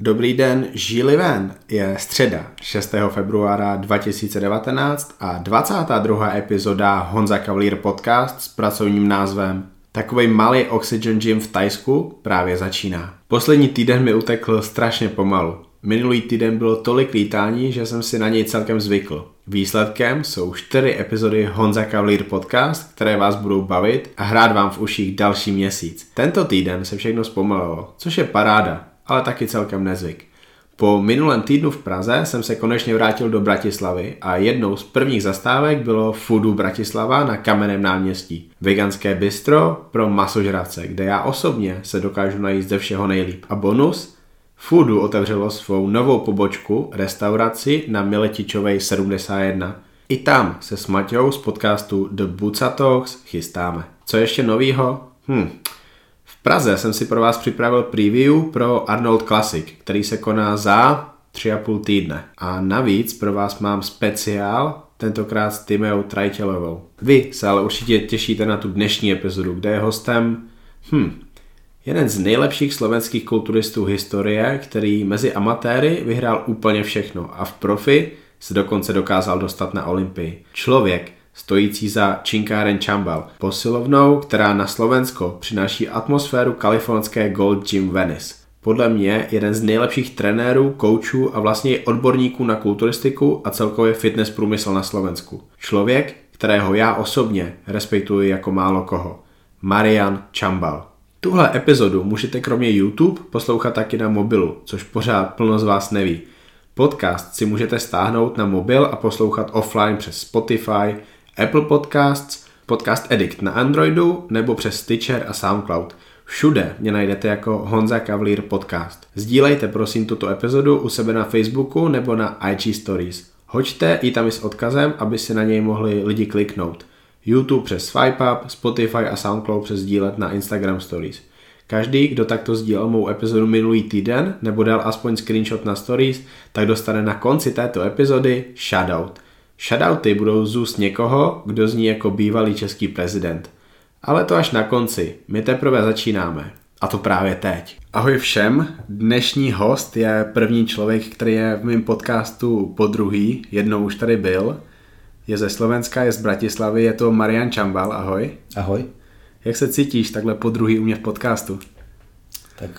Dobrý den, žili ven. Je středa 6. februára 2019 a 22. epizoda Honza Cavalier podcast s pracovním názvem Takový malý Oxygen Gym v Tajsku právě začíná. Poslední týden mi utekl strašně pomalu. Minulý týden bylo tolik lítání, že jsem si na něj celkem zvykl. Výsledkem jsou čtyři epizody Honza Cavalier podcast, které vás budou bavit a hrát vám v uších další měsíc. Tento týden se všechno zpomalilo, což je paráda, ale taky celkem nezvyk. Po minulém týdnu v Praze jsem se konečně vrátil do Bratislavy a jednou z prvních zastávek bylo Foodu Bratislava na Kamenném náměstí. Veganské bistro pro masožravce, kde já osobně se dokážu najít ze všeho nejlíp. A bonus? Foodu otevřelo svou novou pobočku, restauraci na Miletičovej 71. I tam se s Maťou z podcastu The Buca Talks chystáme. Co ještě novýho? Hm, Praze jsem si pro vás připravil preview pro Arnold Classic, který se koná za 3,5 týdne. A navíc pro vás mám speciál, tentokrát s Timeou Trajtělovou. Vy se ale určitě těšíte na tu dnešní epizodu, kde je hostem, hm, jeden z nejlepších slovenských kulturistů historie, který mezi amatéry vyhrál úplně všechno a v profi se dokonce dokázal dostat na Olympii. Člověk, stojící za Činkáren Chambal, posilovnou, která na Slovensko přináší atmosféru kalifornské Gold Gym Venice. Podle mě jeden z nejlepších trenérů, koučů a vlastně i odborníků na kulturistiku a celkově fitness průmysl na Slovensku. Člověk, kterého já osobně respektuji jako málo koho. Marian Chambal. Tuhle epizodu můžete kromě YouTube poslouchat taky na mobilu, což pořád plno z vás neví. Podcast si můžete stáhnout na mobil a poslouchat offline přes Spotify, Apple Podcasts, Podcast Edict na Androidu nebo přes Stitcher a SoundCloud. Všude mě najdete jako Honza Cavalier Podcast. Sdílejte prosím tuto epizodu u sebe na Facebooku nebo na IG Stories. Hoďte ji tam i s odkazem, aby si na něj mohli lidi kliknout. YouTube přes Swipe Up, Spotify a SoundCloud přes sdílet na Instagram Stories. Každý, kdo takto sdílel mou epizodu minulý týden nebo dal aspoň screenshot na stories, tak dostane na konci této epizody shoutout. Shoutouty budou z úst někoho, kdo zní jako bývalý český prezident. Ale to až na konci, my teprve začínáme. A to právě teď. Ahoj všem, dnešní host je první člověk, který je v mém podcastu po druhý, jednou už tady byl. Je ze Slovenska, je z Bratislavy, je to Marian Čambal, ahoj. Ahoj. Jak se cítíš takhle po druhý u mě v podcastu? Tak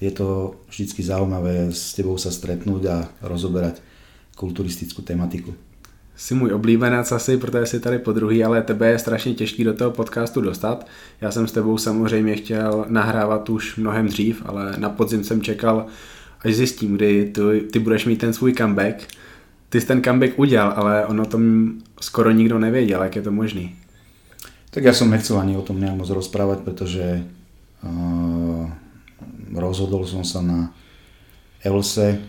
je to vždycky zaujímavé s tebou sa stretnúť a rozoberať kulturistickú tematiku jsi můj oblíbenec asi, protože jsi tady po druhý, ale tebe je strašně těžký do toho podcastu dostat. Já jsem s tebou samozřejmě chtěl nahrávat už mnohem dřív, ale na podzim jsem čekal, až zjistím, kdy ty, ty budeš mít ten svůj comeback. Ty jsi ten comeback udělal, ale on o tom skoro nikdo nevěděl, jak je to možný. Tak ja som nechcel ani o tom nejak moc rozprávať, pretože uh, rozhodol som sa na Else,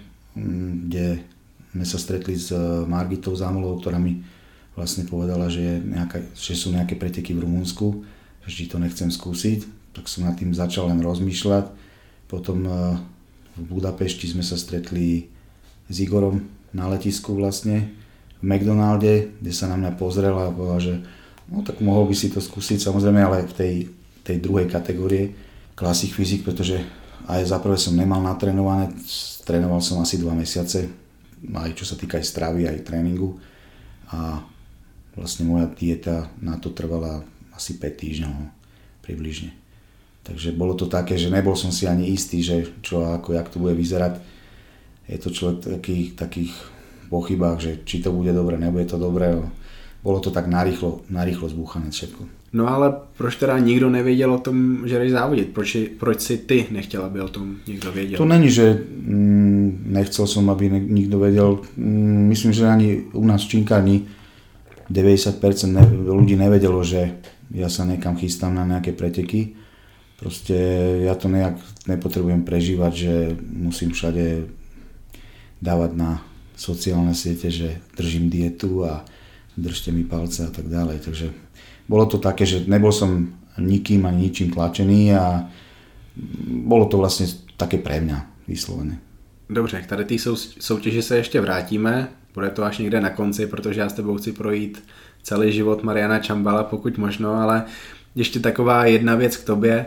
kde sme sa stretli s eh, Margitou Zámolovou, ktorá mi vlastne povedala, že, nejaká, že sú nejaké preteky v Rumunsku, že či to nechcem skúsiť, tak som nad tým začal len rozmýšľať. Potom eh, v Budapešti sme sa stretli s Igorom na letisku vlastne, v McDonalde, kde sa na mňa pozrel a povedal, že no tak mohol by si to skúsiť, samozrejme, ale v tej, tej druhej kategórie Classic Physics, pretože aj za prvé som nemal natrénované, trénoval som asi dva mesiace, aj čo sa týka aj stravy, aj tréningu. A vlastne moja dieta na to trvala asi 5 týždňov približne. Takže bolo to také, že nebol som si ani istý, že čo ako, jak to bude vyzerať. Je to človek takých, takých pochybách, že či to bude dobre, nebude to dobre. Bolo to tak narýchlo, narýchlo zbúchané všetko. No ale proč teda nikdo nevěděl o tom, že jdeš závodit? Proč, proč si ty nechtěl, aby o tom někdo věděl? To není, že mm, nechcel som, aby ne, nikto vedel. Mm, myslím, že ani u nás v Činkárni 90% ne, ľudí nevedelo, že ja sa niekam chystám na nejaké preteky. Proste ja to nejak nepotrebujem prežívať, že musím všade dávať na sociálne siete, že držím dietu a držte mi palce a tak ďalej. Takže bolo to také, že nebol som nikým ani ničím tlačený a bolo to vlastne také pre mňa vyslovené. Dobře, k tady té sou, soutěži se ještě vrátíme, bude to až někde na konci, protože já s tebou chci projít celý život Mariana Čambala, pokud možno, ale ještě taková jedna věc k tobě.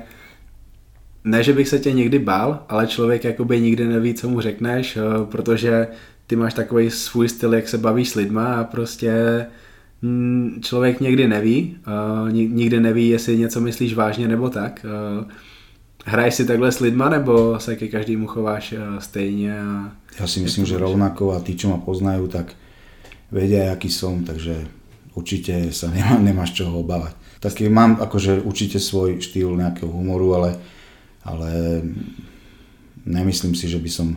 ne, že bych se tě někdy bál, ale člověk jakoby nikdy neví, co mu řekneš, eh, protože ty máš takový svůj styl, jak se bavíš s lidma a prostě mm, člověk někdy neví, nikdy neví, jestli něco myslíš vážně nebo tak. Hraješ si takhle s lidma, nebo se ke každému chováš stejně? A ja si myslím, že rovnako a tí, čo ma poznajú, tak vedia, aký som, takže určite sa nemá, nemáš čoho obávať. Taký mám akože určite svoj štýl nejakého humoru, ale ale nemyslím si, že by som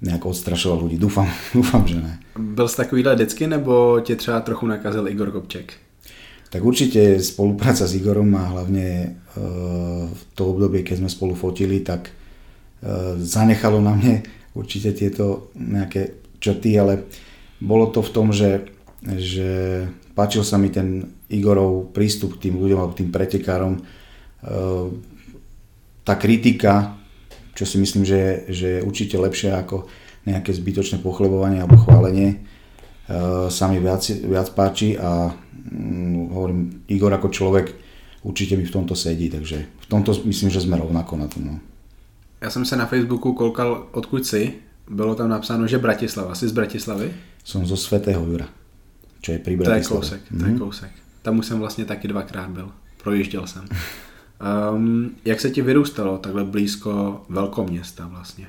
nejak odstrašoval ľudí. Dúfam, dúfam, že ne. Byl jsi takovýhle vždycky, nebo tě třeba trochu nakazil Igor Kopček? Tak určite spolupráca s Igorom a hlavne uh, v to obdobie, keď sme spolu fotili, tak uh, zanechalo na mne určite tieto nejaké črty, ale bolo to v tom, že, že páčil sa mi ten Igorov prístup k tým ľuďom alebo tým pretekárom. Uh, tá kritika, čo si myslím, že je, že je určite lepšie ako nejaké zbytočné pochlebovanie alebo chválenie, uh, sa mi viac, viac páči a um, hovorím, Igor ako človek určite mi v tomto sedí, takže v tomto myslím, že sme rovnako na tom. No. Já jsem se na Facebooku koukal, odkud si. Bylo tam napsáno, že Bratislava. Jsi z Bratislavy? Som zo Svetého Jura, čo je pri Bratislave. To je kousek, to je mhm. kousek. Tam už jsem vlastně taky dvakrát byl. Projížděl jsem. Um, jak se ti vyrůstalo takhle blízko veľkoměsta vlastně?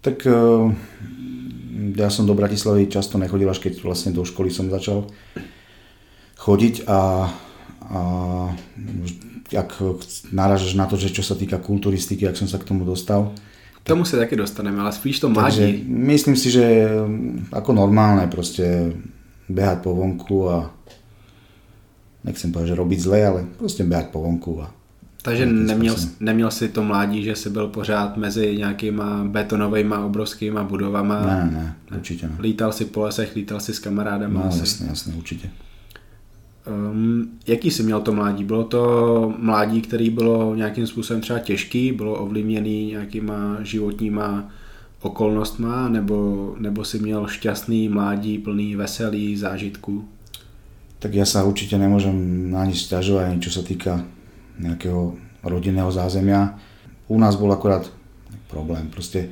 Tak ja som do Bratislavy často nechodil, až keď vlastne do školy som začal chodiť a, a ak náražaš na to, že čo sa týka kulturistiky, ak som sa k tomu dostal. K tomu sa taky dostaneme, ale spíš to mladí. Myslím si, že ako normálne proste behať po vonku a nechcem povedať, že robiť zle, ale proste behať po vonku a takže neměl, neměl si to mládí, že jsi byl pořád mezi nějakýma betonovými obrovskými budovama? Ne, ne, určitě ne. Lítal si po lesech, lítal si s kamarádem? No asi. jasně, jasně, určitě. Um, jaký jsi měl to mládí? Bylo to mládí, který bylo nějakým způsobem třeba těžký, bylo ovlivněný nějakýma životníma okolnostma, nebo, nebo si měl šťastný mládí, plný veselý zážitků? Tak ja sa určite nemôžem na nič stiažovať, ani čo sa týka nejakého rodinného zázemia. U nás bol akorát problém, proste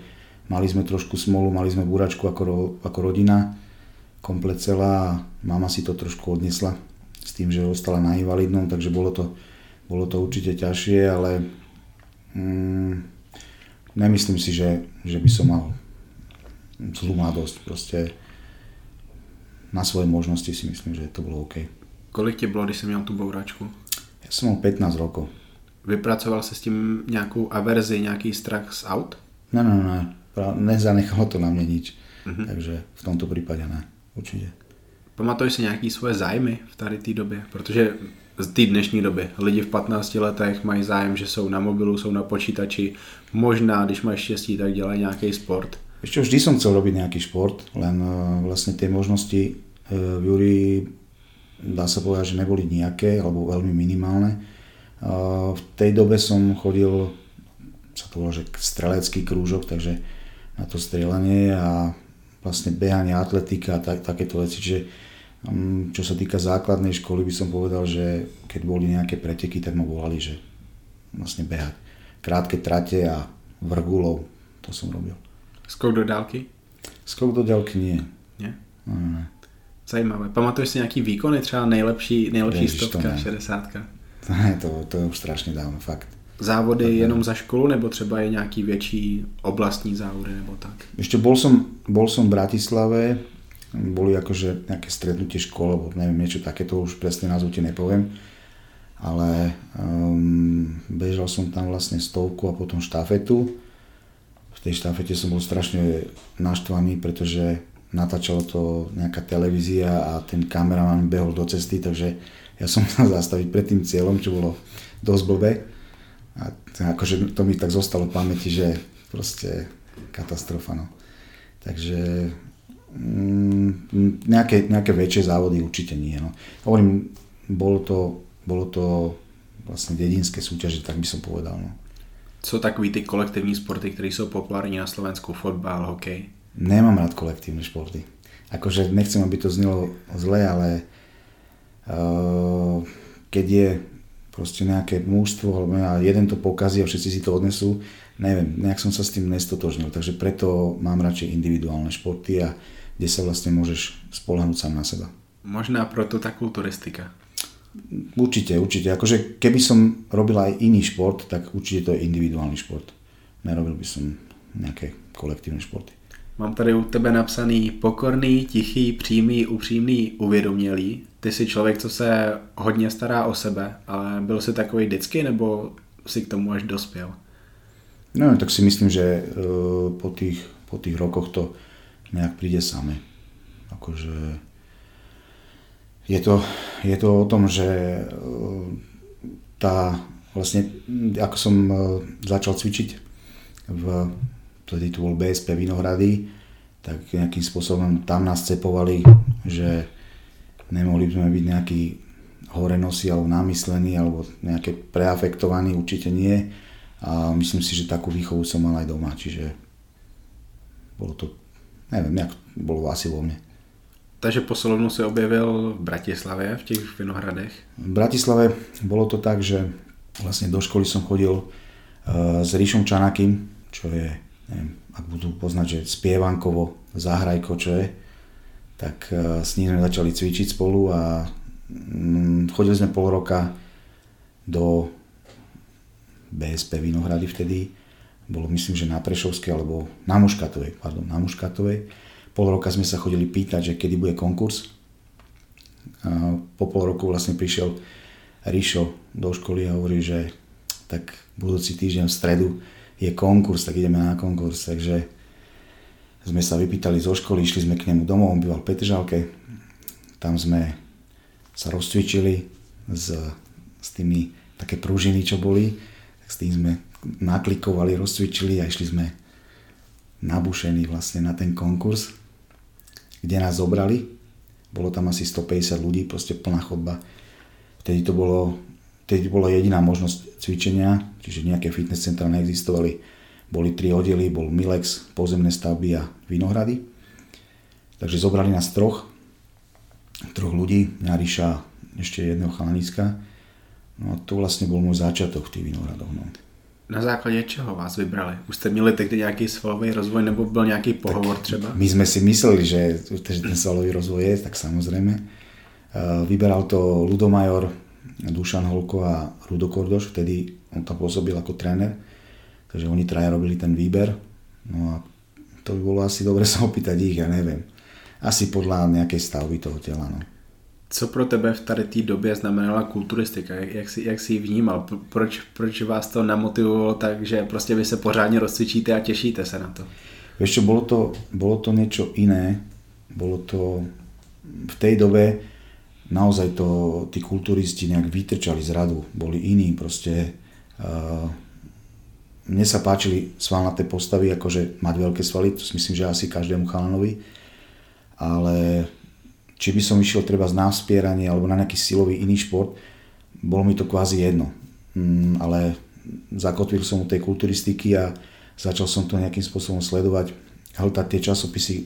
mali sme trošku smolu, mali sme búračku ako, ako rodina, komplet celá a mama si to trošku odnesla s tým, že ostala na invalidnom, takže bolo to, bolo to určite ťažšie, ale mm, nemyslím si, že, že by som mal zlú mladosť. Proste na svoje možnosti si myslím, že to bolo OK. Kolik ti bylo, když si měl tu bouračku? Ja som mal 15 rokov. Vypracoval si s tím nějakou averzi, nějaký strach z aut? Ne, ne, ne. Nezanechalo to na mne nič. Uh-huh. Takže v tomto prípade ne. Určite. Pamatuješ si nějaký svoje zájmy v tady té době? Protože z té dnešní doby lidi v 15 letech mají zájem, že jsou na mobilu, jsou na počítači. Možná, když máš štěstí, tak dělají nějaký sport. Ešte vždy som chcel robiť nejaký šport, len uh, vlastne tie možnosti uh, v Júri dá sa povedať, že neboli nejaké alebo veľmi minimálne. V tej dobe som chodil, sa to volá, že strelecký krúžok, takže na to strieľanie a vlastne behanie, atletika a tak, takéto veci. Čiže mm, čo sa týka základnej školy by som povedal, že keď boli nejaké preteky, tak ma volali, že vlastne behať. Krátke trate a vrgulov, to som robil. Skok do dálky? Skok do dálky nie. Nie? No, no. Zajímavé. Pamatuješ si nějaký výkony, třeba nejlepší, nejlepší Ježiš, stovka, šedesátka? Ne, to, to je už strašně dávno, fakt. Závody tak, jenom za školu, nebo třeba je nějaký větší oblastní závody, nebo tak? Ešte bol som, bol som v Bratislave, boli akože nejaké stretnutie škol, alebo neviem, niečo takéto, už presne názvu ti nepoviem. Ale um, bežal som tam vlastne stovku a potom štafetu. V tej štafete som bol strašne naštvaný, pretože natáčalo to nejaká televízia a ten kameraman behol do cesty, takže ja som sa zastaviť pred tým cieľom, čo bolo dosť blbé. A akože to mi tak zostalo v pamäti, že proste katastrofa. No. Takže mm, nejaké, nejaké väčšie závody určite nie. No. Hovorím, bolo to, bolo to vlastne dedinské súťaže, tak by som povedal. No. Co takový ty kolektivní sporty, které jsou populární na Slovensku, fotbal, hokej? Nemám rád kolektívne športy. Akože nechcem, aby to znelo zle, ale uh, keď je proste nejaké mužstvo, alebo jeden to pokazí a všetci si to odnesú. Neviem, nejak som sa s tým nestotožnil, takže preto mám radšej individuálne športy a kde sa vlastne môžeš spolahnúť sám na seba. Možná proto tá kulturistika. Určite, určite. Akože keby som robil aj iný šport, tak určite to je individuálny šport. Nerobil by som nejaké kolektívne športy. Mám tady u tebe napsaný pokorný, tichý, přímý, upřímný, uvědomělý. Ty jsi člověk, co se hodně stará o sebe, ale byl jsi takový vždycky, nebo si k tomu až dospěl? No, tak si myslím, že uh, po, tých, po tých rokoch to nejak príde same. Akože je to, je to o tom, že uh, tá vlastne, ako som uh, začal cvičiť v vtedy tu bol BSP Vinohrady, tak nejakým spôsobom tam nás cepovali, že nemohli by sme byť nejakí horenosí alebo namyslení alebo nejaké preafektovaní, určite nie. A myslím si, že takú výchovu som mal aj doma, čiže bolo to, neviem, jak bolo asi vo mne. Takže poslednú si objevil v Bratislave, v tých Vinohradech? V Bratislave bolo to tak, že vlastne do školy som chodil uh, s Ríšom Čanakým, čo je neviem, ak budú poznať, že spievankovo, zahrajko, čo je, tak e, s ním sme začali cvičiť spolu a mm, chodili sme pol roka do BSP Vinohrady vtedy, bolo myslím, že na Prešovskej alebo na Muškatovej, pardon, na Muškatovej. Pol roka sme sa chodili pýtať, že kedy bude konkurs. A po pol roku vlastne prišiel Ríšo do školy a hovorí, že tak budúci týždeň v stredu je konkurs, tak ideme na konkurs. Takže sme sa vypýtali zo školy, išli sme k nemu domov, on býval v Petržalke. Tam sme sa rozcvičili s, s tými také pružiny, čo boli. S tým sme naklikovali, rozcvičili a išli sme nabušení vlastne na ten konkurs, kde nás zobrali. Bolo tam asi 150 ľudí, proste plná chodba. Vtedy to bolo Vtedy bola jediná možnosť cvičenia, čiže nejaké fitness centra neexistovali. Boli tri oddely, bol Milex, pozemné stavby a Vinohrady. Takže zobrali nás troch, troch ľudí, mňa Ríša, ešte jedného chalaniska. No a to vlastne bol môj začiatok v tých Vinohradoch. No. Na základě čeho vás vybrali? Už jste měli tehdy nějaký svalový rozvoj nebo byl nějaký pohovor třeba? My sme si mysleli, že, že ten svalový rozvoj je, tak samozrejme. Vyberal to Ludomajor, Dušan Holko a Rudo Kordoš, vtedy on tam pôsobil ako tréner, takže oni traja robili ten výber. No a to by bolo asi dobre sa opýtať ich, ja neviem. Asi podľa nejakej stavby toho tela. No. Co pro tebe v tady té době znamenala kulturistika? Jak, jak, si, jak si ji vnímal? Proč, proč vás to namotivovalo tak, že prostě vy se pořádně rozcvičíte a těšíte se na to? Vieš čo, bolo to, bolo to niečo iné. Bolo to v tej dobe, naozaj to tí kulturisti nejak vytrčali z radu, boli iní proste. Uh, mne sa páčili svalnaté postavy, akože mať veľké svaly, to si myslím, že asi každému chalanovi, ale či by som išiel treba na vspieranie alebo na nejaký silový iný šport, bolo mi to kvázi jedno. Mm, ale zakotvil som u tej kulturistiky a začal som to nejakým spôsobom sledovať, hľadať tie časopisy,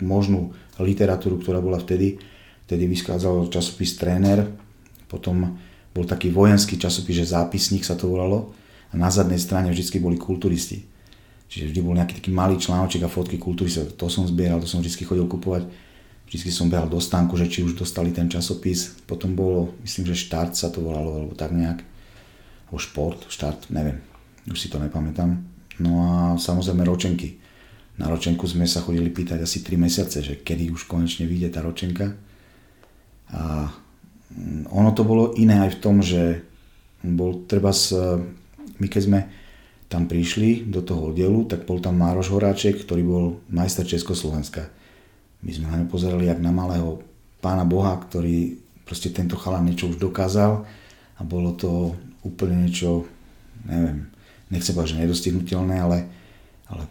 možnú literatúru, ktorá bola vtedy Vtedy vyskázal časopis Tréner, potom bol taký vojenský časopis, že zápisník sa to volalo a na zadnej strane vždy boli kulturisti. Čiže vždy bol nejaký taký malý článoček a fotky kulturistov. To som zbieral, to som vždy chodil kupovať. Vždy som behal do stánku, že či už dostali ten časopis. Potom bolo, myslím, že štart sa to volalo, alebo tak nejak. Alebo šport, štart, neviem. Už si to nepamätám. No a samozrejme ročenky. Na ročenku sme sa chodili pýtať asi 3 mesiace, že kedy už konečne vyjde tá ročenka. A mm, ono to bolo iné aj v tom, že bol treba s, my keď sme tam prišli do toho oddielu, tak bol tam Mároš Horáček, ktorý bol majster Československa. My sme na ňo pozerali jak na malého pána Boha, ktorý proste tento chalan niečo už dokázal a bolo to úplne niečo, neviem, nechcem povedať, že nedostihnutelné, ale, ale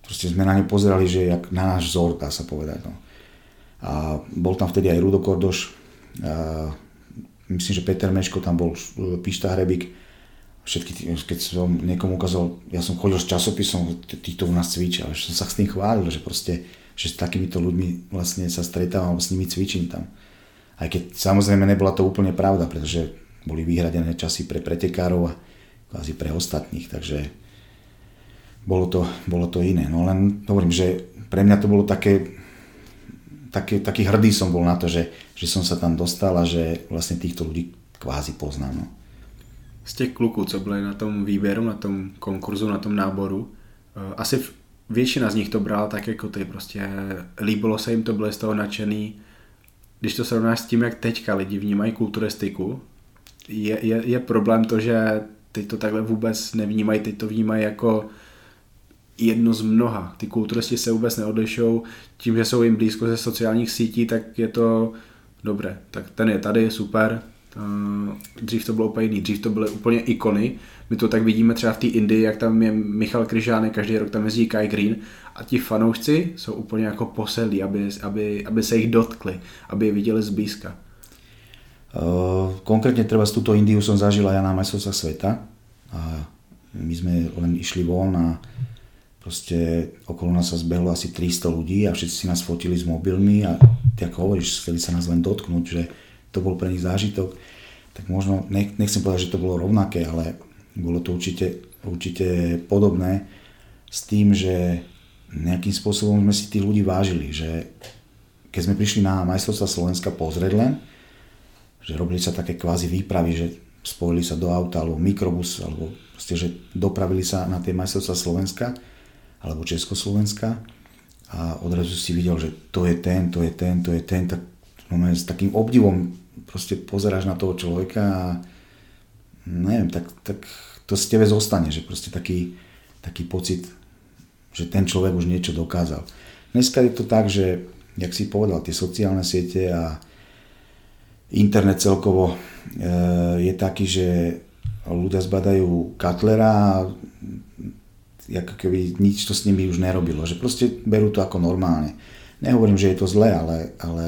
proste sme na ňo pozerali, že jak na náš vzor, dá sa povedať. No. A bol tam vtedy aj Rudo Kordoš, a myslím, že Peter Meško, tam bol Pišta Hrebik. Všetky, keď som niekomu ukázal, ja som chodil s časopisom, týchto u nás cvičia, ale som sa s tým chválil, že proste, že s takýmito ľuďmi vlastne sa stretávam, s nimi cvičím tam. Aj keď samozrejme nebola to úplne pravda, pretože boli vyhradené časy pre pretekárov a kvázi pre ostatných, takže bolo to, bolo to iné. No len hovorím, že pre mňa to bolo také, také, taký hrdý som bol na to, že, že som sa tam dostal a že vlastne týchto ľudí kvázi poznám. No. Z těch kluků, co byli na tom výběru, na tom konkurzu, na tom náboru, eh, asi většina z nich to brala tak jako ty, prostě líbilo se jim to, byli z toho nadšený. Když to srovnáš s tím, jak teďka lidi vnímají kulturistiku, je, je, je problém to, že teď to takhle vůbec nevnímají, teď to vnímají jako jedno z mnoha. Ty kulturisti se vůbec neodlišou, tím, že jsou jim blízko ze sociálních sítí, tak je to dobré. Tak ten je tady, super. Dřív to bylo úplně jiný, dřív to byly úplně ikony. My to tak vidíme třeba v té Indii, jak tam je Michal Kryžánek, každý rok tam jezdí Kai Green a ti fanoušci jsou úplně jako poselí, aby, aby, aby se jich dotkli, aby je viděli zblízka. Konkrétne treba z túto Indiu som zažil aj ja na majstrovstvách sveta. A my sme len išli von a proste okolo nás sa zbehlo asi 300 ľudí a všetci si nás fotili s mobilmi a ty ako hovoríš, chceli sa nás len dotknúť, že to bol pre nich zážitok. Tak možno, nechcem povedať, že to bolo rovnaké, ale bolo to určite, určite podobné s tým, že nejakým spôsobom sme si tých ľudí vážili, že keď sme prišli na majstrovstva Slovenska pozrieť len, že robili sa také kvázi výpravy, že spojili sa do auta alebo mikrobus, alebo proste, že dopravili sa na tie majstrovstvá Slovenska alebo Československa a odrazu si videl, že to je ten, to je ten, to je ten, tak s takým obdivom proste pozeráš na toho človeka a neviem, tak, tak to z tebe zostane, že proste taký, taký pocit, že ten človek už niečo dokázal. Dneska je to tak, že, jak si povedal, tie sociálne siete a internet celkovo e, je taký, že ľudia zbadajú Katlera a ako keby nič to s nimi už nerobilo. Že proste berú to ako normálne. Nehovorím, že je to zlé, ale, ale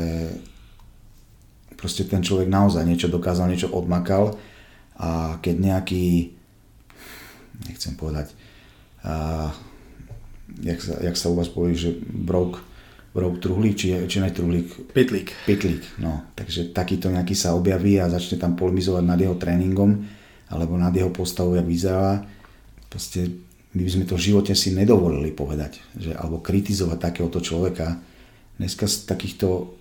proste ten človek naozaj niečo dokázal, niečo odmakal a keď nejaký, nechcem povedať, a, jak, sa, jak sa u vás povie, že broke Rob Truhlík, či, či ne Truhlík? Pitlík. Pitlík, no. Takže takýto nejaký sa objaví a začne tam polemizovať nad jeho tréningom alebo nad jeho postavou, jak vyzerá. Proste my by sme to v živote si nedovolili povedať, že, alebo kritizovať takéhoto človeka. Dneska z takýchto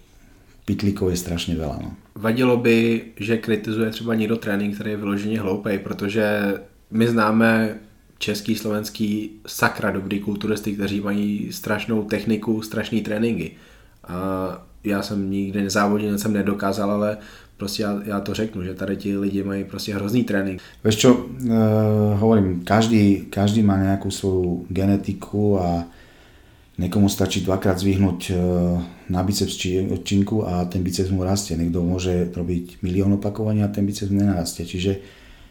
pitlíkov je strašně veľa. No. Vadilo by, že kritizuje třeba někdo trénink, který je vyloženě hloupý, protože my známe český, slovenský sakra dobrý kulturisty, kteří mají strašnou techniku, strašný tréninky. A já jsem nikdy nezávodil, jsem nedokázal, ale prostě já, já to řeknu, že tady ti lidi mají prostě hrozný trénink. Víš čo, uh, hovorím, každý, každý má nějakou svou genetiku a Niekomu stačí dvakrát zvyhnúť uh, na biceps či činku a ten biceps mu rastie. Niekto môže robiť milión opakovaní a ten biceps nenarastie. Čiže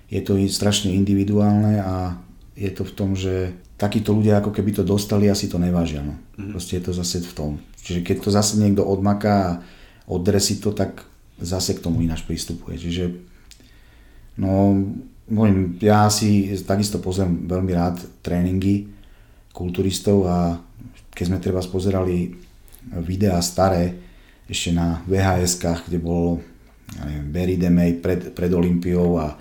je to strašne individuálne a je to v tom, že takíto ľudia ako keby to dostali asi to nevážia. No. Mm-hmm. Proste je to zase v tom. Čiže keď to zase niekto odmaká a oddre si to, tak zase k tomu ináč pristupuje. Čiže no, môžem, ja si takisto pozriem veľmi rád tréningy kulturistov a keď sme treba spozerali videá staré, ešte na VHS-kách, kde bol neviem, Barry Demey pred, pred Olympiou a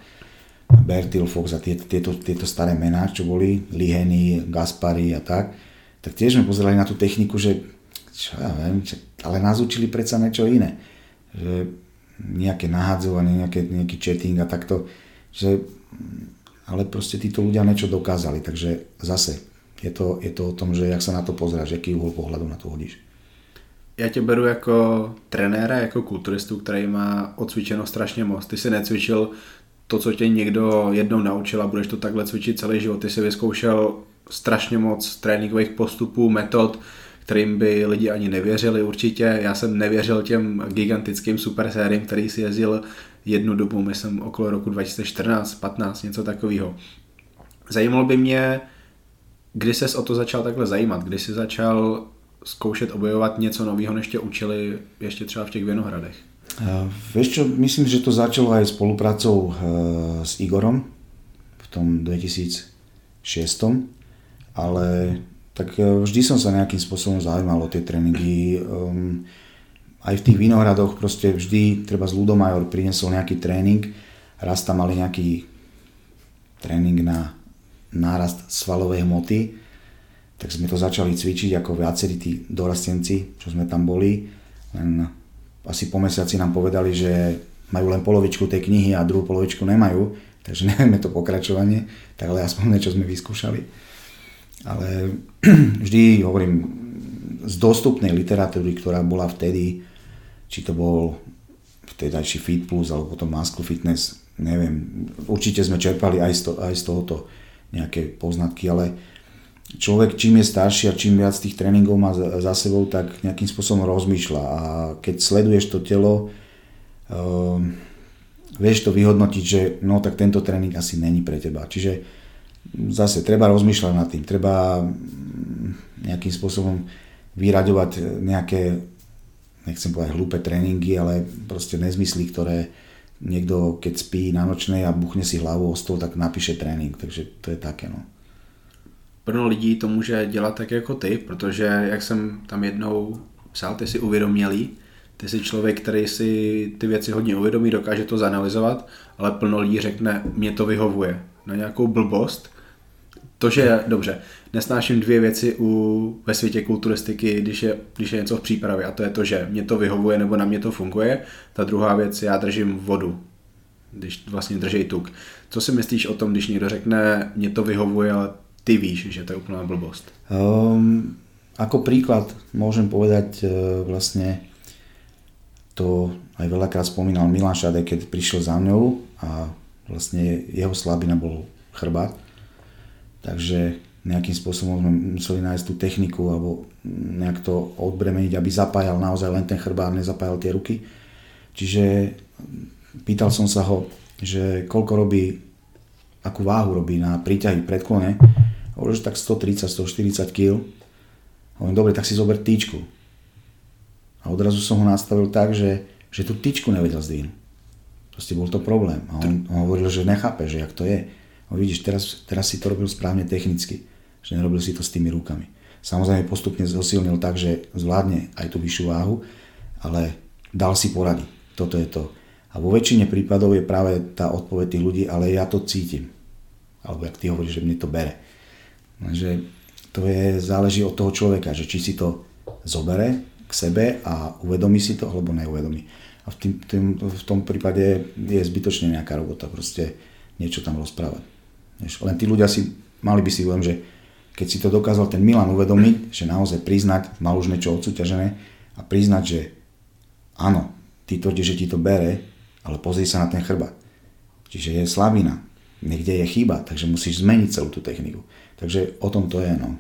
Bertil Fox a tieto, tieto, tieto staré mená, čo boli, Liheny, Gaspari a tak, tak tiež sme pozerali na tú techniku, že čo ja viem, čo, ale nás učili predsa niečo iné. Že nejaké nahadzovanie, nejaké, nejaký chatting a takto, že ale proste títo ľudia niečo dokázali, takže zase je to, je to o tom, že jak sa na to pozráš, jaký úhol pohľadu na to hodíš. Já tě beru jako trenéra, jako kulturistu, který má odcvičeno strašně moc. Ty si necvičil to, co tě někdo jednou naučil a budeš to takhle cvičit celý život. Ty jsi vyzkoušel strašně moc tréninkových postupů, metod, kterým by lidi ani nevěřili určitě. Já jsem nevěřil těm gigantickým super sériím, který si jezdil jednu dobu, myslím okolo roku 2014, 15, něco takového. Zajímalo by mě, kdy ses o to začal takhle zajímat, kdy jsi začal zkoušet objevovat něco nového, než tě učili ještě třeba v těch Vinohradech? Uh, vieš čo, myslím, že to začalo aj spoluprácou uh, s Igorom v tom 2006, ale tak uh, vždy som sa nejakým spôsobom zaujímal o tie tréningy. Um, aj v tých Vinohradoch proste vždy treba z Ludomajor priniesol nejaký tréning raz tam mali nejaký tréning na nárast svalovej hmoty, tak sme to začali cvičiť ako viacerí tí dorastenci, čo sme tam boli. Len asi po mesiaci nám povedali, že majú len polovičku tej knihy a druhú polovičku nemajú, takže nevieme to pokračovanie, tak ale aspoň niečo sme vyskúšali. Ale vždy hovorím, z dostupnej literatúry, ktorá bola vtedy, či to bol vtedajší Fit Plus alebo potom Muscle Fitness, neviem, určite sme čerpali aj z, to, aj z tohoto nejaké poznatky, ale človek čím je starší a čím viac tých tréningov má za sebou, tak nejakým spôsobom rozmýšľa a keď sleduješ to telo, um, vieš to vyhodnotiť, že no tak tento tréning asi není pre teba. Čiže zase treba rozmýšľať nad tým, treba mm, nejakým spôsobom vyraďovať nejaké, nechcem povedať hlúpe tréningy, ale proste nezmysly, ktoré niekto keď spí na nočnej a buchne si hlavu o stôl, tak napíše trénink, takže to je také no. Plno lidí to může dělat tak jako ty, protože jak jsem tam jednou psal, ty si uvědomělý, ty jsi člověk, který si ty věci hodně uvědomí, dokáže to zanalizovat, ale plno lidí řekne, mě to vyhovuje na nějakou blbost. To, že, dobře, nesnáším dvě věci u, ve světě kulturistiky, když je, když je něco v přípravě a to je to, že mě to vyhovuje nebo na mě to funguje. Ta druhá věc, já držím vodu, když vlastně držej tuk. Co si myslíš o tom, když někdo řekne, mě to vyhovuje, ale ty víš, že to je úplná blbost? Um, ako príklad môžem povedať uh, vlastne to aj veľakrát spomínal Milan Šade, keď prišiel za mňou a vlastne jeho slabina bol chrbát. Takže nejakým spôsobom sme museli nájsť tú techniku alebo nejak to odbremeniť, aby zapájal naozaj len ten chrbát, nezapájal tie ruky. Čiže pýtal som sa ho, že koľko robí, akú váhu robí na príťahy predklone. Hovoril, že tak 130-140 kg. Hovorím, dobre, tak si zober týčku. A odrazu som ho nastavil tak, že, že tú tyčku nevedel zdvihnúť. Proste bol to problém. A on, on hovoril, že nechápe, že jak to je. A vidíš, teraz, teraz si to robil správne technicky, že nerobil si to s tými rukami. Samozrejme postupne zosilnil tak, že zvládne aj tú vyššiu váhu, ale dal si porady. Toto je to. A vo väčšine prípadov je práve tá odpoveď tých ľudí, ale ja to cítim. Alebo jak ty hovoríš, že mne to bere. Takže to je, záleží od toho človeka, že či si to zobere k sebe a uvedomí si to, alebo neuvedomí. A v, tým, tým, v tom prípade je zbytočne nejaká robota, proste niečo tam rozprávať. Len tí ľudia si, mali by si uvedomiť, že keď si to dokázal ten Milan uvedomiť, že naozaj priznať, mal už niečo odsúťažené a priznať, že áno, ty tvrdíš, že ti to bere, ale pozri sa na ten chrbát. Čiže je slabina, niekde je chyba, takže musíš zmeniť celú tú techniku. Takže o tom to je. No.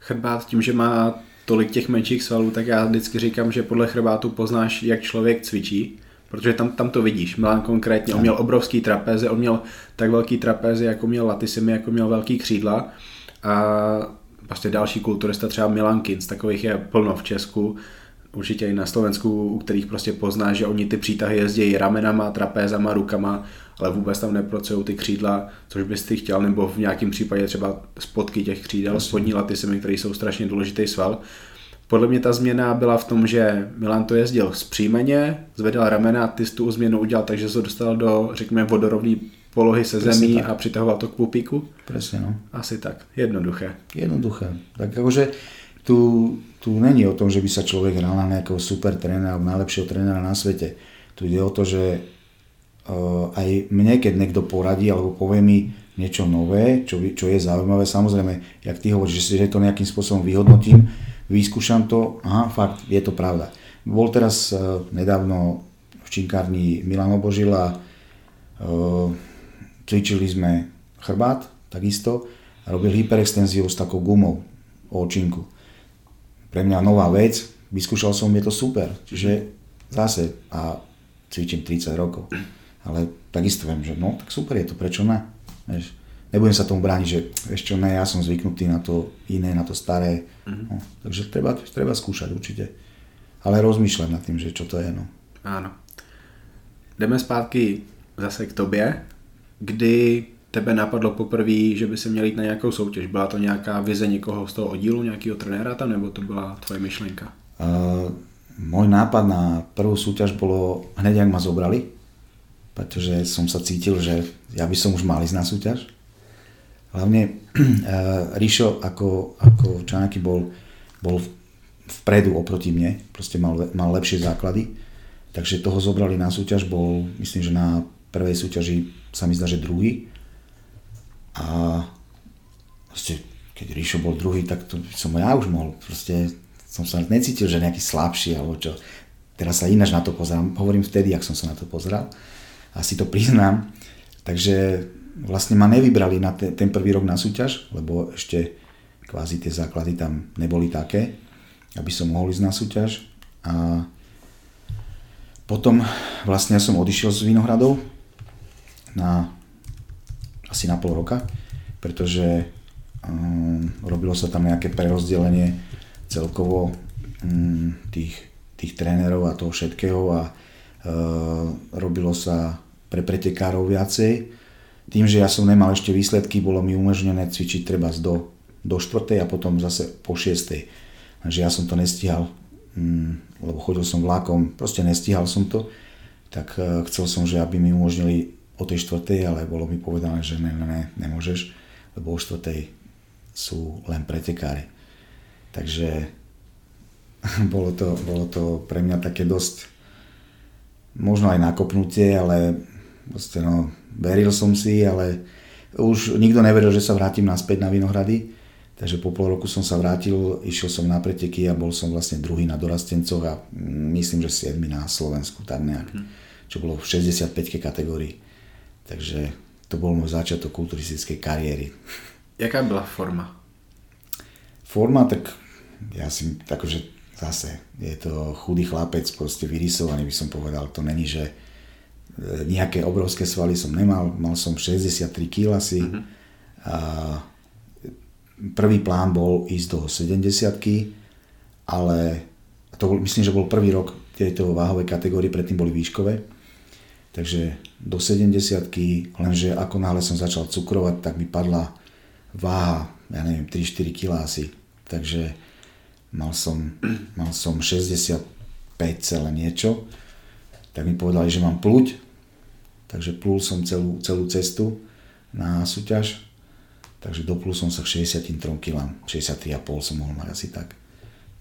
Chrbát tím, že má tolik těch menších svalů, tak já vždycky říkám, že podle chrbátu poznáš, jak člověk cvičí, protože tam, tam to vidíš. Milan konkrétně, on měl obrovský trapéze, on měl tak velký trapéze, jako měl Latisimy, jako měl velký křídla a prostě další kulturista, třeba Milan Kins, takových je plno v Česku, určitě i na Slovensku, u kterých prostě poznáš, že oni ty přítahy jezdí ramenama, trapézama, rukama ale vůbec tam nepracují ty křídla, což bys ty chtěl, nebo v nějakém případě třeba spotky těch křídel, spodní latisemy, které jsou strašně důležitý sval. Podle mě ta změna byla v tom, že Milan to jezdil zpříjmeně, zvedal ramena, ty tu změnu udělal, takže se dostal do, řekněme, vodorovné polohy se Presne zemí tak. a přitahoval to k pupíku? Presne, no. Asi tak. Jednoduché. Jednoduché. Tak akože tu, tu není o tom, že by sa človek hral na nejakého super trénera alebo najlepšieho trénera na svete. Tu ide o to, že Eh, aj mne, keď niekto poradí alebo povie mi niečo nové, čo, čo je zaujímavé, samozrejme, jak ty hovoríš, že, že to nejakým spôsobom vyhodnotím, vyskúšam to, aha, fakt, je to pravda. Bol teraz uh, nedávno v činkárni Milano Božil a uh, cvičili sme chrbát, takisto, a robil hyperextenziu s takou gumou o očinku. Pre mňa nová vec, vyskúšal som, je to super, čiže zase a cvičím 30 rokov. Ale takisto viem, že no, tak super je to, prečo ne? Vieš, nebudem sa tomu brániť, že čo, ne, ja som zvyknutý na to iné, na to staré. Mm-hmm. No, takže treba, treba skúšať určite. Ale rozmýšľať nad tým, že čo to je. No. Áno. Jdeme zpátky zase k tobě. Kdy tebe napadlo poprvé, že by se měl jít na nějakou soutěž? Byla to nějaká vize někoho z toho oddílu, nějakého trenéra tam, nebo to byla tvoje myšlenka? Uh, môj nápad na prvú súťaž bolo hneď, ak ma zobrali pretože som sa cítil, že ja by som už mal ísť na súťaž. Hlavne uh, Ríšo ako, ako Čanáky bol, bol vpredu oproti mne, proste mal, mal lepšie základy, takže toho zobrali na súťaž, bol myslím, že na prvej súťaži sa mi zdá, že druhý. A proste, keď Ríšo bol druhý, tak to som ja už mohol, proste som sa necítil, že nejaký slabší alebo čo. Teraz sa ináč na to pozerám, hovorím vtedy, ak som sa na to pozeral a si to priznám. Takže vlastne ma nevybrali na ten, ten prvý rok na súťaž, lebo ešte kvázi tie základy tam neboli také, aby som mohol ísť na súťaž. A potom vlastne ja som odišiel z Vinohradov na asi na pol roka, pretože um, robilo sa tam nejaké prerozdelenie celkovo um, tých, tých trénerov a toho všetkého a uh, robilo sa pre pretekárov viacej. Tým, že ja som nemal ešte výsledky, bolo mi umožnené cvičiť treba do, do 4. a potom zase po 6. Takže ja som to nestihal, um, lebo chodil som vlákom, proste nestihal som to, tak uh, chcel som, že aby mi umožnili o tej 4. ale bolo mi povedané, že ne, ne, ne nemôžeš, lebo o 4. sú len pretekári. Takže bolo to, bolo to pre mňa také dosť možno aj nakopnutie, ale proste no, veril som si, ale už nikto neveril, že sa vrátim naspäť na Vinohrady. Takže po pol roku som sa vrátil, išiel som na preteky a bol som vlastne druhý na dorastencoch a myslím, že 7 na Slovensku, tak nejak. Mhm. Čo bolo v 65 kategórii. Takže to bol môj začiatok kulturistickej kariéry. Jaká byla forma? Forma, tak ja si, takže zase, je to chudý chlapec, proste vyrysovaný by som povedal, to není, že nejaké obrovské svaly som nemal, mal som 63 kg asi. Mm-hmm. A prvý plán bol ísť do 70 ale to bol, myslím, že bol prvý rok tejto váhovej kategórie, predtým boli výškové. Takže do 70 lenže ako náhle som začal cukrovať, tak mi padla váha, ja neviem, 3-4 kg asi. Takže mal som, mal som 65 celé niečo, tak mi povedali, že mám pluť, takže plul som celú, celú cestu na súťaž, takže doplul som sa k 63 kg, 63,5 som mohol mať asi tak.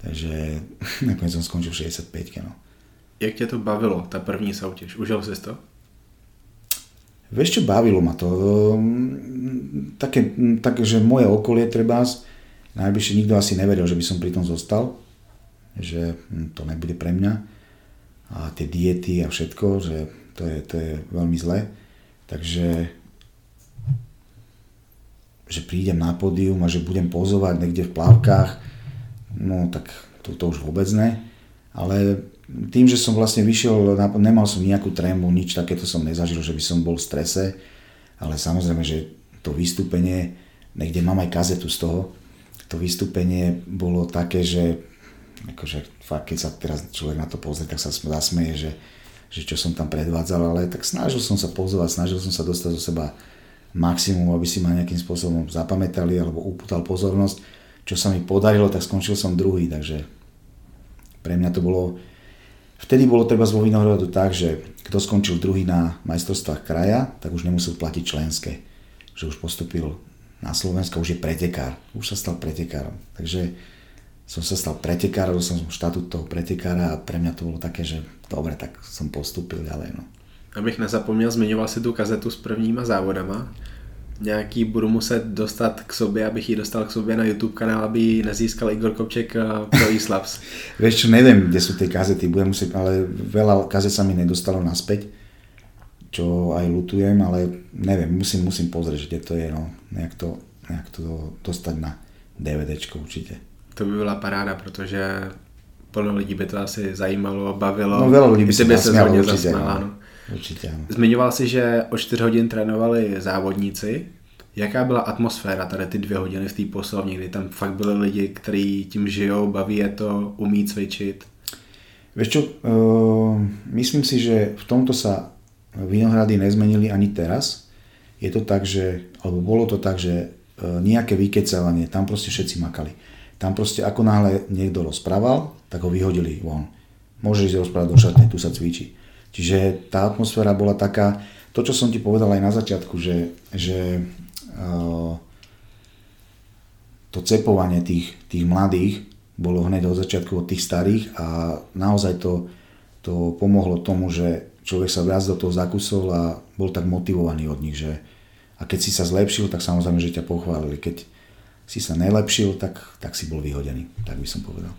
Takže nakoniec som skončil 65 kg. Jak tě to bavilo, ta první soutěž? Užil jsi to? Vieš čo, bavilo ma to. Také, tak, že moje okolie treba najbližšie nikto asi neveril, že by som pri tom zostal, že hm, to nebude pre mňa a tie diety a všetko, že to je, to je veľmi zlé. Takže že prídem na pódium a že budem pozovať niekde v plavkách, no tak to, to už vôbec ne. Ale tým, že som vlastne vyšiel, nemal som nejakú trému, nič takéto som nezažil, že by som bol v strese, ale samozrejme, že to vystúpenie, niekde mám aj kazetu z toho, to vystúpenie bolo také, že akože fakt, keď sa teraz človek na to pozrie, tak sa zasmeje, že, že čo som tam predvádzal, ale tak snažil som sa pozovať, snažil som sa dostať zo seba maximum, aby si ma nejakým spôsobom zapamätali alebo upútal pozornosť. Čo sa mi podarilo, tak skončil som druhý, takže pre mňa to bolo... Vtedy bolo treba z Vinohradu tak, že kto skončil druhý na majstrovstvách kraja, tak už nemusel platiť členské. Že už postupil na Slovensku už je pretekár. Už sa stal pretekárom. Takže som sa stal pretekárom, som štatút toho pretekára a pre mňa to bolo také, že dobre, tak som postupil ďalej. No. Abych nezapomněl, zmiňoval si tu kazetu s prvníma závodama. Nějaký budu muset dostat k sobě, abych ji dostal k sobě na YouTube kanál, aby ji nezískal Igor Kopček pro e-Slabs. Vieš čo, neviem, kde sú tie kazety, budem musieť, ale veľa kazet sa mi nedostalo naspäť čo aj lutujem, ale neviem, musím, musím pozrieť, kde to je, no, nejak to, nejak to dostať na DVDčko určite. To by byla paráda, protože plno lidí by to asi zajímalo, bavilo. No veľa ľudí by, se zasmialo, určite, zasmála, no. Určitě, ano. Zmiňoval si, že o 4 hodin trénovali závodníci. Jaká byla atmosféra tady ty dvě hodiny v té poslovně, kdy tam fakt byli lidi, kteří tím žijou, baví je to, umí cvičit? Vieš čo, uh, myslím si, že v tomto sa Vinohrady nezmenili ani teraz. Je to tak, že, alebo bolo to tak, že e, nejaké vykecávanie, tam proste všetci makali. Tam proste ako náhle niekto rozprával, tak ho vyhodili von. Môže ísť rozprávať do šatne, tu sa cvičí. Čiže tá atmosféra bola taká, to čo som ti povedal aj na začiatku, že, že uh, to cepovanie tých, tých mladých bolo hneď od začiatku od tých starých a naozaj to, to pomohlo tomu, že človek sa viac do toho zakusol a bol tak motivovaný od nich, že a keď si sa zlepšil, tak samozrejme, že ťa pochválili. Keď si sa nelepšil, tak, tak si bol vyhodený, tak by som povedal.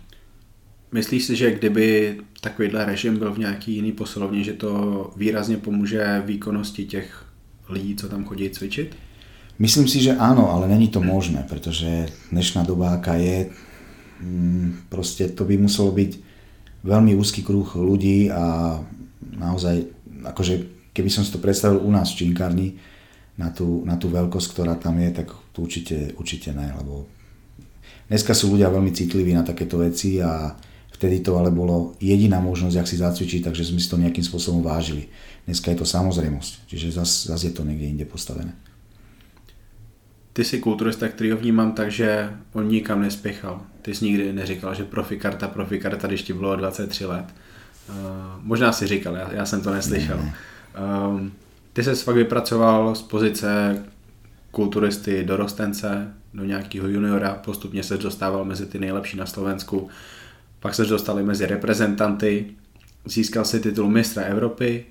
Myslíš si, že kdyby takovýhle režim byl v nějaký jiný posilovně, že to výrazně pomůže výkonnosti těch lidí, co tam chodí cvičit? Myslím si, že áno, ale není to možné, pretože dnešná doba, aká je, mm, proste to by muselo byť veľmi úzky kruh ľudí a naozaj, akože keby som si to predstavil u nás v činkárni, na tú, na tú veľkosť, ktorá tam je, tak to určite, určite ne, lebo dneska sú ľudia veľmi citliví na takéto veci a vtedy to ale bolo jediná možnosť, ak si zacvičiť, takže sme si to nejakým spôsobom vážili. Dneska je to samozrejmosť, čiže zase zas je to niekde inde postavené ty jsi kulturista, který ho vnímám tak, že on nikam nespěchal. Ty jsi nikdy neříkal, že profikarta, profikarta, když ti bylo 23 let. Uh, možná si říkal, já, já jsem to neslyšel. Um, ty jsi fakt vypracoval z pozice kulturisty dorostence do nějakého juniora, postupně se dostával mezi ty nejlepší na Slovensku, pak se dostali mezi reprezentanty, získal si titul mistra Evropy,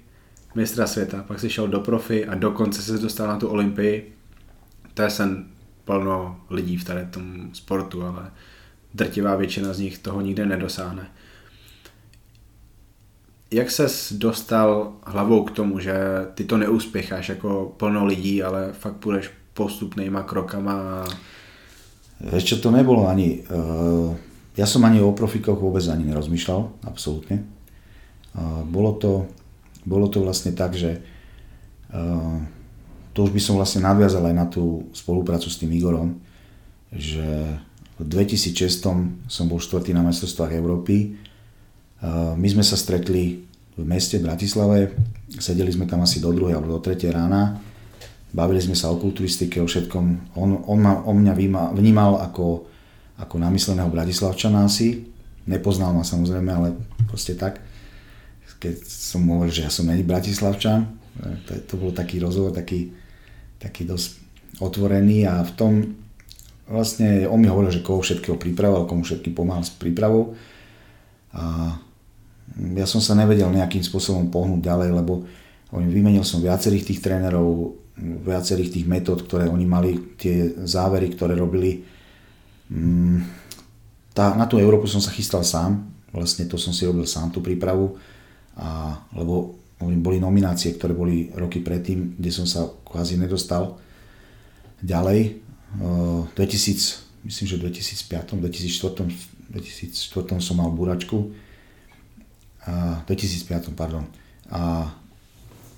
mistra světa, pak si šel do profi a dokonce se dostal na tu Olympii to je sen plno lidí v tady tom sportu, ale drtivá většina z nich toho nikdy nedosáhne. Jak ses dostal hlavou k tomu, že ty to neúspěcháš jako plno lidí, ale fakt půjdeš postupnýma krokama? Vieš čo, to nebolo ani... Uh, ja som ani o profikoch vôbec ani nerozmýšľal, absolútne. Uh, bolo, to, bolo to vlastne tak, že uh, to už by som vlastne nadviazal aj na tú spoluprácu s tým Igorom, že v 2006 som bol štvrtý na majstrovstvách Európy. My sme sa stretli v meste Bratislave, sedeli sme tam asi do druhej alebo do tretej rána, bavili sme sa o kulturistike, o všetkom. On, on, ma, on mňa vnímal ako, ako namysleného Bratislavčana asi, nepoznal ma samozrejme, ale proste tak. Keď som hovoril, že ja som není Bratislavčan, to, to bol taký rozhovor, taký, taký dosť otvorený a v tom vlastne on mi hovoril, že koho všetkého pripravoval, komu všetkým pomáhal s prípravou a ja som sa nevedel nejakým spôsobom pohnúť ďalej, lebo vymenil som viacerých tých trénerov, viacerých tých metód, ktoré oni mali, tie závery, ktoré robili. Mm, tá, na tú Európu som sa chystal sám, vlastne to som si robil sám, tú prípravu, a, lebo boli nominácie, ktoré boli roky predtým, kde som sa kvázi nedostal ďalej. 2000, myslím, že v 2005, 2004, 2004 som mal buračku. A 2005, pardon. A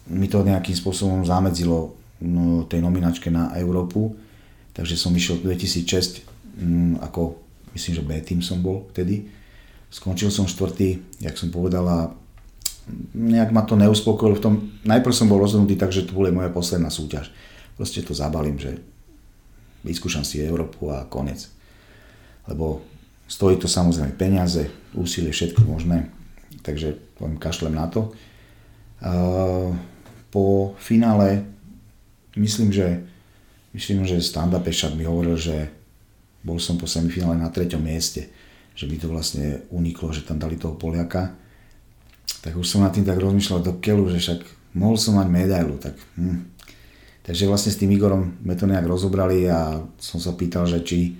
mi to nejakým spôsobom zamedzilo no, tej nominačke na Európu. Takže som išiel v 2006 m, mm, ako, myslím, že B tým som bol vtedy. Skončil som štvrtý, jak som povedal, a nejak ma to neuspokojilo v tom, najprv som bol rozhodnutý tak, že to bude moja posledná súťaž. Proste to zabalím, že vyskúšam si Európu a konec. Lebo stojí to samozrejme peniaze, úsilie, všetko možné, takže poviem, kašlem na to. Po finále myslím, že myslím, že Standa Pešak mi hovoril, že bol som po semifinále na treťom mieste, že mi to vlastne uniklo, že tam dali toho Poliaka tak už som nad tým tak rozmýšľal do keľu, že však mohol som mať medailu, tak hm. Takže vlastne s tým Igorom sme to nejak rozobrali a som sa pýtal, že či,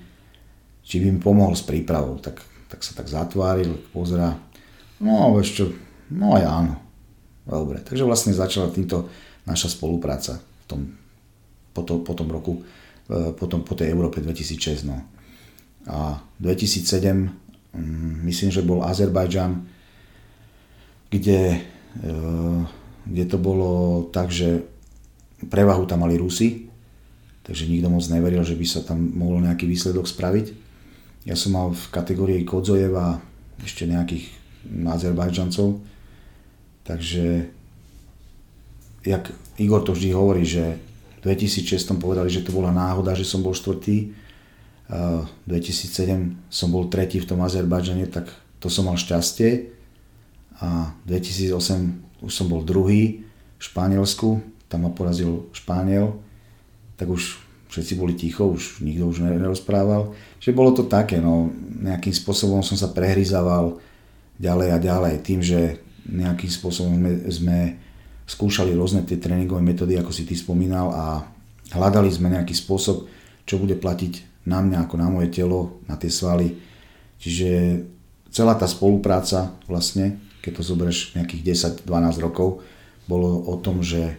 či by mi pomohol s prípravou. Tak, tak sa tak zatváril, pozera. No, vieš čo, no aj áno. Dobre, takže vlastne začala týmto naša spolupráca v tom, po, to, po tom roku, e, potom po tej Európe 2006. No. A 2007, hm, myslím, že bol Azerbajdžan, kde, e, kde to bolo tak, že prevahu tam mali Rusy, takže nikto moc neveril, že by sa tam mohol nejaký výsledok spraviť. Ja som mal v kategórii Kodzojeva ešte nejakých Azerbajdžancov, takže jak Igor to vždy hovorí, že v 2006 povedali, že to bola náhoda, že som bol štvrtý, v 2007 som bol tretí v tom Azerbajdžane, tak to som mal šťastie. A 2008 už som bol druhý v Španielsku, tam ma porazil Španiel, tak už všetci boli ticho, už nikto už nerozprával. Že bolo to také, no nejakým spôsobom som sa prehryzával ďalej a ďalej tým, že nejakým spôsobom sme, sme skúšali rôzne tie tréningové metódy, ako si ty spomínal a hľadali sme nejaký spôsob, čo bude platiť na mňa ako na moje telo, na tie svaly. Čiže celá tá spolupráca vlastne, keď to zoberieš nejakých 10-12 rokov, bolo o tom, že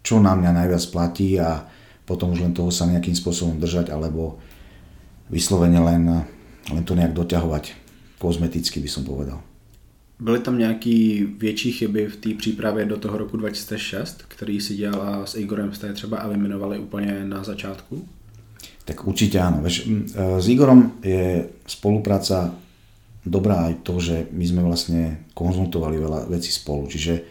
čo na mňa najviac platí a potom už len toho sa nejakým spôsobom držať alebo vyslovene len, len to nejak doťahovať kozmeticky by som povedal. Byly tam nějaký větší chyby v té přípravě do toho roku 2006, který si dělal a s Igorem jste třeba eliminovali úplně na začátku? Tak určite áno. Veš, e, s Igorom je spolupráca dobrá aj to, že my sme vlastne konzultovali veľa vecí spolu. Čiže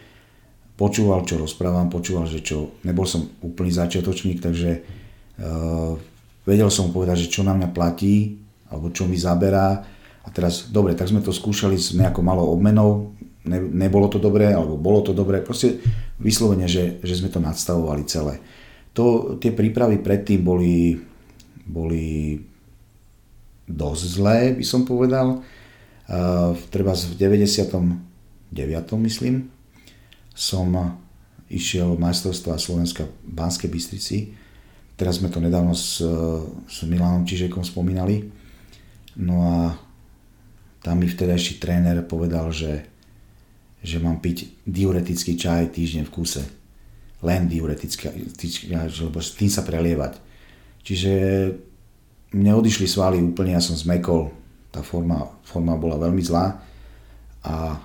počúval, čo rozprávam, počúval, že čo... Nebol som úplný začiatočník, takže uh, vedel som povedať, že čo na mňa platí, alebo čo mi zaberá. A teraz, dobre, tak sme to skúšali s nejakou malou obmenou, ne, nebolo to dobré, alebo bolo to dobré. Proste vyslovene, že, že sme to nadstavovali celé. To, tie prípravy predtým boli boli dosť zlé, by som povedal. Uh, treba v 99. myslím som išiel majstrovstva Slovenska v Banskej Bystrici. Teraz sme to nedávno s, s Milanom Čižekom spomínali. No a tam mi vtedajší tréner povedal, že, že mám piť diuretický čaj týždeň v kuse. Len diuretický, lebo s tým sa prelievať. Čiže mne odišli svaly úplne, ja som zmekol, tá forma, forma bola veľmi zlá a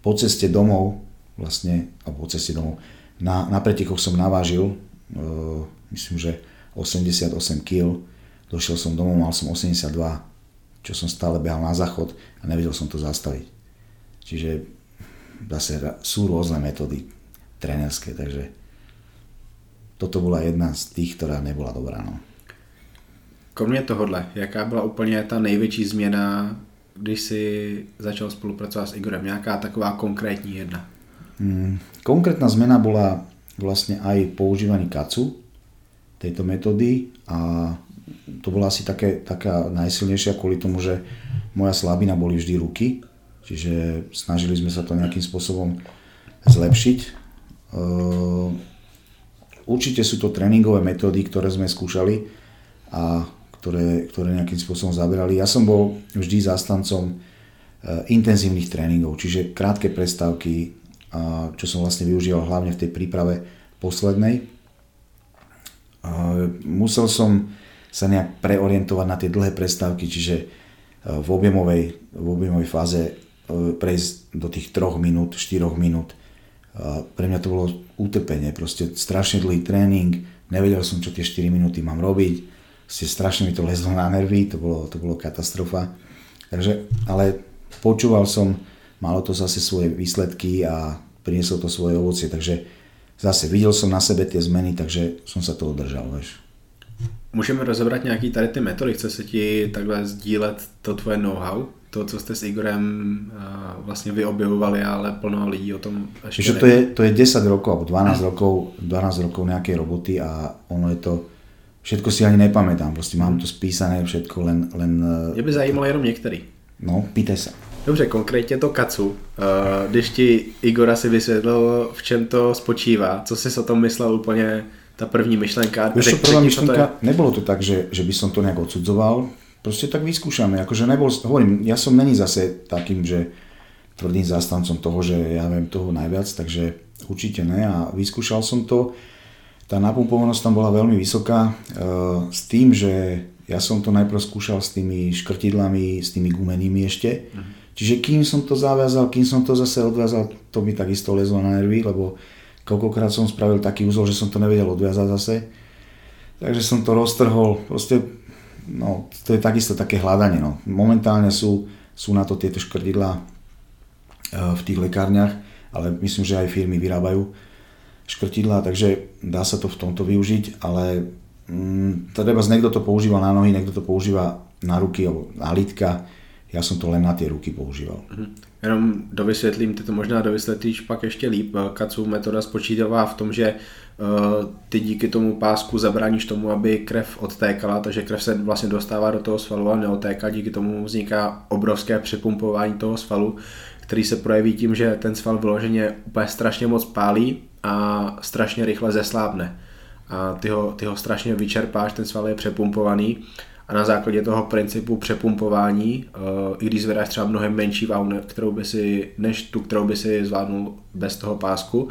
po ceste domov, vlastne, alebo po ceste domov, na, na pretekoch som navážil, uh, myslím, že 88 kg, došiel som domov, mal som 82, čo som stále behal na záchod a nevedel som to zastaviť. Čiže zase sú rôzne metódy trénerské, takže toto bola jedna z tých, ktorá nebola dobrá. No. Kromě tohohle, jaká byla úplně ta největší změna, když si začal spolupracovat s Igorem? Nějaká taková konkrétní jedna? Hmm, konkrétna zmena bola vlastne aj používanie kacu, tejto metódy a to bola asi také, taká najsilnejšia kvôli tomu, že moja slabina boli vždy ruky, čiže snažili sme sa to nejakým spôsobom zlepšiť. Ehm, určite sú to tréningové metódy, ktoré sme skúšali a ktoré, ktoré nejakým spôsobom zaberali. Ja som bol vždy zástancom eh, intenzívnych tréningov, čiže krátke prestávky, čo som vlastne využíval hlavne v tej príprave poslednej. Musel som sa nejak preorientovať na tie dlhé prestávky, čiže eh, v objemovej, v objemovej fáze eh, prejsť do tých 3 minút, 4 minút. Pre mňa to bolo utrpenie, proste strašne dlhý tréning, nevedel som, čo tie 4 minúty mám robiť ste strašne mi to lezlo na nervy, to bolo, to bolo katastrofa. Takže, ale počúval som, malo to zase svoje výsledky a prinieslo to svoje ovocie, takže zase videl som na sebe tie zmeny, takže som sa toho držal, vieš. Můžeme rozebrat nějaký tady ty metody, chce se ti takhle sdílet to tvoje know-how, to, co jste s Igorem uh, vlastně vyobjevovali, ale plno lidí o tom ještě to je, to je 10 rokov, alebo 12 rokov, 12 rokov nejakej roboty a ono je to, všetko si ani nepamätám, proste mám to spísané všetko, len... len Mě by zajímalo jenom některý. No, pýtaj sa. Dobře, konkrétně to kacu. Eh, když ti Igora si vysvětlil, v čem to spočívá, co jsi o tom myslel úplně, ta první myšlenka? Víš čo, prvá myšlenka, to nebolo to tak, že, že by som to nejak odsudzoval, proste tak vyskúšame, akože nebol, hovorím, ja som není zase takým, že tvrdým zástancom toho, že ja viem toho najviac, takže určite ne a vyskúšal som to tá napumpovanosť tam bola veľmi vysoká e, s tým, že ja som to najprv skúšal s tými škrtidlami, s tými gumenými ešte. Uh-huh. Čiže kým som to zaviazal, kým som to zase odviazal, to mi takisto lezlo na nervy, lebo koľkokrát som spravil taký úzol, že som to nevedel odviazať zase. Takže som to roztrhol, proste, no, to je takisto také hľadanie. No. Momentálne sú, sú na to tieto škrtidlá e, v tých lekárniach, ale myslím, že aj firmy vyrábajú škrtidla, takže dá sa to v tomto využiť, ale mm, treba niekto to používa na nohy, niekto to používa na ruky alebo na lítka. Ja som to len na tie ruky používal. Mm-hmm. Jenom dovysvětlím, ty to možná dovysvětlíš pak ještě líp. Kacu metoda spočítává v tom, že uh, ty díky tomu pásku zabráníš tomu, aby krev odtékala, takže krev se vlastně dostává do toho svalu a neotéká, díky tomu vzniká obrovské přepumpování toho svalu, který se projeví tím, že ten sval vyloženě úplně strašně moc pálí a strašně rychle zeslábne. A ty ho, ty ho strašně vyčerpáš, ten sval je přepumpovaný a na základě toho principu přepumpování, uh, i když zvedáš třeba mnohem menší váhu, kterou by si, než tu, kterou by si zvládnul bez toho pásku,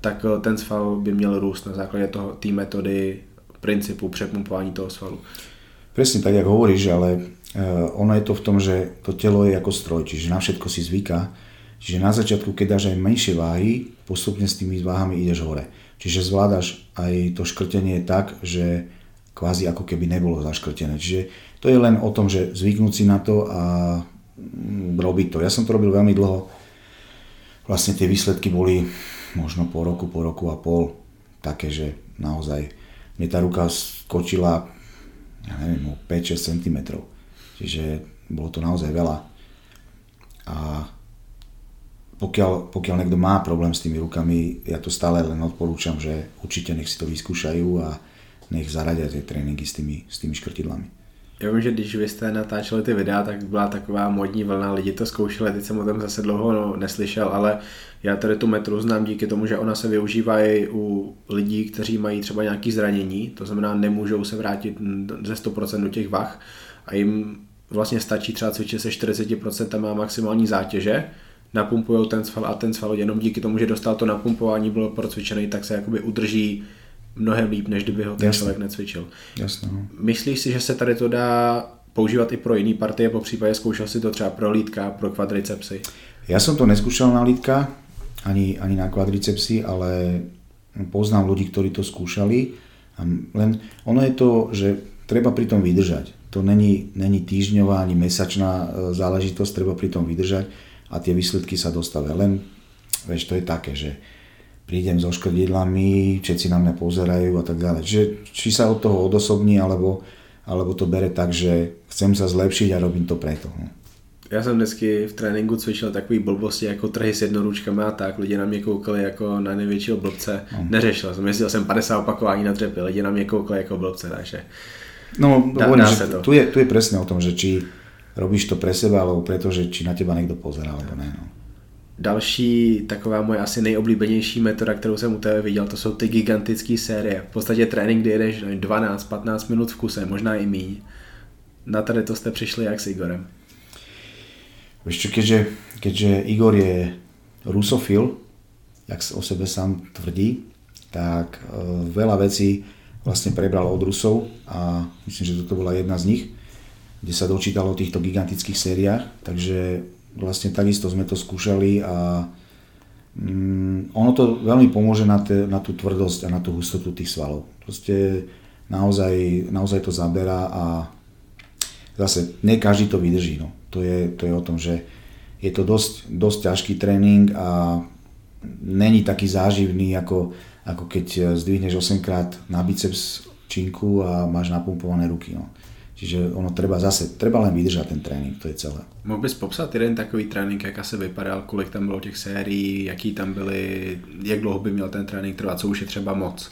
tak uh, ten sval by měl růst na základě toho, té metody principu přepumpování toho svalu. Presne tak, jak hovoríš, ale uh, ono je to v tom, že to telo je ako stroj, čiže na všetko si zvyká. Čiže na začiatku, keď dáš aj menšie váhy, postupne s tými váhami ideš hore. Čiže zvládaš aj to škrtenie tak, že kvázi ako keby nebolo zaškrtené. Čiže to je len o tom, že zvyknúť si na to a mm, robiť to. Ja som to robil veľmi dlho. Vlastne tie výsledky boli možno po roku, po roku a pol také, že naozaj mne tá ruka skočila ja neviem, o 5-6 cm. Čiže bolo to naozaj veľa. A pokiaľ, pokiaľ niekto má problém s tými rukami, ja to stále len odporúčam, že určite nech si to vyskúšajú a nech zaradia ty tréninky s tými, s tými škrtidlami. Já vím, že když vy jste natáčeli ty videa, tak byla taková modní vlna, lidi to zkoušeli, teď jsem o tom zase dlouho no, neslyšel, ale já tady tu metru znám díky tomu, že ona se využívá i u lidí, kteří mají třeba nějaké zranění, to znamená nemůžou se vrátit ze 100% do těch vach a jim vlastně stačí třeba cvičit se 40% maximální zátěže, napumpují ten sval a ten sval jenom díky tomu, že dostal to napumpování, byl procvičený, tak se jakoby udrží mnohem líp, než kdyby ho ten Jasne. člověk necvičil. Jasne, no. Myslíš si, že se tady to dá používat i pro jiné partie, po případě zkoušel si to třeba pro lítka, pro kvadricepsy? Ja som to neskúšal na lítka, ani, ani na kvadricepsy, ale poznám ľudí, ktorí to skúšali. A len ono je to, že treba pri tom vydržať. To není, není týždňová ani mesačná e, záležitosť, treba pri tom vydržať a tie výsledky sa dostavia. Len, vieš, to je také, že prídem so škrdidlami, všetci na mňa pozerajú a tak ďalej. Čiže či sa od toho odosobní, alebo, alebo to bere tak, že chcem sa zlepšiť a robím to preto. No. Já jsem dnesky v tréninku cvičil takový blbosti jako trhy s jednoručkami a tak. Lidi na mě koukali jako na největšího blbce. No. Neřešil jsem, jezdil jsem 50 opakování na dřepy, lidi na mě koukali jako blbce, takže No, dá, dá že to. Tu, je, tu je presne o tom, že či robíš to pre seba, alebo preto, že či na teba niekto pozerá, alebo ne. No. Další taková moje asi nejoblíbenější metoda, kterou jsem u tebe viděl, to jsou ty gigantické série. V podstatě trénink, kdy jedeš 12-15 minut v kuse, možná i míň. Na tady to jste přišli jak s Igorem? Víš čo, keďže, keďže Igor je rusofil, jak o sebe sám tvrdí, tak uh, veľa vecí vlastne prebral od Rusov a myslím, že toto bola jedna z nich, kde sa dočítalo o týchto gigantických sériách, takže vlastne takisto sme to skúšali a mm, ono to veľmi pomôže na, te, na tú tvrdosť a na tú hustotu tých svalov. Proste naozaj, naozaj to zaberá a zase ne každý to vydrží. No. To, je, to je o tom, že je to dosť, dosť ťažký tréning a není taký záživný, ako, ako keď zdvihneš 8 krát na biceps činku a máš napumpované ruky. No. Čiže ono treba zase, treba len vydržať ten trénink, to je celé. Mohl bys popsat jeden takový trénink, jak asi vypadal, kolik tam bylo těch sérií, jaký tam byly, jak dlouho by měl ten trénink trvat, co už je třeba moc?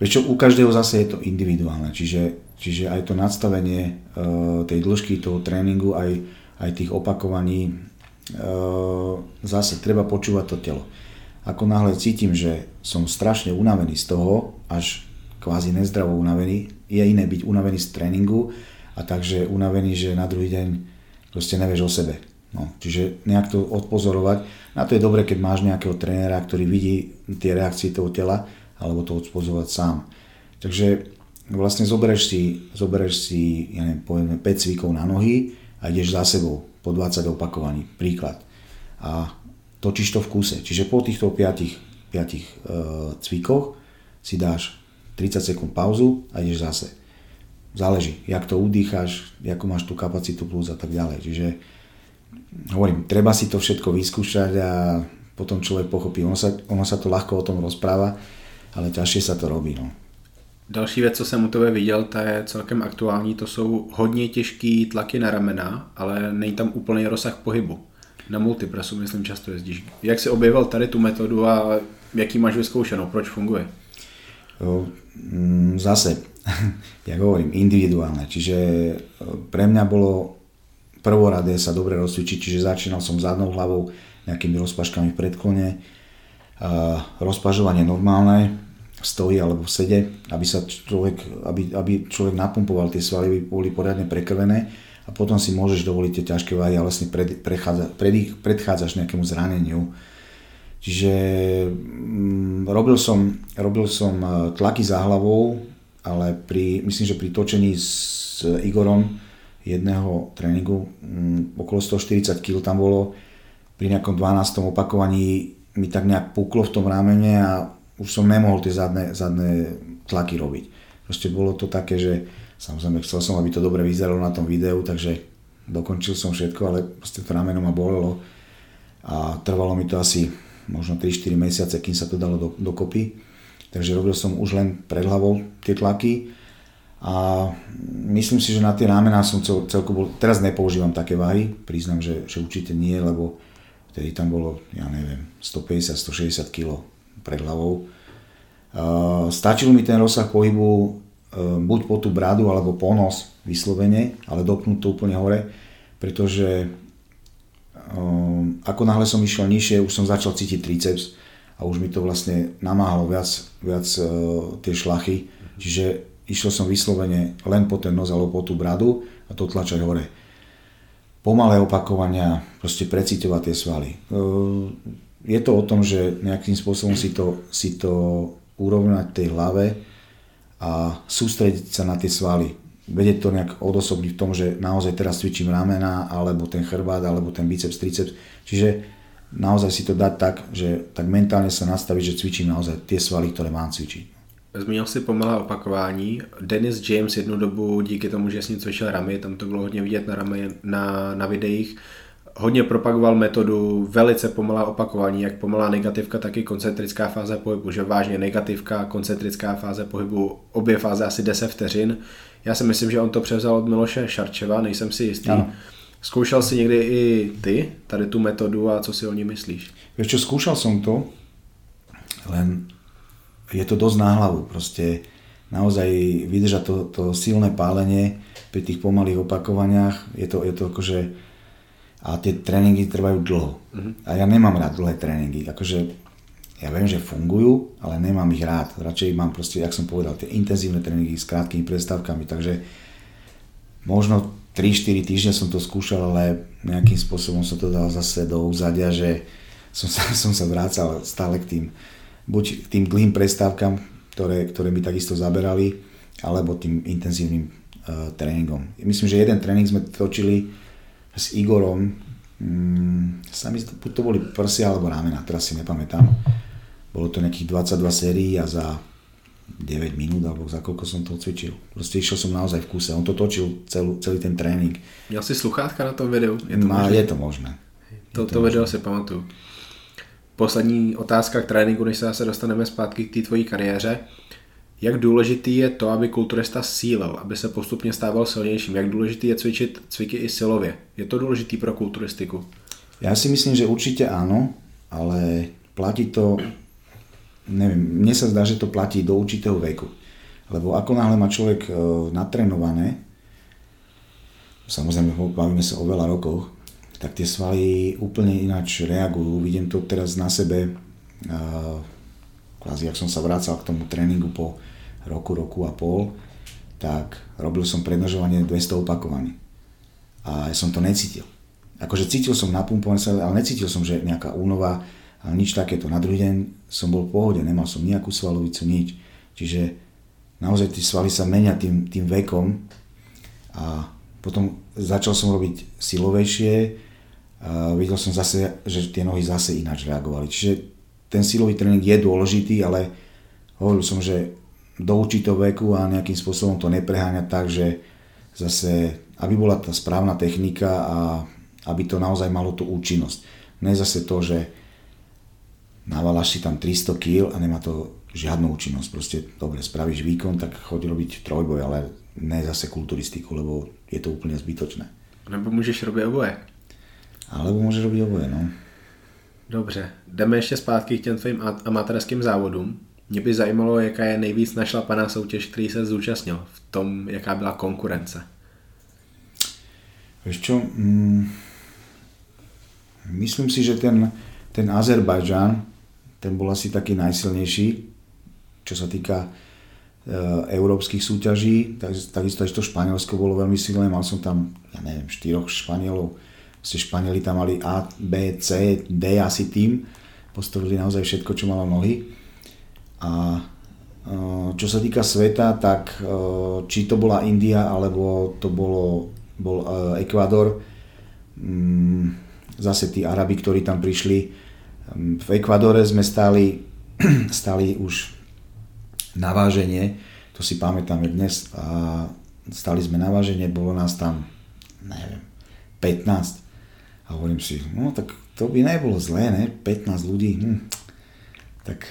Vieš čo, u každého zase je to individuálne, čiže, čiže aj to nadstavenie uh, tej dĺžky toho tréningu, aj, aj tých opakovaní, uh, zase treba počúvať to telo. Ako náhle cítim, že som strašne unavený z toho, až kvázi nezdravo unavený, je iné byť unavený z tréningu a takže unavený, že na druhý deň proste nevieš o sebe. No, čiže nejak to odpozorovať. Na to je dobre, keď máš nejakého trénera, ktorý vidí tie reakcie toho tela, alebo to odpozorovať sám. Takže vlastne zoberieš si, zoberieš si ja neviem, povedzme 5 cvikov na nohy a ideš za sebou po 20 opakovaní. Príklad. A točíš to v kúse. Čiže po týchto 5, 5 uh, cvikoch si dáš 30 sekúnd pauzu a ideš zase. Záleží, jak to udýcháš, ako máš tú kapacitu plus a tak ďalej. Čiže hovorím, treba si to všetko vyskúšať a potom človek pochopí. Ono sa, ono sa to ľahko o tom rozpráva, ale ťažšie sa to robí. No. Další věc, co jsem u tebe viděl, ta je celkem aktuální, to jsou hodně těžký tlaky na ramena, ale není tam úplný rozsah pohybu. Na multipresu, myslím, často jezdíš. Jak si objevil tady tu metodu a jaký máš vyzkoušenou, proč funguje? Mm, zase, ja hovorím, individuálne. Čiže pre mňa bolo prvoradé sa dobre rozcvičiť, čiže začínal som zadnou hlavou, nejakými rozpaškami v predklone, rozpažovanie normálne, v stoji alebo v sede, aby, sa človek, aby, aby človek napumpoval tie svaly, aby boli poriadne prekrvené a potom si môžeš dovoliť tie ťažké váhy a vlastne pred, prechádza, pred, predchádzaš nejakému zraneniu. Čiže mm, robil, som, robil som e, tlaky za hlavou, ale pri, myslím, že pri točení s Igorom jedného tréningu mm, okolo 140 kg tam bolo, pri nejakom 12. opakovaní mi tak nejak puklo v tom ramene a už som nemohol tie zadné, zadné tlaky robiť. Proste bolo to také, že samozrejme chcel som, aby to dobre vyzeralo na tom videu, takže dokončil som všetko, ale proste to rameno ma bolelo a trvalo mi to asi možno 3-4 mesiace, kým sa to dalo do, dokopy. Takže robil som už len pred hlavou tie tlaky a myslím si, že na tie rámená som cel, celko bol, teraz nepoužívam také váhy, priznám, že, že určite nie, lebo vtedy tam bolo, ja neviem, 150-160 kg pred hlavou. Stačil mi ten rozsah pohybu e, buď po tú bradu alebo po nos vyslovene, ale dopnúť to úplne hore, pretože ako náhle som išiel nižšie, už som začal cítiť triceps a už mi to vlastne namáhalo viac, viac e, tie šlachy, čiže išiel som vyslovene len po ten nos alebo po tú bradu a to tlačať hore. Pomalé opakovania, proste preciťovať tie svaly je to o tom, že nejakým spôsobom si to, si to urovnať v tej hlave a sústrediť sa na tie svaly. Vedieť to nejak odosobniť v tom, že naozaj teraz cvičím ramena, alebo ten chrbát, alebo ten biceps, triceps. Čiže naozaj si to dať tak, že tak mentálne sa nastaviť, že cvičím naozaj tie svaly, ktoré mám cvičiť. Zmínil si pomalé opakování. Dennis James jednu dobu díky tomu, že s ním cvičil ramy, tam to bylo hodně vidět na, ramy, na, na videích, hodně propagoval metodu velice pomalá opakování, jak pomalá negativka, tak i koncentrická fáze pohybu, že vážně negativka, koncentrická fáze pohybu, obě fáze asi 10 vteřin. Já si myslím, že on to převzal od Miloše Šarčeva, nejsem si jistý. Ano. Zkoušel si někdy i ty tady tu metodu a co si o ní myslíš? Vieš čo, skúšal som to, len je to dosť náhlavu. Proste naozaj vydržať to, to silné pálenie pri tých pomalých opakovaniach. Je to, je to akože a tie tréningy trvajú dlho. Uh-huh. A ja nemám rád dlhé tréningy. Akože ja viem, že fungujú, ale nemám ich rád. Radšej mám proste, jak som povedal, tie intenzívne tréningy s krátkými prestávkami, takže možno 3-4 týždne som to skúšal, ale nejakým spôsobom som to dal zase do úzadia, že som sa, som sa vrácal stále k tým, buď k tým dlhým prestávkam, ktoré, ktoré mi takisto zaberali, alebo tým intenzívnym uh, tréningom. Myslím, že jeden tréning sme točili s Igorom, mm, sami to boli prsia alebo ramena, teraz si nepamätám. Bolo to nejakých 22 sérií a za 9 minút alebo za koľko som to cvičil. Proste išiel som naozaj v kuse. On to točil celú, celý ten tréning. Měl si sluchátka na tom videu? Je to, Má, možné? Je to možné. To, to, to video si pamatuju. Poslední otázka k tréninku, než se dostaneme zpátky k té tvojí kariéře. Jak důležitý je to, aby kulturista sílil, aby se postupně stával silnějším? Jak důležitý je cvičit cviky i silově? Je to důležitý pro kulturistiku? Ja si myslím, že určite áno, ale platí to, neviem, mne sa zdá, že to platí do určitého veku. Lebo ako náhle má človek e, natrenované, samozrejme bavíme sa o veľa rokoch, tak tie svaly úplne ináč reagujú. Vidím to teraz na sebe, e, kvázi, ak som sa vracal k tomu tréningu po roku, roku a pol, tak robil som prednožovanie 200 opakovaní. A ja som to necítil. Akože cítil som napumpované ale necítil som, že nejaká únova, ale nič takéto. Na druhý deň som bol v pohode, nemal som nejakú svalovicu, nič. Čiže naozaj tie svaly sa menia tým, tým vekom a potom začal som robiť silovejšie a videl som zase, že tie nohy zase ináč reagovali. Čiže ten silový tréning je dôležitý, ale hovoril som, že do určitého veku a nejakým spôsobom to nepreháňať tak, že zase, aby bola tá správna technika a aby to naozaj malo tú účinnosť. Ne zase to, že navalaš si tam 300 kg a nemá to žiadnu účinnosť. Proste, dobre, spravíš výkon, tak choď robiť trojboj, ale ne zase kulturistiku, lebo je to úplne zbytočné. Nebo můžeš robiť oboje. Alebo môže robiť oboje, no. Dobře, jdeme ještě zpátky k těm tvým amatérským závodům. Mě by zajímalo, jaká je nejvíc našlapaná soutěž, který se zúčastnil, v tom, jaká byla konkurence. Vieš čo, mm, myslím si, že ten, ten Azerbajdžan, ten bol asi taký najsilnejší, čo sa týka e, európskych súťaží, tak, takisto to Španielsko bolo veľmi silné, mal som tam, ja neviem, štyroch Španielov, Vlastne Španieli tam mali A, B, C, D asi tým, postavili naozaj všetko, čo malo nohy. A e, čo sa týka sveta, tak e, či to bola India, alebo to bolo, bol Ekvador, mm, zase tí Arabi, ktorí tam prišli, v Ekvadore sme stáli, stáli už na váženie, to si pamätáme dnes, a stali sme na váženie, bolo nás tam, neviem, 15. A hovorím si, no tak to by nebolo zlé, ne? 15 ľudí, hm. tak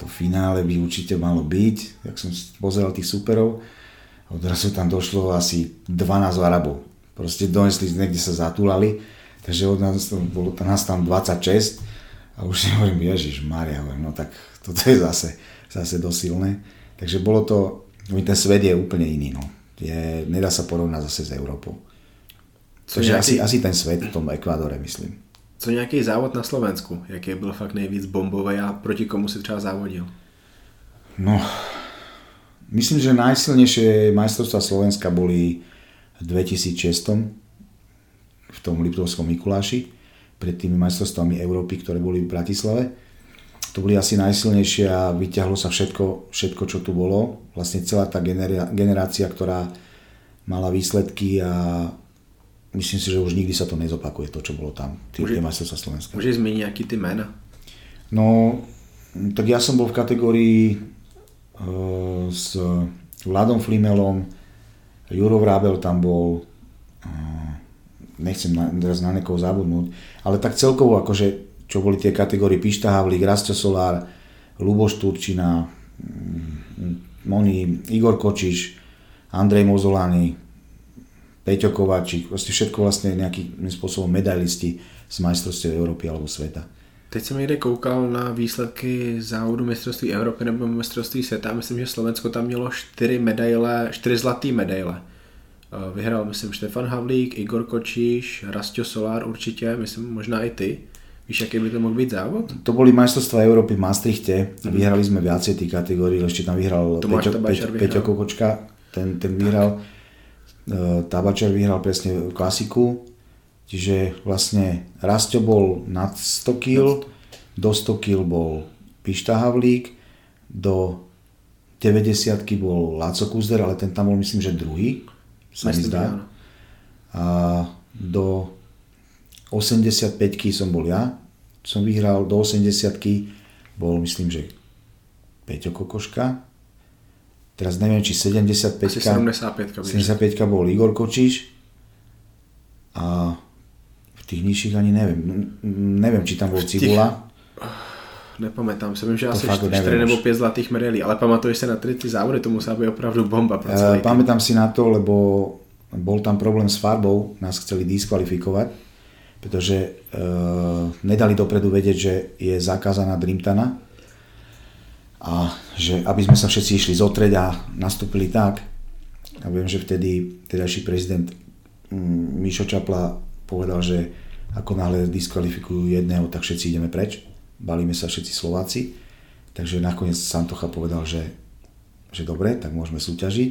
to finále by určite malo byť. Jak som pozeral tých superov, odrazu tam došlo asi 12 Arabov. Proste donesli, niekde sa zatúlali, takže od nás, bolo nás tam 26 a už si hovorím, Ježiš Maria, hovorím, no tak toto je zase, zase dosilné. Takže bolo to, ten svet je úplne iný, no. Je, nedá sa porovnať zase s Európou. Co Takže nějaký... asi, asi ten svet v tom Ekvádore, myslím. Co nějaký závod na Slovensku? Jaký byl fakt nejvíc bombový a proti komu si třeba závodil? No, myslím, že najsilnejšie majstrovstvá Slovenska boli v 2006 v tom Liptovskom Mikuláši pred tými majstrovstvami Európy, ktoré boli v Bratislave. To boli asi najsilnejšie a vyťahlo sa všetko, všetko čo tu bolo. Vlastne celá tá generácia, ktorá mala výsledky a myslím si, že už nikdy sa to nezopakuje, to, čo bolo tam, tie, majstrovstvá Slovenska. Môžeš zmeniť nejaký ty mena? No, tak ja som bol v kategórii uh, s Vladom Flimelom, Juro Vrábel tam bol, uh, nechcem na, teraz na niekoho zabudnúť, ale tak celkovo akože, čo boli tie kategórie Pišta Havlík, Rastio Solár, Luboš Turčina, mm, Moni, Igor Kočiš, Andrej Mozolany, Peťo Kováčik, proste všetko vlastne nejakým spôsobom medailisti z majstrovstiev Európy alebo sveta. Teď jsem někde koukal na výsledky závodu mistrovství Evropy nebo mistrovství světa. Myslím, že Slovensko tam mělo čtyři medaile, čtyři zlatý medaile. Vyhrál, myslím, Štefan Havlík, Igor Kočíš, Rastio Solár určitě, myslím, možná i ty. Víš, aký by to mohl být závod? To boli majstrovstvá Európy v Maastrichte. Mm. Vyhrali sme viacej tých kategórií, ešte tam vyhral Peťo, Peťo, Peťo Kokočka, ten, ten vyhral. Tak. E, Tabačer vyhral presne klasiku, čiže vlastne Rastio bol nad 100 kg, do 100 kg bol Pišta Havlík, do 90 bol Láco Kuzder, ale ten tam bol myslím, že druhý, sa mi zdá. A do 85 som bol ja, som vyhral, do 80 bol myslím, že Peťo Kokoška, teraz neviem, či 75 75 75 bol Igor Kočiš a v tých nižších ani neviem. Neviem, či tam bol Cibula. Nepamätám si, vím, že to asi 4 nebo 5 zlatých medailí, ale pamatuješ sa na tri ty závody, to musela byť opravdu bomba. Pro uh, pamätám si na to, lebo bol tam problém s farbou, nás chceli diskvalifikovať, pretože uh, nedali dopredu vedieť, že je zakázaná Dreamtana, a že aby sme sa všetci išli zotreť a nastúpili tak. A viem, že vtedy tedajší prezident mm, Mišo Čapla povedal, že ako náhle diskvalifikujú jedného, tak všetci ideme preč. Balíme sa všetci Slováci. Takže nakoniec Santocha povedal, že, že dobre, tak môžeme súťažiť.